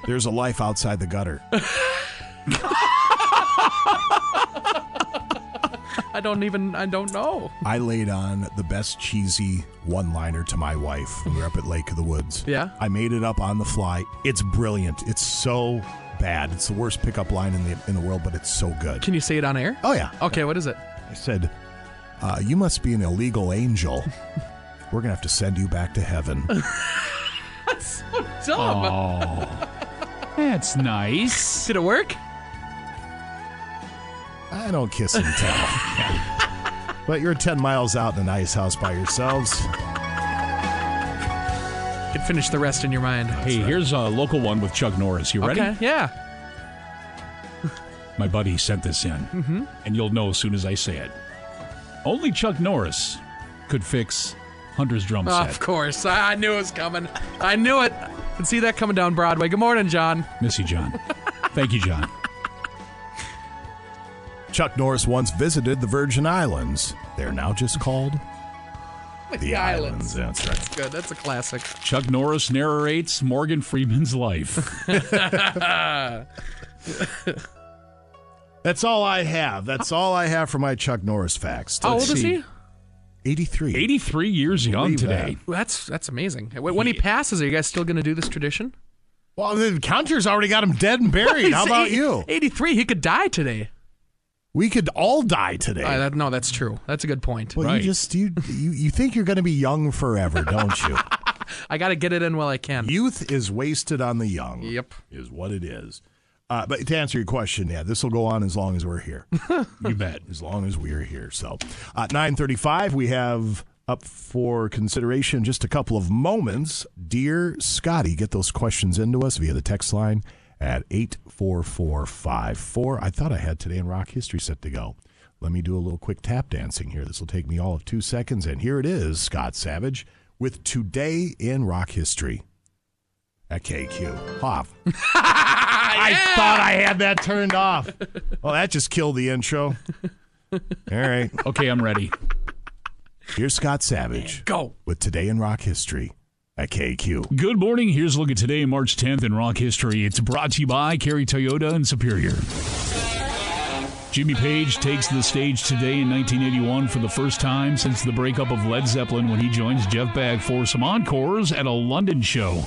There's a life outside the gutter. [laughs] I don't even. I don't know. I laid on the best cheesy one liner to my wife when we were up at Lake of the Woods. Yeah? I made it up on the fly. It's brilliant. It's so bad. It's the worst pickup line in the in the world, but it's so good. Can you say it on air? Oh yeah. Okay, what is it? I said, uh, "You must be an illegal angel. We're gonna have to send you back to heaven." [laughs] That's so dumb. Oh, that's nice. Did it work? I don't kiss and tell. but you're 10 miles out in an ice house by yourselves. Could finish the rest in your mind. Hey, here's a local one with Chuck Norris. You ready? Okay. Yeah. My buddy sent this in, Mhm. and you'll know as soon as I say it. Only Chuck Norris could fix Hunter's drum set. Of course. I I knew it was coming. I knew it. Can see that coming down Broadway. Good morning, John. Miss you, John. Thank you, John. Chuck Norris once visited the Virgin Islands. They're now just called the, Islands. That's right. That's good. That's a classic. Chuck Norris narrates Morgan Freeman's life. [laughs] [laughs] That's all I have. That's all I have for my Chuck Norris facts. How Let's old is he? 83. 83 years young today. Well, That's that's amazing. When when he passes, are you guys still going to do this tradition? Well, the counter's already got him dead and buried. [laughs] How about eight- you? 83. He could die today. We could all die today. Uh, that, no, that's true. That's a good point. well, you just you, you you think you're going to be young forever, don't you? [laughs] I got to get it in while I can. Youth is wasted on the young. Yep. is what it is. Uh, but to answer your question, yeah, this will go on as long as we're here. [laughs] you bet. As long as we're here. So, at nine thirty-five, we have up for consideration just a couple of moments. Dear Scotty, get those questions into us via the text line at eight four four five four. I thought I had today in rock history set to go. Let me do a little quick tap dancing here. This will take me all of two seconds, and here it is, Scott Savage with today in rock history at KQ. Hoff. [laughs] I thought I had that turned off. Well, that just killed the intro. All right. Okay, I'm ready. Here's Scott Savage. Go. With Today in Rock History at KQ. Good morning. Here's a look at today, March 10th in rock history. It's brought to you by Kari Toyota and Superior. Jimmy Page takes the stage today in 1981 for the first time since the breakup of Led Zeppelin when he joins Jeff Beck for some encores at a London show. In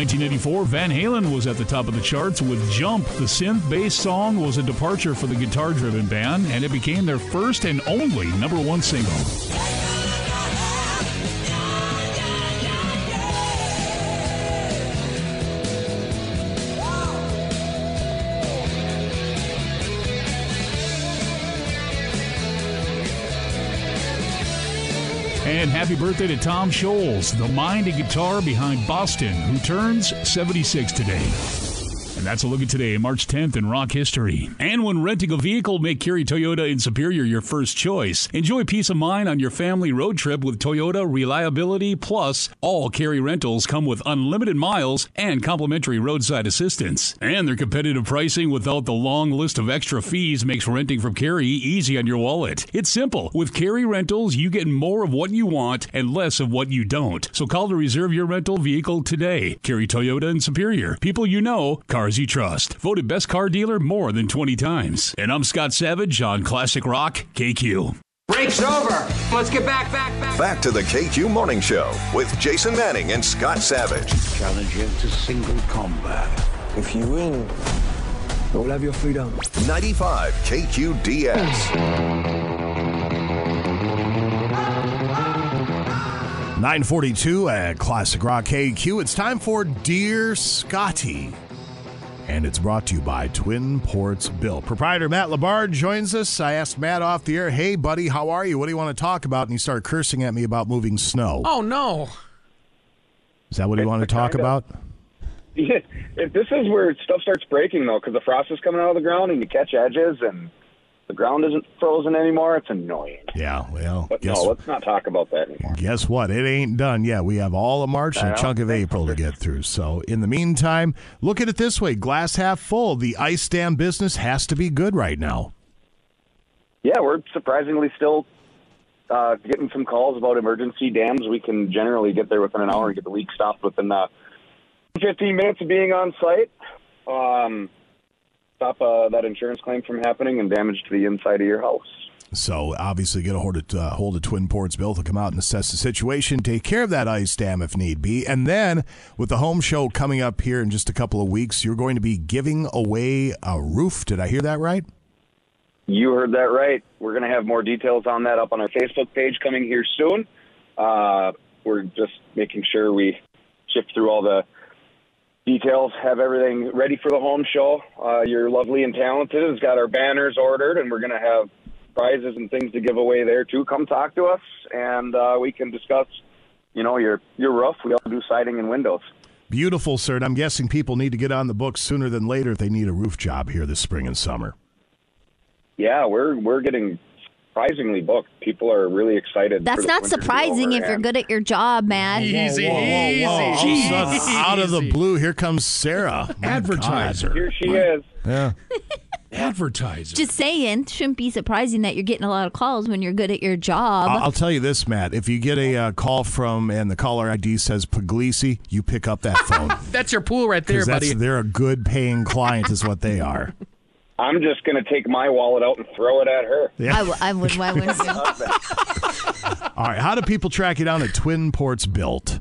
1984, Van Halen was at the top of the charts with Jump. The synth based song was a departure for the guitar driven band, and it became their first and only number one single. And happy birthday to Tom Scholz, the mind and guitar behind Boston, who turns 76 today. And that's a look at today, March 10th in rock history. And when renting a vehicle, make Kari Toyota in Superior your first choice. Enjoy peace of mind on your family road trip with Toyota Reliability Plus. All Kari rentals come with unlimited miles and complimentary roadside assistance. And their competitive pricing without the long list of extra fees makes renting from Kari easy on your wallet. It's simple. With Kari Rentals, you get more of what you want and less of what you don't. So call to reserve your rental vehicle today. Kari Toyota in Superior. People you know, cars you trust. Voted best car dealer more than 20 times. And I'm Scott Savage on Classic Rock KQ. Break's over. Let's get back, back, back. Back to the KQ Morning Show with Jason Manning and Scott Savage. Challenge him to single combat. If you win, Don't have your freedom. 95 KQDS. 942 at Classic Rock KQ. It's time for Dear Scotty. And it's brought to you by Twin Ports Built. Proprietor Matt Labard joins us. I asked Matt off the air, hey, buddy, how are you? What do you want to talk about? And he started cursing at me about moving snow. Oh no. Is that what you want to talk kinda- about? Yeah, [laughs] if this is where stuff starts breaking though, because the frost is coming out of the ground and you catch edges and the ground isn't frozen anymore, it's annoying. Yeah, well, But no, let's not talk about that anymore. guess what? It ain't done yet. We have all of March and a chunk of April to get through. So, in the meantime, look at it this way glass half full. The ice dam business has to be good right now. Yeah, we're surprisingly still uh, getting some calls about emergency dams. We can generally get there within an hour and get the leak stopped within uh, 15 minutes of being on site. Um, stop uh, that insurance claim from happening and damage to the inside of your house. So obviously, get a hold of uh, hold of Twin Ports Built to come out and assess the situation, take care of that ice dam if need be, and then with the home show coming up here in just a couple of weeks, you're going to be giving away a roof. Did I hear that right? You heard that right. We're going to have more details on that up on our Facebook page coming here soon. Uh, we're just making sure we shift through all the details, have everything ready for the home show. Uh, you're lovely and talented has got our banners ordered, and we're going to have prizes and things to give away there too. Come talk to us, and uh, we can discuss. You know your your roof. We all do siding and windows. Beautiful, sir. And I'm guessing people need to get on the books sooner than later if they need a roof job here this spring and summer. Yeah, we're we're getting surprisingly booked. People are really excited. That's not winter to be surprising if you're good at your job, man. Easy, Whoa, whoa, easy. whoa. All of a sudden, out of the blue, here comes Sarah. Advertiser. Here she is. Yeah. [laughs] Advertiser. Just saying, shouldn't be surprising that you're getting a lot of calls when you're good at your job. I'll I'll tell you this, Matt. If you get a uh, call from and the caller ID says Puglisi, you pick up that phone. [laughs] That's your pool right there, buddy. they're a good paying client, is what they are. [laughs] I'm just going to take my wallet out and throw it at her. Yeah. I, w- I would. Why wouldn't you? [laughs] All right. How do people track you down at Twin Ports Built?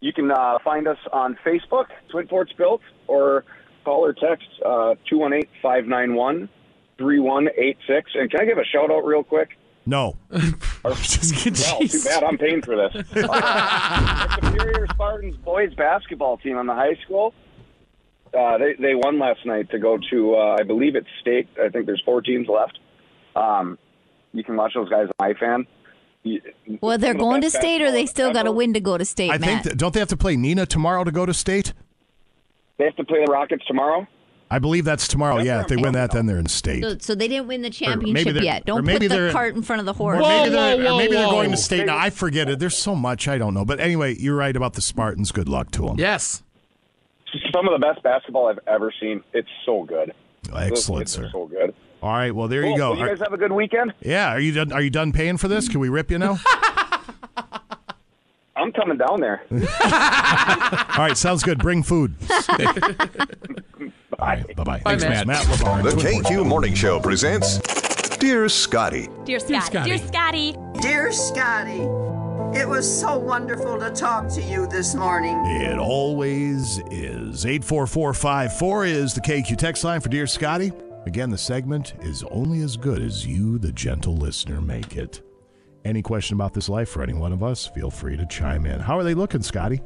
You can uh, find us on Facebook, Twin Ports Built, or call or text uh, 218 591 3186. And can I give a shout out real quick? No. [laughs] [laughs] Well, too bad I'm paying for this. Uh, our Superior Spartans boys basketball team on the high school. Uh, they they won last night to go to uh, I believe it's state. I think there's four teams left. Um, you can watch those guys on iFan. You- Well, they're the going to state, or they still got to ever. win to go to state, I think. Matt. That, don't they have to play Neenah tomorrow to go to state? They have to play the Rockets tomorrow. I believe that's tomorrow. yeah. If they win that, then they're in state. so, so they didn't win the championship they're- yet. Don't maybe put the they're- cart in front of the Or horse. maybe they're, whoa, or maybe they're going to state. Now, I forget it. There's so much I don't know. But anyway, you're right about the Spartans. Good luck to them. yes. Some of the best basketball I've ever seen. It's so good. Excellent, kids sir. So good. All right. Well, there Cool. you go. Well, you Are- guys have a good weekend. yeah. Are you done? Are you done paying for this? Can we rip you now? [laughs] I'm coming down there. [laughs] All right. Sounds good. Bring food. [laughs] Bye. Bye. Bye. Bye, Matt. Matt LeBar. The KQ Morning Show presents Dear Scotty. Dear Scotty. Dear Scotty. Dear Scotty, it was so wonderful to talk to you this morning. It always is. 84454 is the KQ text line for Dear Scotty. Again, the segment is only as good as you, the gentle listener, make it. Any question about this life for any one of us, feel free to chime in. How are they looking, Scotty?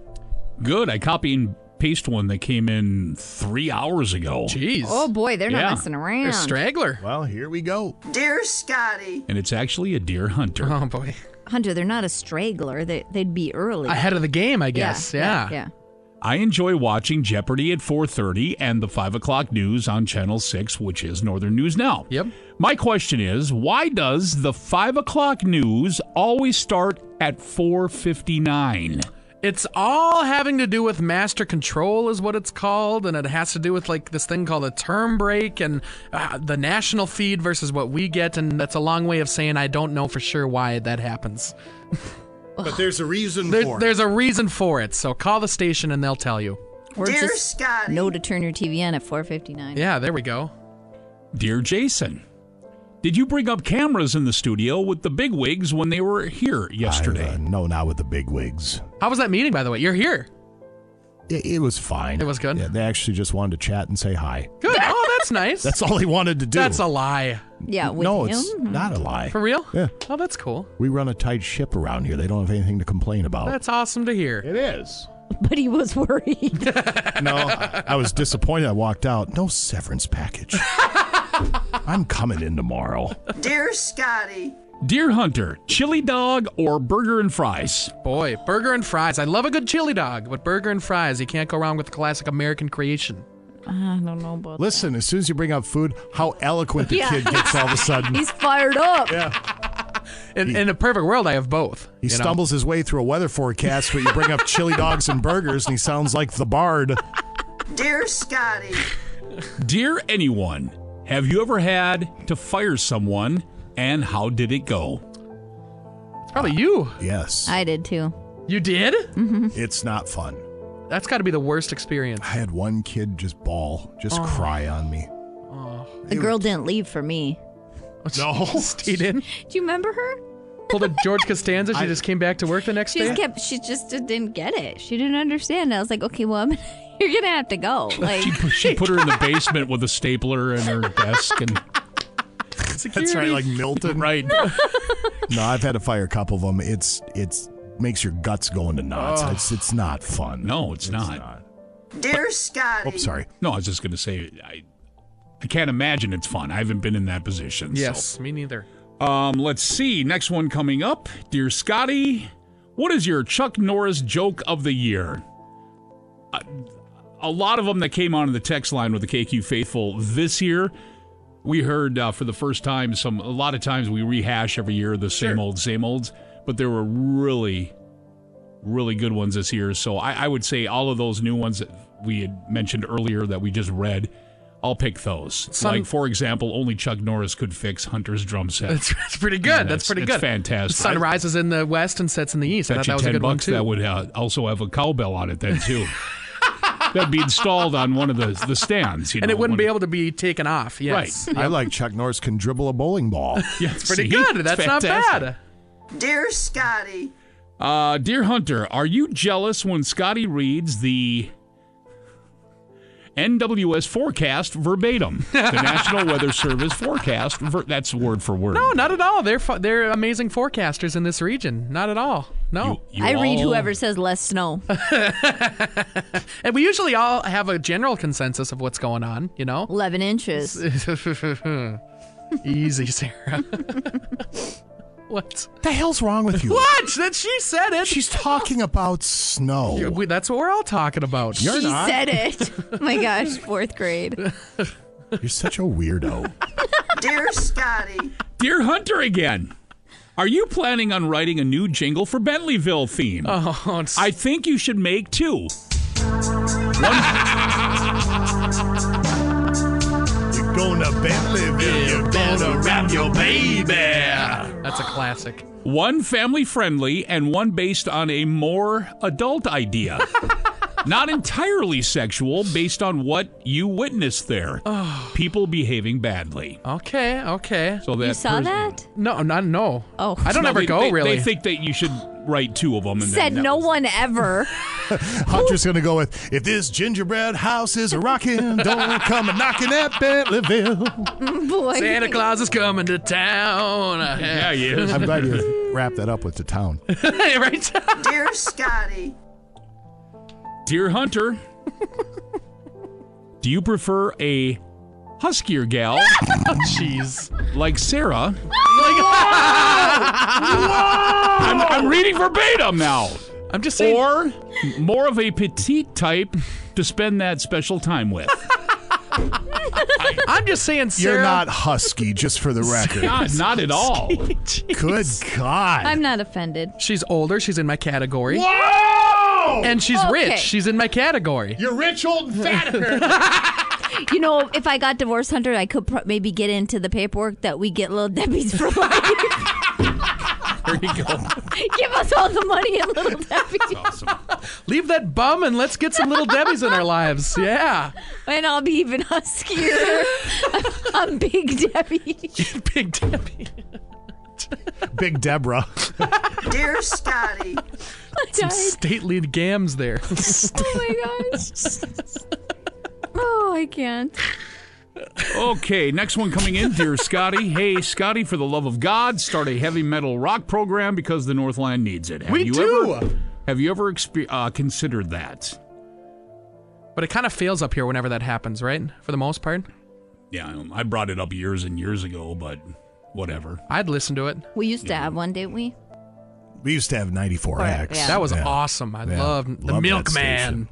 Good. I copy and paste one that came in three hours ago. Jeez. Oh boy, they're Yeah. not messing around. You're a straggler. Well, here we go. Dear Scotty, And it's actually a deer hunter. Oh boy. Hunter, they're not a straggler. They, they'd be early. Ahead of the game, I guess. Yeah. yeah. I enjoy watching Jeopardy at 4:30 and the 5 o'clock news on Channel 6, which is Northern News Now. Yep. My question is, why does the 5 o'clock news always start at 4:59? It's all having to do with master control, is what it's called, and it has to do with like this thing called a term break and uh, the national feed versus what we get, and that's a long way of saying I don't know for sure why that happens. [laughs] But there's a reason There- for it. there's a reason for it, so call the station and they'll tell you. Or Dear just Scotty. know to turn your TV on at 4:59. Yeah, there we go. Dear Jason, did you bring up cameras in the studio with the big wigs when they were here yesterday? I, uh, no, not with the big wigs. How was that meeting, by the way? You're here. It, it was fine. It was good? Yeah, they actually just wanted to chat and say hi. Good. Oh, that's nice. [laughs] That's all he wanted to do. That's a lie. Yeah, with no, him. it's not a lie. For real? Yeah. Oh, that's cool. We run a tight ship around here. They don't have anything to complain about. That's awesome to hear. It is. [laughs] But he was worried. [laughs] No, I was disappointed. I walked out. No severance package. I'm coming in tomorrow. Dear Scotty, Deer Hunter, chili dog or burger and fries? Boy, burger and fries. I love a good chili dog, but burger and fries, you can't go wrong with the classic American creation. I don't know about Listen, as soon as you bring up food, how eloquent the Yeah. kid gets all of a sudden. [laughs] He's fired up. [laughs] In, in a perfect world, I have both. He you know? stumbles his way through a weather forecast, but you bring up chili [laughs] dogs and burgers, and he sounds like the bard. dear Scotty, Dear anyone, have you ever had to fire someone and how did it go? It's probably you. Yes. I did too. You did? Mm-hmm. It's not fun. That's got to be the worst experience. I had one kid just bawl, just Oh. cry on me. The girl didn't leave for me. [laughs] No. Stayed in. Do you remember her? Pulled a George Costanza. She [laughs] just came back to work the next She day. just kept. She just didn't get it. She didn't understand. I was like, okay, well, I'm, [laughs] you're gonna have to go. Like, She put, she put her in the [laughs] basement with a stapler and her desk and That's right, like Milton. right. No, [laughs] I've had to fire a couple of them. It's it's makes your guts go into knots. Oh. It's it's not fun. No, it's, not. dear Scotty. Oh, sorry. No, I was just going to say I I can't imagine it's fun. I haven't been in that position. so. yes, me neither. Um, let's see. Next one coming up. Dear Scotty, what is your Chuck Norris joke of the year? Uh, a lot of them that came on in the text line with the KQ faithful this year. We heard uh, for the first time some. A lot of times we rehash every year the same old, same olds, but there were really, really good ones this year. So I, I would say all of those new ones that we had mentioned earlier that we just read. I'll pick those. Some- like, for example, only Chuck Norris could fix Hunter's drum set. That's, that's pretty good. Yeah, that's it's- pretty good. fantastic. The sun rises in the west and sets in the east. I thought that was a good one too. that would uh, also have a cowbell on it then too. [laughs] That'd be installed on one of the the stands, you know. and it wouldn't be of- able to be taken off. Yes. Right. I like Chuck Norris can dribble a bowling ball. [laughs] Yeah, It's pretty see? good. It's That's not bad. Dear Scotty, Uh, dear Hunter, are you jealous when Scotty reads the NWS forecast verbatim? [laughs] The National Weather Service forecast. Ver- that's word for word. No, not at all. They're fu- they're amazing forecasters in this region. Not at all. No. You I read whoever says less snow. [laughs] And we usually all have a general consensus of what's going on, you know? 11 inches. [laughs] Easy, Sarah. What? the hell's wrong with you? What? That she said it. She's talking about snow. Yeah, we- That's what we're all talking about. You're she not. said it. [laughs] Oh my gosh, fourth grade. You're such a weirdo. [laughs] dear Scotty, Dear Hunter again. Are you planning on writing a new jingle for Bentleyville theme? Oh, it's, I think you should make two. You're [laughs] going to Bentleyville. You're gonna your baby. that's a classic. One family friendly and one based on a more adult idea. [laughs] Not entirely sexual, based on what you witnessed there. [sighs] People behaving badly. Okay, okay. So that You saw pers- that? No, not no. Oh. I don't No, ever they- go they- really. They think that you should write two of them. And Said then that no was- one ever. [laughs] Hunter's gonna go with if this gingerbread house is a rockin', don't come a knocking at Bentleyville. [laughs] Boy. Santa Claus is coming to town. Yeah, he is. I'm glad you wrapped that up with the town. [laughs] right? dear Scotty, Dear Hunter, do you prefer a huskier gal [laughs] Jeez. like Sarah? [laughs] I'm, I'm reading verbatim now. I'm just saying. Or more of a petite type to spend that special time with. [laughs] I'm just saying, Sarah. You're not husky, just for the [laughs] record. God, not at all. Good God. I'm not offended. She's older. She's in my category. Whoa! And she's Okay. rich. She's in my category. You're rich, old, and fat. [laughs] You know, if I got divorced, Hunter, I could pro- maybe get into the paperwork that we get little Debbie's for life. [laughs] There you go. [laughs] Give us all the money and little [laughs] Debbie. Awesome. Leave that bum and let's get some little Debbies in our lives. Yeah. And I'll be even huskier. [laughs] I'm Big Debbie. Big Debbie. Big Deborah. Dear Scotty, Some stately gams there. oh my gosh. Oh, I can't. Okay, next one coming in, dear Scotty. Hey, Scotty, for the love of God, start a heavy metal rock program because the Northland needs it. Have We you do. Ever, have you ever expe- uh, considered that? But it kind of fails up here whenever that happens, right? For the most part. Yeah, I- I brought it up years and years ago, but whatever. I'd listen to it. We used to have one, didn't we? We used to have 94X. yeah. That was Yeah. awesome. I Yeah. loved the Milkman.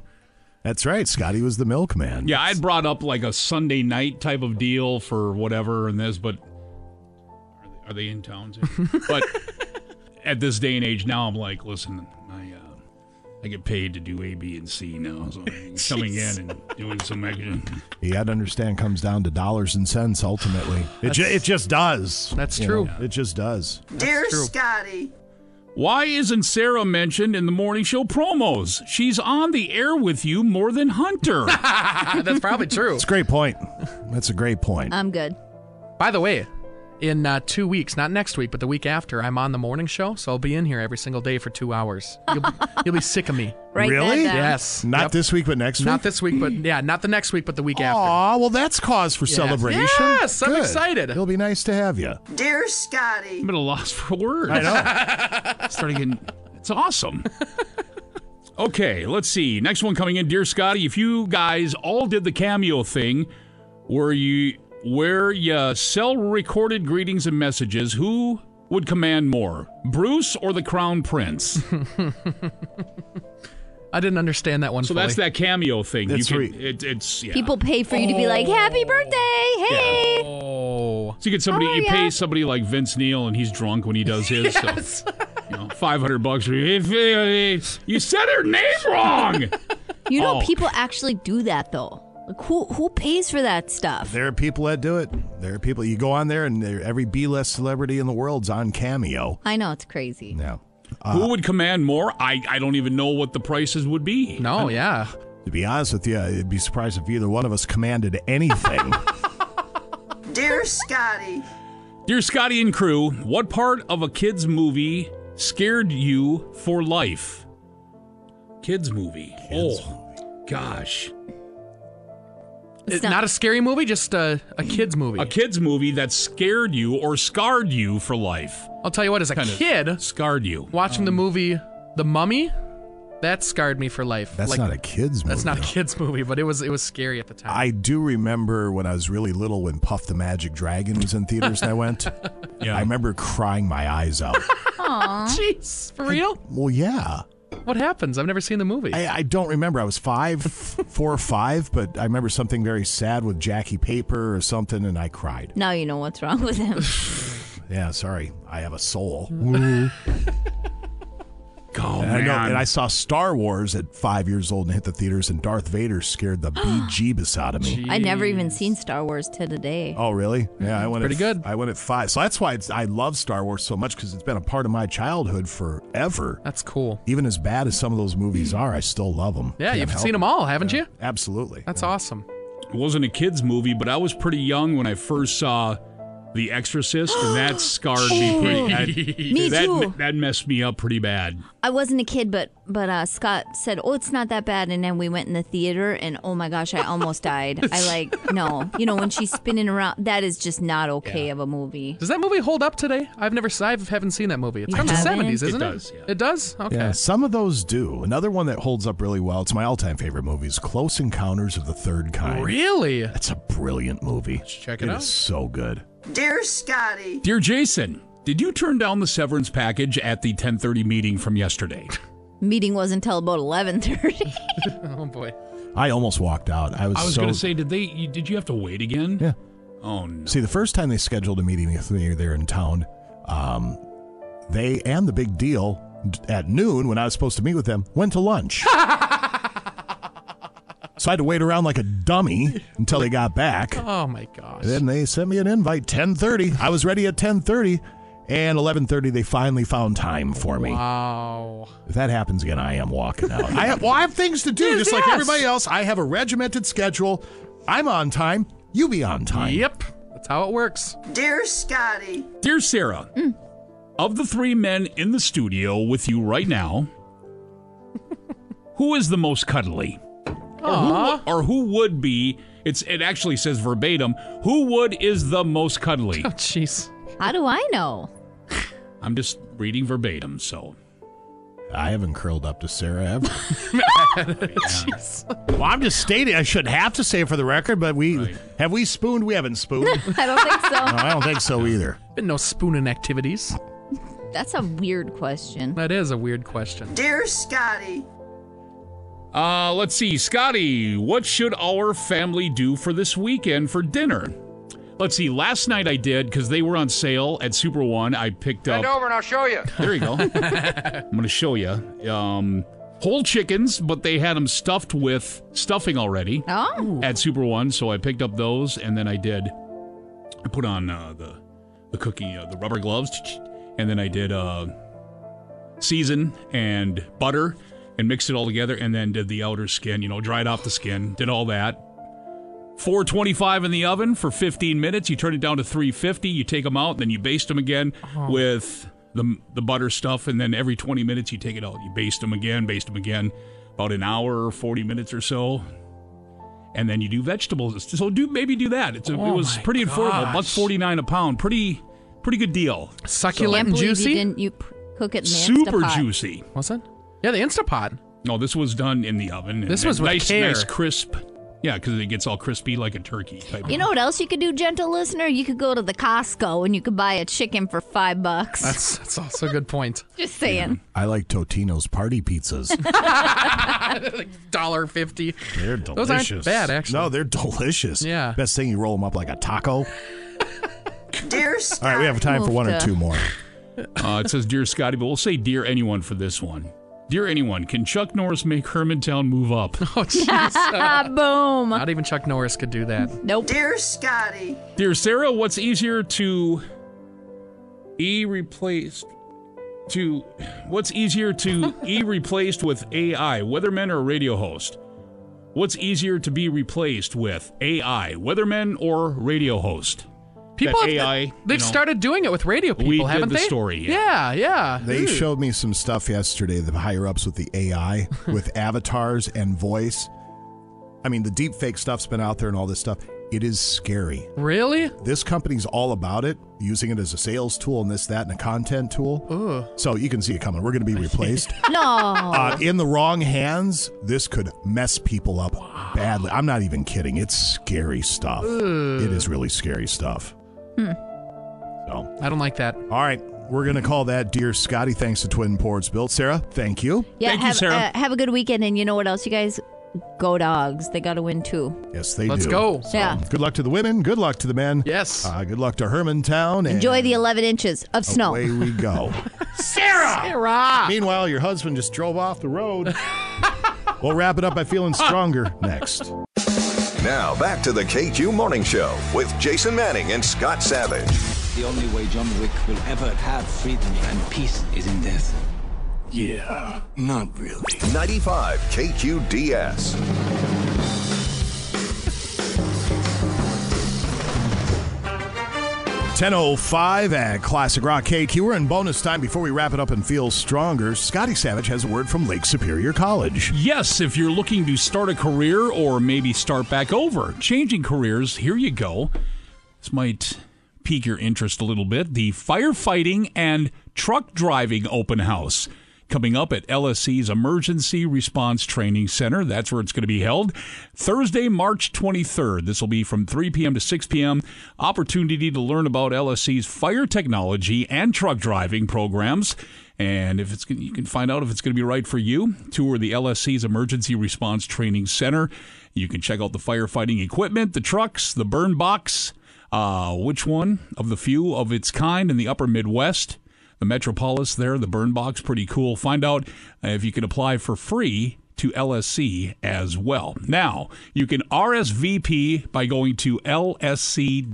Station. That's right. Scotty was the milkman. Yeah, I'd brought up like a Sunday night type of deal for whatever and this, but are they, are they in town? Too? [laughs] but at this day and age now, I'm like, listen, I uh, I get paid to do A, B, and C now, so I'm [laughs] coming in and doing some action. You got to understand, comes down to dollars and cents ultimately. It, ju- it just does. That's You true. know, it just does. dear Scotty, Why isn't Sarah mentioned in the morning show promos? She's on the air with you more than Hunter. [laughs] That's probably true. It's a great point. That's a great point. I'm good. By the way, in uh, two weeks, not next week, but the week after, I'm on the morning show, so I'll be in here every single day for two hours. You'll, be- [laughs] you'll be sick of me. Write that Really? Yes. Not Yep. this week, but next week. Not this week, but yeah, not the next week, but the week after. Aw, well, that's cause for Yes. celebration. Yes, I'm Good. excited. It'll be nice to have you. dear Scotty, I'm at a loss for words. I know. [laughs] Starting getting, it's awesome. Okay, let's see. Next one coming in, dear Scotty. If you guys all did the cameo thing, where you where you sell recorded greetings and messages, who would command more, Bruce or the Crown Prince? [laughs] I didn't understand that one. So fully. that's that cameo thing. That's you right. can, it, it's yeah. People pay for you to be like, "Happy oh. birthday, hey!" Oh. So you get somebody, Oh, you yeah. pay somebody like Vince Neil, and he's drunk when he does his. So, [laughs] you know, five hundred bucks. for If, you said her name wrong. You know, Oh. people actually do that though. Like, who who pays for that stuff? There are people that do it. There are people. You go on there, and every B-list celebrity in the world's on Cameo. I know it's crazy. Now, uh, Who would command more? I, I don't even know what the prices would be. No, yeah. to be honest with you, I'd be surprised if either one of us commanded anything. [laughs] dear Scotty, Dear Scotty and crew, what part of a kids movie scared you for life? Kids movie. oh, gosh. It's not, a scary movie, just a, a kids movie. A kids movie that scared you or scarred you for life. I'll tell you what, as a Kinda kid, Scarred you. watching the um, movie The Mummy, that scarred me for life. That's Like, not a kids movie. That's not a kids movie, but it was it was scary at the time. I do remember when I was really little when Puff the Magic Dragon was in theaters and I went. [laughs] Yeah. I remember crying my eyes out. [laughs] Aw. Jeez, for real? well, yeah. What happens? I've never seen the movie. I, I don't remember. I was five, [laughs] four or five, but I remember something very sad with Jackie Paper or something, and I cried. Now you know what's wrong with him. [laughs] Yeah, sorry. I have a soul. [laughs] Oh, And I, know, and I saw Star Wars at five years old and hit the theaters, and Darth Vader scared the [gasps] bejeebus out of me. I never even seen Star Wars to today. Oh, really? Yeah, I mm-hmm. went Pretty at, good. I went at five, so that's why it's, I love Star Wars so much because it's been a part of my childhood forever. That's cool. Even as bad as some of those movies are, I still love them. Yeah, Can't you've seen it. them all, haven't you? Absolutely. That's awesome. It wasn't a kids movie, but I was pretty young when I first saw The Exorcist, and that [gasps] scarred me pretty. That, Me that, too. That messed me up pretty bad. I wasn't a kid, but but uh, Scott said, "Oh, it's not that bad." And then we went in the theater, and oh my gosh, I almost died. I [laughs] like no, you know when she's spinning around. That is just not okay of a movie. Does that movie hold up today? I've never, I haven't seen that movie. It's You from the haven't? seventies, It isn't it? does, yeah. It does. Okay. Yeah, some of those do. Another one that holds up really well, it's my all time favorite movie, is Close Encounters of the Third Kind. Really? That's a brilliant movie. check it It out. is so good. Dear Scotty, Dear Jason, did you turn down the severance package at the 10:30 meeting from yesterday? [laughs] Meeting wasn't until about eleven thirty. [laughs] Oh boy. I almost walked out. I was, I was so. going to say, did they? you- Did you have to wait again? Yeah. Oh no. See, the first time they scheduled a meeting with me there in town, um, they and the big deal at noon when I was supposed to meet with them went to lunch. [laughs] so I had to wait around like a dummy [laughs] until they got back. Oh my gosh. And then they sent me an invite 10:30. I was ready at 10:30 and 11:30 they finally found time for me. Wow. If that happens again, I am walking out. I have, well, I have things to do just like everybody else. I have a regimented schedule. I'm on time. You be on time. Yep. That's how it works. dear Scotty, Dear Sarah, mm. of the three men in the studio with you right now, [laughs] who is the most cuddly? Or who, or who would be? It's it actually says verbatim. Who would is the most cuddly? Oh, jeez. How do I know? I'm just reading verbatim, so I haven't curled up to Sarah ever. [laughs] [laughs] Jeez. well, I'm just stating. I shouldn't have to say it for the record, but we have we spooned. We haven't spooned. [laughs] I don't think so. I don't think so either. Been no spooning activities. That's a weird question. That is a weird question. Dear Scotty, Uh, let's see, Scotty, what should our family do for this weekend for dinner? Let's see, last night I did because they were on sale at Super One. I picked up. Bend over and I'll show you. There you go. [laughs] I'm going to show you. Um, whole chickens, but they had them stuffed with stuffing already Oh. at Super One. So I picked up those, and then I did. I put on uh, the the cookie, uh, the rubber gloves, and then I did uh, season and butter and mixed it all together, and then did the outer skin. You know, dried off the skin, did all that. 425 in the oven for 15 minutes. You turn it down to 350. You take them out, then you baste them again Oh. with the the butter stuff, and then every 20 minutes you take it out. You baste them again, baste them again, about an hour or 40 minutes or so, and then you do vegetables. So do maybe do that. It's a, Oh it was my pretty affordable, buck 49 a pound. Pretty pretty good deal. Succulent Can't and juicy. You didn't you p- cook it in the Super juicy. What's that? Yeah, the Instapot. No, this was done in the oven. This was with nice, care. nice crisp. Yeah, because it gets all crispy like a turkey. Type You know what else you could do, gentle listener? You could go to the Costco and you could buy a chicken for five bucks. That's that's also a good point. [laughs] Just saying. I like Totino's party pizzas. [laughs] Dollar fifty. They're Those delicious. aren't bad, actually. No, they're delicious. Yeah. Best thing you roll them up like a taco. [laughs] dear All Scotty. right, we have time for one or two more. Uh, it says, Dear Scotty, but we'll say Dear Anyone for this one. Dear Anyone, can Chuck Norris make Hermantown move up? [laughs] Oh, jeez. [laughs] Uh, Boom. Not even Chuck Norris could do that. Nope. Dear Scotty, Dear Sarah, what's easier to E replaced to what's easier to [laughs] E replaced with AI, weatherman or radio host? What's easier to be replaced with AI, weatherman or radio host? People That have, AI, they've you know, started doing it with radio people, We did haven't the they? story, Yeah, yeah. They Ooh. showed me some stuff yesterday, the higher ups with the AI, [laughs] with avatars and voice. I mean, the deep fake stuff's been out there and all this stuff. It is scary. Really? This company's all about it, using it as a sales tool and this, that, and a content tool. Ooh. So you can see it coming. We're going to be [laughs] replaced. [laughs] No. uh, in the wrong hands, this could mess people up badly. I'm not even kidding. It's scary stuff. It is really scary stuff. Hmm. So, I don't like that. all right. We're going to call that Dear Scotty, thanks to Twin Ports Built. Sarah, thank you. Yeah, Thank you, Sarah. Uh, have a good weekend. And you know what else, you guys? Go dogs. They got to win too. Yes, they do. Let's do. go. Yeah. Good luck to the women. Good luck to the men. Yes. Uh, good luck to Hermantown. And Enjoy the 11 inches of snow. Away we go. [laughs] Sarah! Sarah! Meanwhile, your husband just drove off the road. we'll wrap it up by feeling stronger [laughs] next. Now back to the KQ Morning Show with Jason Manning and Scott Savage. The only way John Wick will ever have freedom and peace is in death. Yeah, not really. 95 KQDS. Ten oh five at Classic Rock KQ. We're in bonus time before we wrap it up and feel stronger. Scotty Savage has a word from Lake Superior College. Yes, if you're looking to start a career or maybe start back over, changing careers, here you go. This might pique your interest a little bit. The firefighting and truck driving open house coming up at LSC's Emergency Response Training Center. That's where it's going to be held Thursday, March 23rd. This will be from 3 p.m. to 6 p.m. Opportunity to learn about LSC's fire technology and truck driving programs. And if it's you can find out if it's going to be right for you. Tour the LSC's Emergency Response Training Center. You can check out the firefighting equipment, the trucks, the burn box, uh, which one of the few of its kind in the upper Midwest. The Metropolis there, the burn box, pretty cool. Find out if you can apply for free to LSC as well. Now, you can RSVP by going to lsc.edu.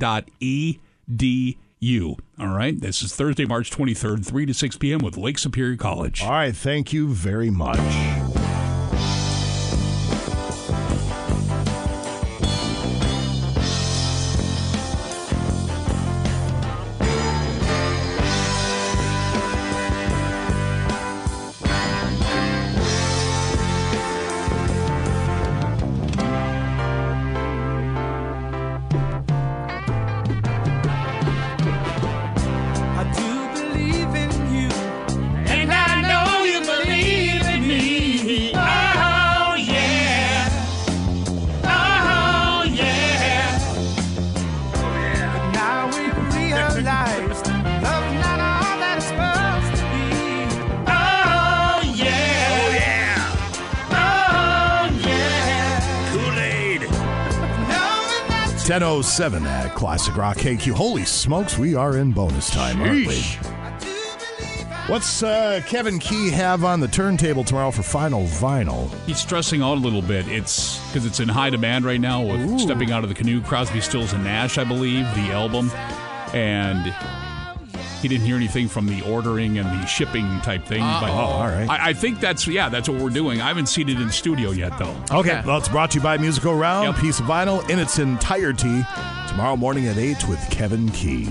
All right, this is Thursday, March 23rd, 3 to 6 p.m. with Lake Superior College. All right, thank you very much. 10.07 at Classic Rock KQ. Holy smokes, we are in bonus time, aren't we? What's uh, Kevin Key have on the turntable tomorrow for Final Vinyl? He's stressing out a little bit. It's because it's in high demand right now with Stepping Out of the Canoe, Crosby, Stills, and Nash, I believe, the album. And he didn't hear anything from the ordering and the shipping type thing. But Uh-oh. Oh, all right. I, I think that's, yeah, that's what we're doing. I haven't seen it in studio yet, though. Okay, well, it's brought to you by Musical Round, piece of vinyl in its entirety, tomorrow morning at 8 with Kevin Key.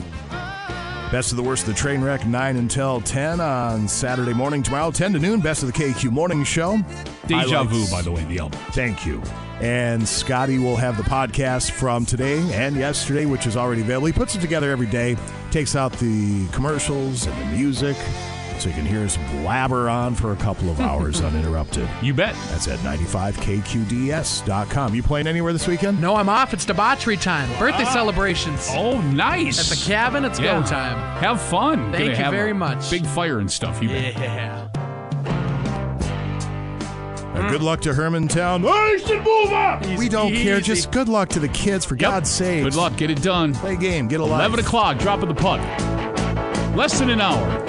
Best of the worst of the train wreck, 9 until 10 on Saturday morning. Tomorrow, 10 to noon, best of the KQ morning show. Deja Highlights- Vu, by the way, the album. Thank you. And Scotty will have the podcast from today and yesterday, which is already available. He puts it together every day, takes out the commercials and the music, so you can hear us blabber on for a couple of hours [laughs] uninterrupted. You bet. That's at 95kqds.com. You playing anywhere this weekend? No, I'm off. It's debauchery time. Birthday ah. celebrations. Oh, nice. At the cabin, it's Yeah. go time. Have fun. Thank Gonna you very much. Big fire and stuff. You bet. Yeah. Uh, good luck to Hermantown. Nation mover! We don't care. Just good luck to the kids, for God's sake. Good luck. Get it done. Play a game. Get a life. 11 o'clock. Drop of the puck. Less than an hour.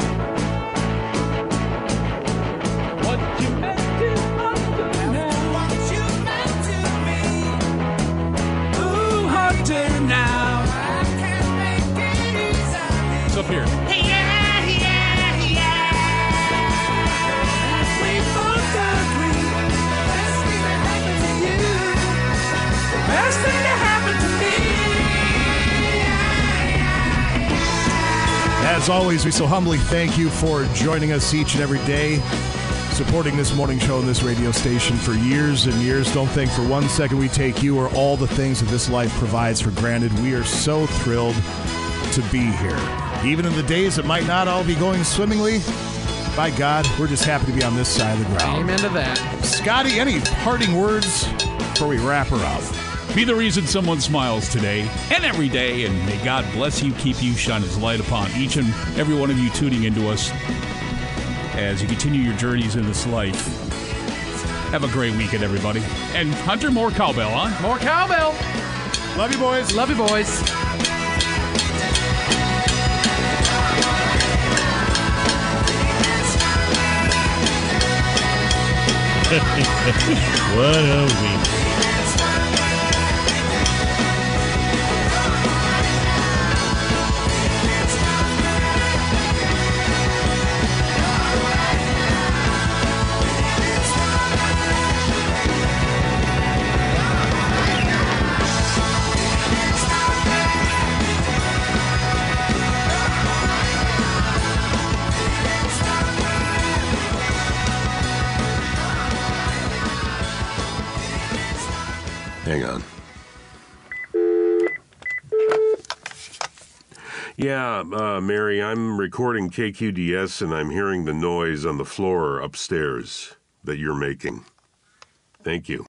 As always, we so humbly thank you for joining us each and every day, supporting this morning show and this radio station for years and years. Don't think for one second we take you or all the things that this life provides for granted. We are so thrilled to be here. Even in the days that might not all be going swimmingly, by God, we're just happy to be on this side of the ground. Amen to that. Scotty, any parting words before we wrap her up? Be the reason someone smiles today and every day, and may God bless you, keep you, shine His light upon each and every one of you tuning into us as you continue your journeys in this life. Have a great weekend, everybody. And Hunter, more cowbell, huh? More cowbell. Love you, boys. Love you, boys. [laughs] what a week. Yeah, uh, Mary, I'm recording KQDS and I'm hearing the noise on the floor upstairs that you're making. Thank you.